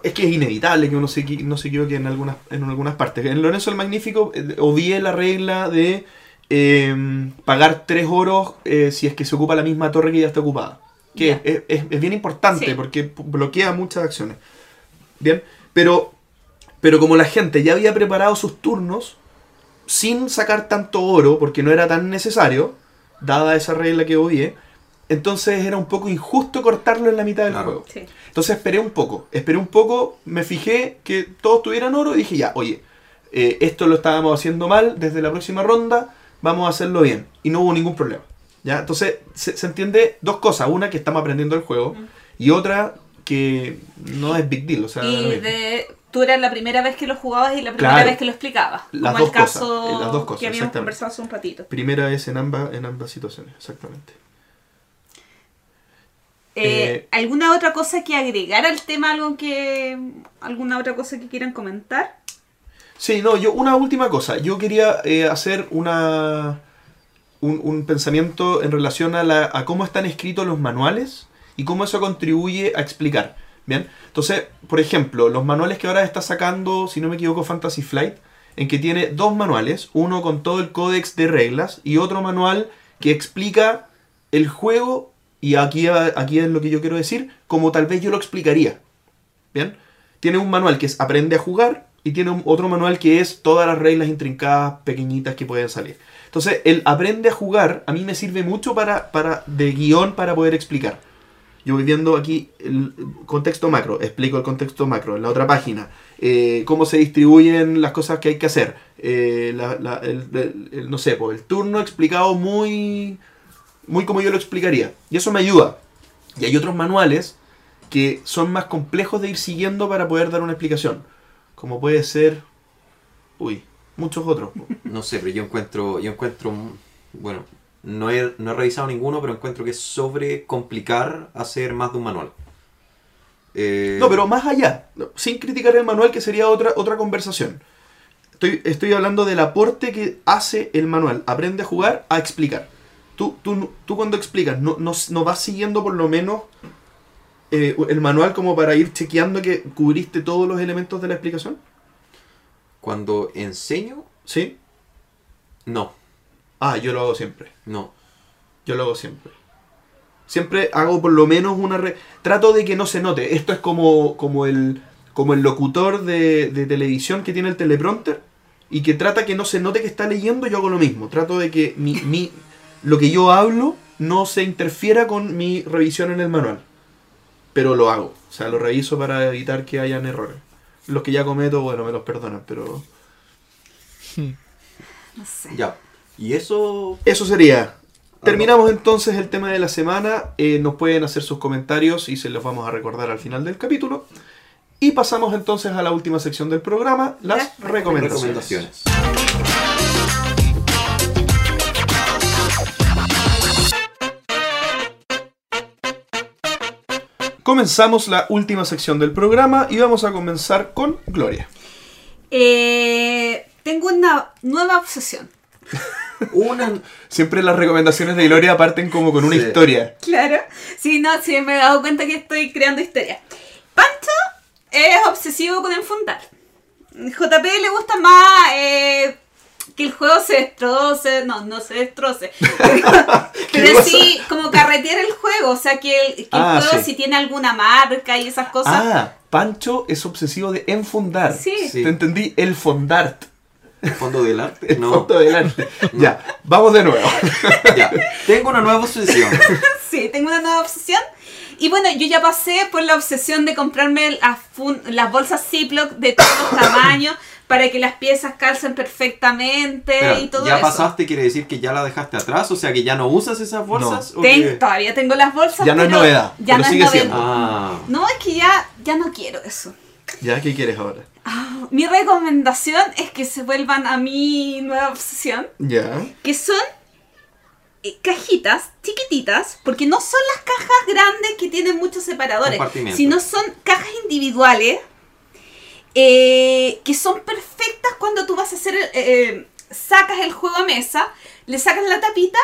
Es que es inevitable que uno se, no se equivoque en algunas, en algunas partes. En Lorenzo el Magnífico eh, obvié la regla de eh, pagar tres oros eh, si es que se ocupa la misma torre que ya está ocupada. Que es, es- es bien importante Sí. porque bloquea muchas acciones. Bien, pero, pero como la gente ya había preparado sus turnos sin sacar tanto oro, porque no era tan necesario, dada esa regla que obvié, entonces era un poco injusto cortarlo en la mitad del Claro. juego. Sí. Entonces esperé un poco, esperé un poco, me fijé que todos tuvieran oro y dije ya, oye, eh, esto lo estábamos haciendo mal, desde la próxima ronda vamos a hacerlo bien. Y no hubo ningún problema. ¿ya? Entonces se, se entiende dos cosas, una que estamos aprendiendo el juego y otra que no es big deal. O sea, Y de, tú eras la primera vez que lo jugabas y la primera Claro. vez que lo explicabas. Las como dos el caso cosas, eh, las dos cosas, que habíamos conversado hace un ratito. Primera vez en ambas, en ambas situaciones, exactamente. Eh, ¿Alguna otra cosa que agregar al tema? ¿Algo que, ¿Alguna otra cosa que quieran comentar? Sí, no, yo una última cosa. Yo quería eh, hacer una un, un pensamiento en relación a, la, a cómo están escritos los manuales y cómo eso contribuye a explicar. Bien, entonces, por ejemplo, los manuales que ahora está sacando, si no me equivoco, Fantasy Flight, en que tiene dos manuales, uno con todo el códex de reglas y otro manual que explica el juego, y aquí, aquí es lo que yo quiero decir, como tal vez yo lo explicaría. Bien, tiene un manual que es aprende a jugar y tiene otro manual que es todas las reglas intrincadas, pequeñitas que pueden salir. Entonces, el aprende a jugar a mí me sirve mucho para, para de guion para poder explicar. Yo voy viendo aquí el contexto macro, explico el contexto macro en la otra página, eh, cómo se distribuyen las cosas que hay que hacer, eh, el, no sé, pues, el turno explicado muy, muy como yo lo explicaría. Y eso me ayuda. Y hay otros manuales que son más complejos de ir siguiendo para poder dar una explicación. Como puede ser... Uy, muchos otros. No sé, pero yo encuentro, yo encuentro, bueno, no he, no he revisado ninguno, pero encuentro que es sobre complicar hacer más de un manual. Eh, no, pero más allá, sin criticar el manual, que sería otra, otra conversación. Estoy, estoy hablando del aporte que hace el manual. Aprende a jugar, a explicar. Tú, tú, tú cuando explicas, ¿no, no, vas siguiendo por lo menos eh, el manual como para ir chequeando que cubriste todos los elementos de la explicación? Cuando enseño, ¿Sí? no, Ah, yo lo hago siempre. no. Yo lo hago siempre. Siempre hago por lo menos una... Re... Trato de que no se note. Esto es como, como, el, como el locutor de, de televisión que tiene el teleprompter y que trata que no se note que está leyendo, yo hago lo mismo. Trato de que mi, mi, lo que yo hablo no se interfiera con mi revisión en el manual. Pero lo hago. O sea, lo reviso para evitar que hayan errores. Los que ya cometo, bueno, me los perdonan, pero... No sé. Ya. Y eso. Eso sería. Terminamos entonces el tema de la semana. Eh, nos pueden hacer sus comentarios y se los vamos a recordar al final del capítulo. Y pasamos entonces a la última sección del programa, las Las recomendaciones. recomendaciones. Comenzamos la última sección del programa y vamos a comenzar con Gloria. Eh, tengo una nueva obsesión. Una. Siempre las recomendaciones de Gloria parten como con una Sí. historia. Claro. Sí, no, sí, me he dado cuenta que estoy creando historia. Pancho es obsesivo con enfundar. JP le gusta más eh, que el juego se destroce. No, no se destroce. Pero sí, como carretear el juego. O sea, que el, que el Ah, juego sí. si tiene alguna marca y esas cosas. Ah, Pancho es obsesivo de enfundar. Sí. Sí. Te entendí, el fondart. ¿El fondo del arte? El No. fondo del arte. Ya, vamos de nuevo. Ya. Tengo una nueva obsesión. Sí, tengo una nueva obsesión. Y bueno, yo ya pasé por la obsesión de comprarme las, las bolsas Ziploc de todos los tamaños para que las piezas calcen perfectamente y todo ¿Ya eso. pasaste quiere decir que ya la dejaste atrás? O sea, que ya no usas esas bolsas. ¿O Ten- qué? todavía tengo las bolsas. Ya no es novedad, Ya pero no sigue es siendo. novedad. Ah. No, es que ya, ya no quiero eso. ya, ¿qué quieres ahora? Mi recomendación es que se vuelvan a mi nueva obsesión, Ya. que son eh, cajitas chiquititas, porque no son las cajas grandes que tienen muchos separadores, sino son cajas individuales eh, que son perfectas cuando tú vas a hacer, eh, eh, sacas el juego a mesa, le sacas la tapita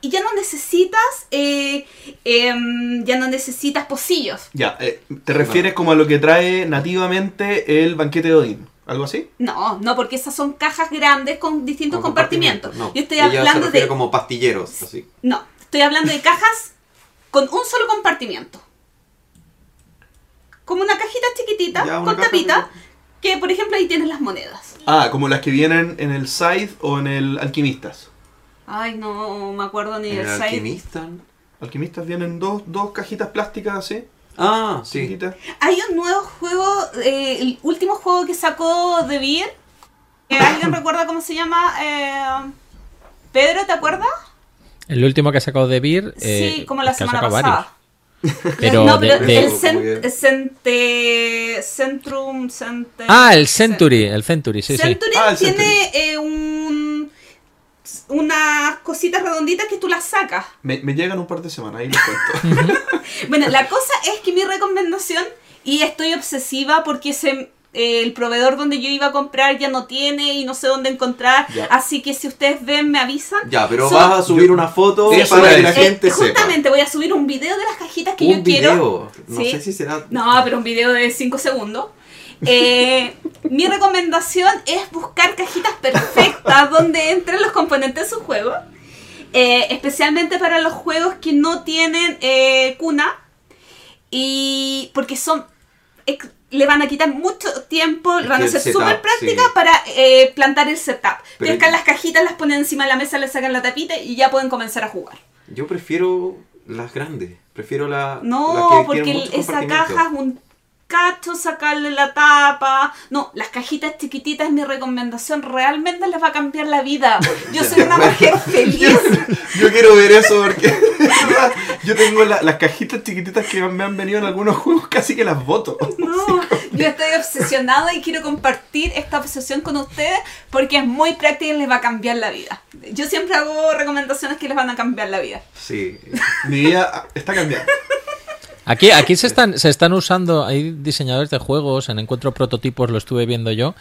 y ya no necesitas, eh, em, ya no necesitas pocillos. Ya, eh, ¿te refieres como a lo que trae nativamente el banquete de Odín? ¿Algo así? No, no, porque esas son cajas grandes con distintos Con compartimentos. No. Yo estoy Ella hablando de como pastilleros, así. No, estoy hablando de cajas con un solo compartimento. Como una cajita chiquitita, Ya, una con tapita, que por ejemplo ahí tienes las monedas. Ah, como las que vienen en el Scythe o en el Alquimistas. Ay, no me acuerdo ni del el site. alquimista. Alquimistas vienen dos, dos cajitas plásticas así, Ah, sí. chiquititas. Hay un nuevo juego, eh, el último juego que sacó De Beer. Eh, ¿Alguien recuerda cómo se llama? Eh, Pedro, ¿te acuerdas? El último que ha sacado de Beer. eh, sí, como la que semana pasada. Pero no, pero de- el Como cen- bien. cente- Centrum... Cente- Ah, el Century, el Century, sí, sí. Century Ah, el tiene eh, un unas cositas redonditas que tú las sacas. Me, me llegan un par de semanas, ahí les cuento. Bueno, la cosa es que mi recomendación, y estoy obsesiva porque se, el proveedor donde yo iba a comprar ya no tiene y no sé dónde encontrar, Ya. así que si ustedes ven me avisan. Ya, pero vas a subir una foto Sí, para es. que la Eh, gente sepa. justamente voy a subir un video de las cajitas que Un yo quiero. video. No Sí. sé si será. No, pero un video de 5 segundos. Eh, mi recomendación es buscar cajitas perfectas donde entren los componentes de su juego. Eh, especialmente para los juegos que no tienen eh, cuna. Y porque son. Le van a quitar mucho tiempo, Es van a ser súper prácticas sí. para eh, plantar el setup. Pescan las cajitas, las ponen encima de la mesa, le sacan la tapita y ya pueden comenzar a jugar. Yo prefiero las grandes. Prefiero la. No, que porque esa caja es un cacho sacarle la tapa. No, las cajitas chiquititas es mi recomendación. Realmente les va a cambiar la vida. Yo soy una mujer feliz. Yo quiero ver eso porque verdad, yo tengo la- las cajitas chiquititas que me han venido en algunos juegos, casi que las voto. No, yo estoy obsesionada y quiero compartir esta obsesión con ustedes porque es muy práctica y les va a cambiar la vida. Yo siempre hago recomendaciones que les van a cambiar la vida. Sí. Mi vida está cambiando. Aquí, aquí se están, se están usando, hay diseñadores de juegos, en Encuentro Prototipos lo estuve viendo yo,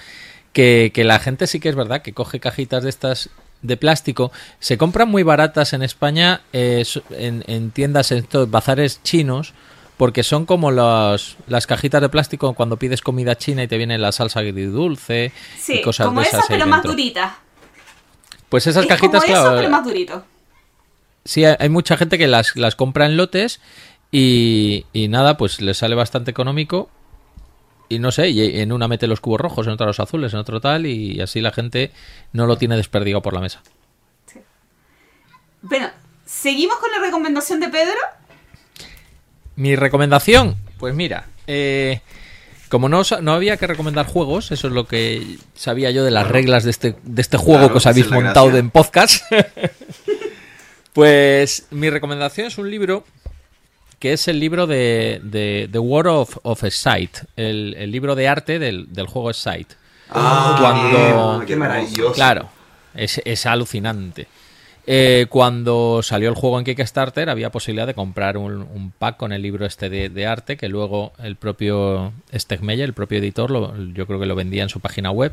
que, que la gente sí que es verdad que coge cajitas de estas de plástico, se compran muy baratas en España eh, en, en tiendas, en estos bazares chinos, porque son como los, las cajitas de plástico cuando pides comida china y te viene la salsa agridulce Sí, y cosas como de esas ahí pero más duritas. Pues esas es cajitas, como claro, eso, pero más durito. Sí, hay mucha gente que las, las compra en lotes y, y nada, pues les sale bastante económico. Y no sé, y en una mete los cubos rojos, en otra los azules, en otro tal, y así la gente no lo tiene desperdigado por la mesa. Bueno, seguimos con la recomendación de Pedro. Mi recomendación, pues mira, eh, como no, no había que recomendar juegos, eso es lo que sabía yo de las reglas de este, de este juego Claro, que os habéis montado en podcast. pues mi recomendación es un libro que es el libro de, de The War of, of Sight, el, el libro de arte del, del juego Sight. Ah, Cuando- bien, Qué maravilloso. Claro, es, es alucinante. Eh, cuando salió el juego en Kickstarter había posibilidad de comprar un, un pack con el libro este de, de arte que luego el propio Stegmeyer, el propio editor, lo- yo creo que lo vendía en su página web.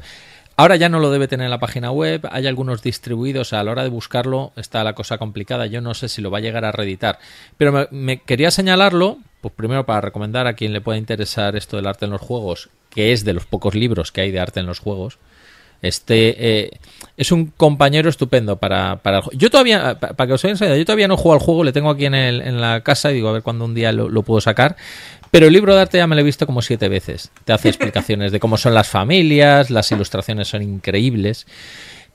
Ahora ya no lo debe tener en la página web, hay algunos distribuidos, a la hora de buscarlo está la cosa complicada, yo no sé si lo va a llegar a reeditar. Pero me, quería señalarlo, pues primero para recomendar a quien le pueda interesar esto del arte en los juegos, que es de los pocos libros que hay de arte en los juegos. Este eh, es un compañero estupendo para, para Yo todavía, pa- para que os idea, yo todavía no juego al juego, le tengo aquí en, el- en la casa y digo a ver cuándo un día lo puedo sacar. Pero el libro de arte ya me lo he visto como siete veces. Te hace explicaciones de cómo son las familias, las ilustraciones son increíbles.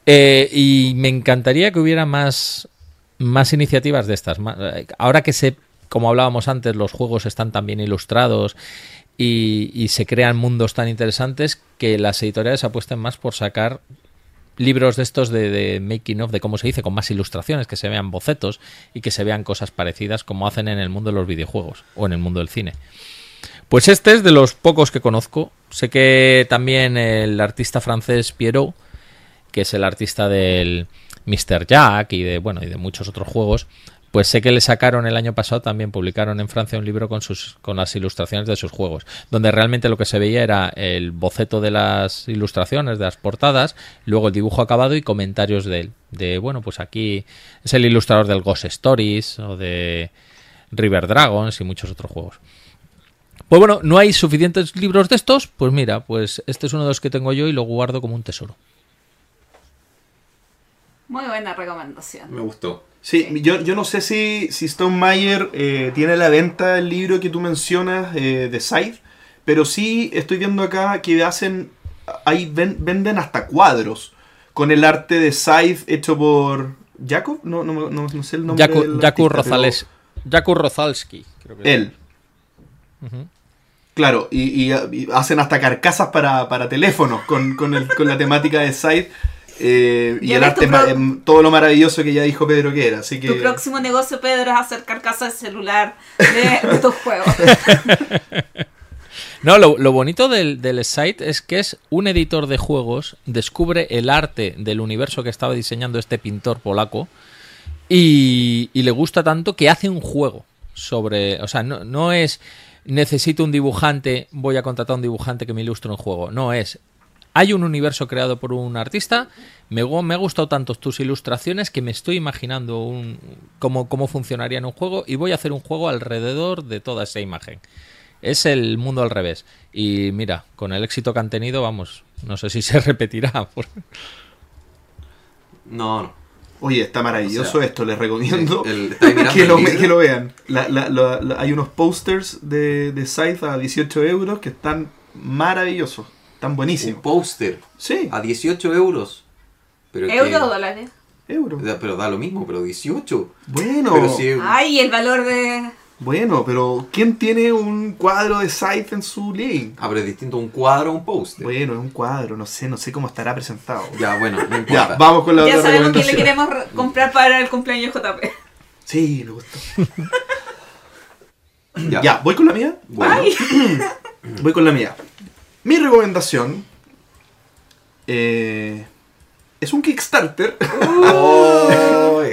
Eh, y me encantaría que hubiera más, más iniciativas de estas. Eh, ahora que se, como hablábamos antes, los juegos están tan bien ilustrados y se crean mundos tan interesantes que las editoriales apuesten más por sacar libros de estos de, making of, de cómo se dice, con más ilustraciones, que se vean bocetos y que se vean cosas parecidas como hacen en el mundo de los videojuegos o en el mundo del cine. Pues este es de los pocos que conozco. Sé que también el artista francés Pierrot, que es el artista del Mr. Jack y de bueno y de muchos otros juegos, pues sé que le sacaron el año pasado también publicaron en Francia un libro con sus con las ilustraciones de sus juegos, donde realmente lo que se veía era el boceto de las ilustraciones, de las portadas, luego el dibujo acabado y comentarios de él. De bueno, pues aquí es el ilustrador del Ghost Stories o de River Dragons y muchos otros juegos. Pues bueno, no hay suficientes libros de estos, pues mira, pues este es uno de los que tengo yo y lo guardo como un tesoro. Muy buena recomendación. Me gustó. Sí, yo, yo no sé si, si Stone Meyer eh, tiene a la venta el libro que tú mencionas eh, de Scythe, pero sí estoy viendo acá que hacen, ahí ven- venden hasta cuadros con el arte de Scythe hecho por Jacob, no, no, no- no sé el nombre Jaku, del Jaku artista, Rozales, Jaku Rozalski, creo que es. Él. Claro, y, y- y hacen hasta carcasas para, para teléfonos con, con, el- con la temática de Scythe. Eh, y el arte, pro- em, todo lo maravilloso que ya dijo Pedro que era. Así que... Tu próximo negocio, Pedro, es hacer carcasas de celular de, de tus juegos. No, lo, lo bonito del, del site es que es un editor de juegos, descubre el arte del universo que estaba diseñando este pintor polaco y, y le gusta tanto que hace un juego sobre... O sea, no, no es necesito un dibujante, voy a contratar a un dibujante que me ilustre un juego. No es... Hay un universo creado por un artista, me, me ha gustado tanto tus ilustraciones que me estoy imaginando un, cómo, cómo funcionaría en un juego y voy a hacer un juego alrededor de toda esa imagen. Es el mundo al revés. Y mira, con el éxito que han tenido, vamos, no sé si se repetirá. por- No, no. Oye, está maravilloso O sea, esto, les recomiendo el- el- ¿estáis mirando que, lo, vídeo? que lo vean. La- la- la- la- hay unos posters de, de Scythe a 18 euros que están maravillosos, están Un buenísimos. póster Sí, a 18 euros. Pero es que- ¿Euro o dólares? euros. Da- Pero da lo mismo, pero 18. Bueno, Pero si Ay, el valor de... bueno, pero ¿quién tiene un cuadro de Scythe en su living? Ah, pero es distinto un cuadro a un póster. Bueno, es un cuadro, no sé, no sé cómo estará presentado. Ya, bueno, no Ya, importa. vamos con la Ya otra sabemos que le queremos re- comprar para el cumpleaños JP. Sí, me gustó. Ya. Ya, ¿voy con la mía? Bueno, Ay. Voy con la mía. Mi recomendación eh, es un Kickstarter.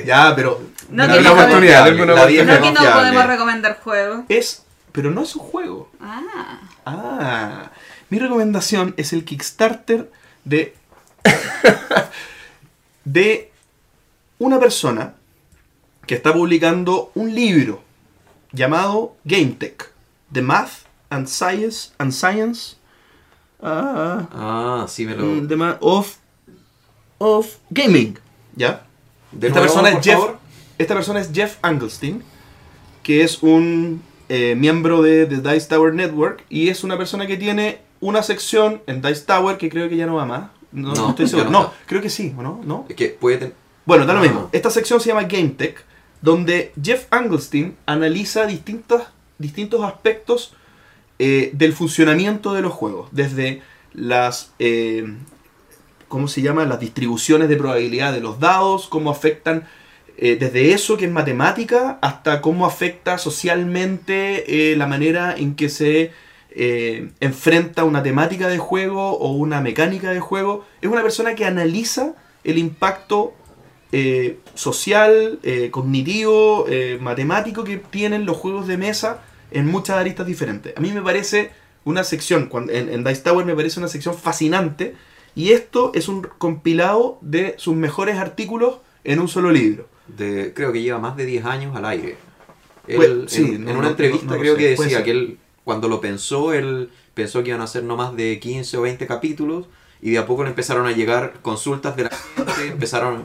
Ya, pero No que una no oportunidad, denme una vieja No oportunidad. que no podemos recomendar juegos. Es, pero no es un juego. Ah. Ah, mi recomendación es el Kickstarter de de una persona que está publicando un libro llamado GameTech, The Math and Science and Science ah, Ah, sí me lo. the ma- of of gaming, ¿ya? De esta nuevo, persona es Jeff. favor. Esta persona es Jeff Angelstein, que es un eh, miembro de, de Dice Tower Network y es una persona que tiene una sección en Dice Tower que creo que ya no va más. No, no estoy seguro. no creo que sí, ¿o no? ¿No? Es que puede tener. Bueno, da lo Ah. mismo. Esta sección se llama Game Tech, donde Jeff Angelstein analiza distintos, distintos aspectos eh, del funcionamiento de los juegos. Desde las. eh, ¿Cómo se llama? Las distribuciones de probabilidad de los dados, cómo afectan. eh, desde eso que es matemática hasta cómo afecta socialmente la manera en que se enfrenta una temática de juego o una mecánica de juego. Es una persona que analiza el impacto social, cognitivo, matemático que tienen los juegos de mesa en muchas aristas diferentes. A mí me parece una sección, en, en Dice Tower me parece una sección fascinante y esto es un compilado de sus mejores artículos en un solo libro. De, creo que lleva más de 10 años al aire. Él, Pues, sí, en, no- en no- una entrevista no- creo sé, que decía que él, cuando lo pensó, él pensó que iban a ser no más de 15 o 20 capítulos y de a poco le empezaron a llegar consultas de la gente, empezaron,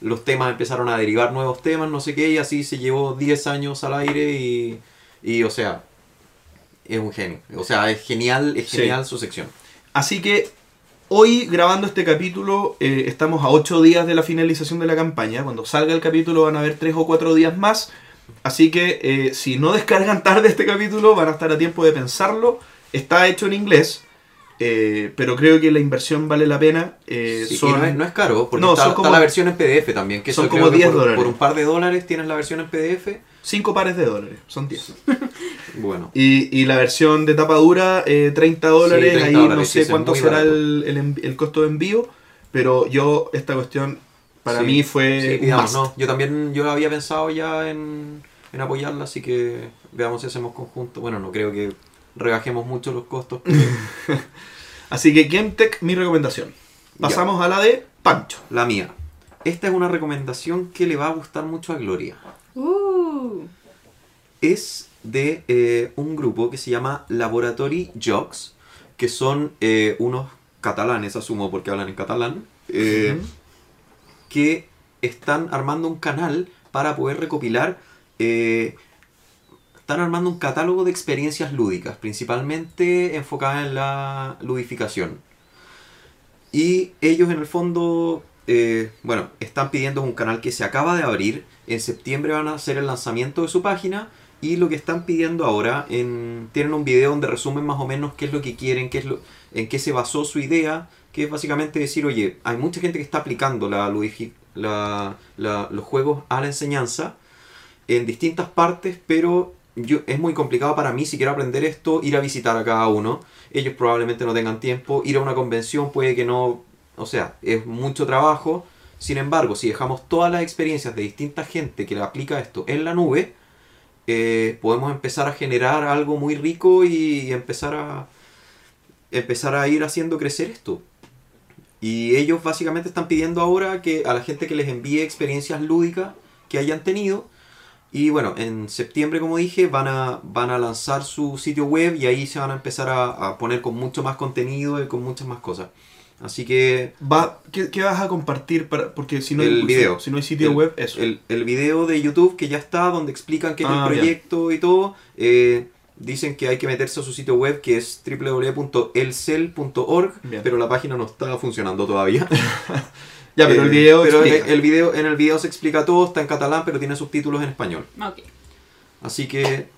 los temas empezaron a derivar nuevos temas, no sé qué, y así se llevó 10 años al aire y, y o sea, es un genio. O sea, es genial, es Sí. genial su sección. Así que hoy grabando este capítulo eh, estamos a 8 días de la finalización de la campaña. Cuando salga el capítulo van a haber 3 o 4 días más. Así que eh, si no descargan tarde este capítulo van a estar a tiempo de pensarlo. Está hecho en inglés, eh, pero creo que la inversión vale la pena. Sí, son- no, es, no es caro, porque No, está, son está como- la versión en PDF también, que son como creo que 10 por, dólares. por un par de dólares tienes la versión en PDF. 5 pares de dólares, son 10. Bueno, Y, y la versión de tapa dura, eh, 30 dólares. 30 ahí dólares, no sé cuánto será el, el envi- el costo de envío, pero yo, esta cuestión, para Sí, mí fue. sí, un digamos, must. no, yo también yo había pensado ya en, en apoyarla, así que veamos si hacemos conjunto. Bueno, no creo que rebajemos mucho los costos. pero Así que GameTech, mi recomendación. Pasamos a la de Pancho. la mía. Esta es una recomendación que le va a gustar mucho a Gloria. Uh. Es de eh, un grupo que se llama Laboratory Jocks, que son eh, unos catalanes, asumo porque hablan en catalán, eh, que están armando un canal para poder recopilar, están armando un catálogo de experiencias lúdicas, principalmente enfocadas en la ludificación. Y ellos en el fondo, eh, bueno, están pidiendo un canal que se acaba de abrir. En septiembre van a hacer el lanzamiento de su página. Y lo que están pidiendo ahora, en, tienen un video donde resumen más o menos qué es lo que quieren, qué es lo, en qué se basó su idea. Que es básicamente decir, oye, hay mucha gente que está aplicando la, la- los juegos a la enseñanza en distintas partes, pero yo, es muy complicado para mí si quiero aprender esto, ir a visitar a cada uno. Ellos probablemente no tengan tiempo. Ir a una convención puede que no... O sea, es mucho trabajo. Sin embargo, si dejamos todas las experiencias de distinta gente que le aplica esto en la nube, eh, podemos empezar a generar algo muy rico y empezar a, empezar a ir haciendo crecer esto. Y ellos básicamente están pidiendo ahora que a la gente que les envíe experiencias lúdicas que hayan tenido. Y bueno, en septiembre, como dije, van a, van a lanzar su sitio web y ahí se van a empezar a, a poner con mucho más contenido y con muchas más cosas. Así que Va, ¿qué, qué vas a compartir? Para, porque si no, hay, El video. si no hay sitio el, web, eso. El, el video de YouTube que ya está, donde explican qué es Ah, el proyecto y todo. eh, dicen que hay que meterse a su sitio web que es www.elcel.org, pero la página no está funcionando todavía. ya, pero el Eh, video pero el video, en el video se explica todo, está en catalán, pero tiene subtítulos en español. Ok, Así que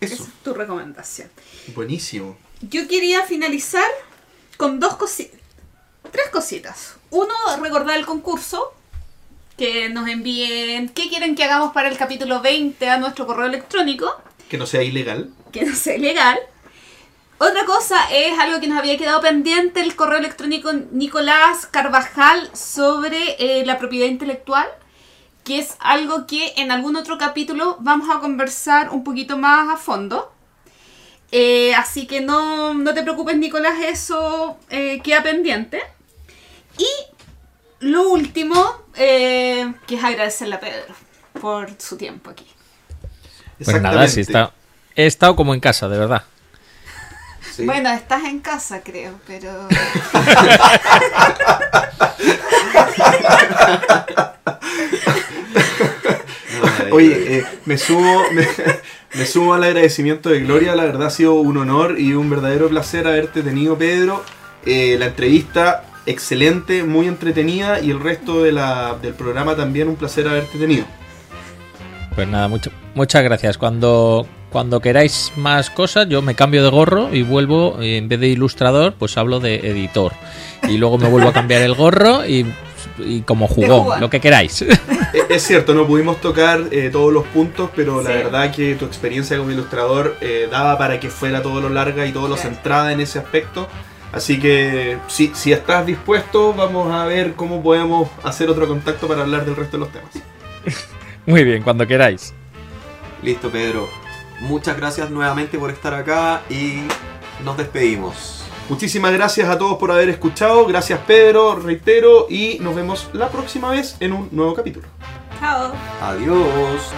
esa eso. es tu recomendación. Buenísimo. Yo quería finalizar con dos cositas. Tres cositas. Uno, recordar el concurso. Que nos envíen qué quieren que hagamos para el capítulo 20 a nuestro correo electrónico. Que no sea ilegal. Que no sea ilegal. Otra cosa es algo que nos había quedado pendiente, el correo electrónico Nicolás Carvajal sobre eh, la propiedad intelectual, que es algo que en algún otro capítulo vamos a conversar un poquito más a fondo. Eh, así que no, no te preocupes, Nicolás, eso eh, queda pendiente. Y lo último, eh, que es agradecerle a Pedro por su tiempo aquí. Pues nada, si está, he estado como en casa, de verdad. Sí. Bueno, estás en casa, creo, pero... Oye, eh, me sumo me, me sumo al agradecimiento de Gloria. La verdad ha sido un honor y un verdadero placer haberte tenido, Pedro. Eh, la entrevista excelente, muy entretenida y el resto de la- del programa también un placer haberte tenido. Pues nada, mucho- muchas gracias. Cuando, cuando queráis más cosas, yo me cambio de gorro y vuelvo, y en vez de ilustrador, pues hablo de editor. Y luego me vuelvo a cambiar el gorro y, y como jugón, jugón. lo que queráis. Eh, Es cierto, no pudimos tocar eh, todos los puntos, pero la verdad que tu experiencia como ilustrador eh, daba para que fuera todo lo larga y todo lo centrada en ese aspecto. Así que si, si estás dispuesto, vamos a ver cómo podemos hacer otro contacto para hablar del resto de los temas. Muy bien, cuando queráis. Listo, Pedro. Muchas gracias nuevamente por estar acá y nos despedimos. Muchísimas gracias a todos por haber escuchado. Gracias Pedro, reitero, y nos vemos la próxima vez en un nuevo capítulo. Chao. Adiós.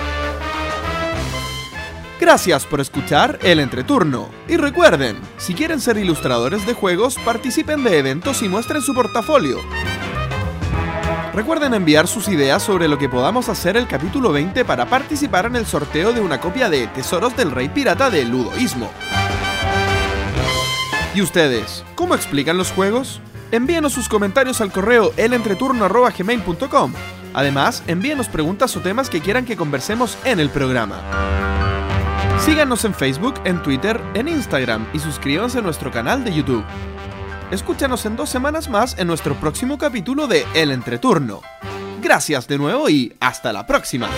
Gracias por escuchar El Entreturno. Y recuerden, si quieren ser ilustradores de juegos, participen de eventos y muestren su portafolio. Recuerden enviar sus ideas sobre lo que podamos hacer el capítulo 20 para participar en el sorteo de una copia de Tesoros del Rey Pirata de Ludoísmo. ¿Y ustedes? ¿Cómo explican los juegos? Envíenos sus comentarios al correo elentreturno.gmail.com. Además, envíenos preguntas o temas que quieran que conversemos en el programa. Síganos en Facebook, en Twitter, en Instagram y suscríbanse a nuestro canal de YouTube. Escúchanos en dos semanas más en nuestro próximo capítulo de El Entreturno. Gracias de nuevo y hasta la próxima.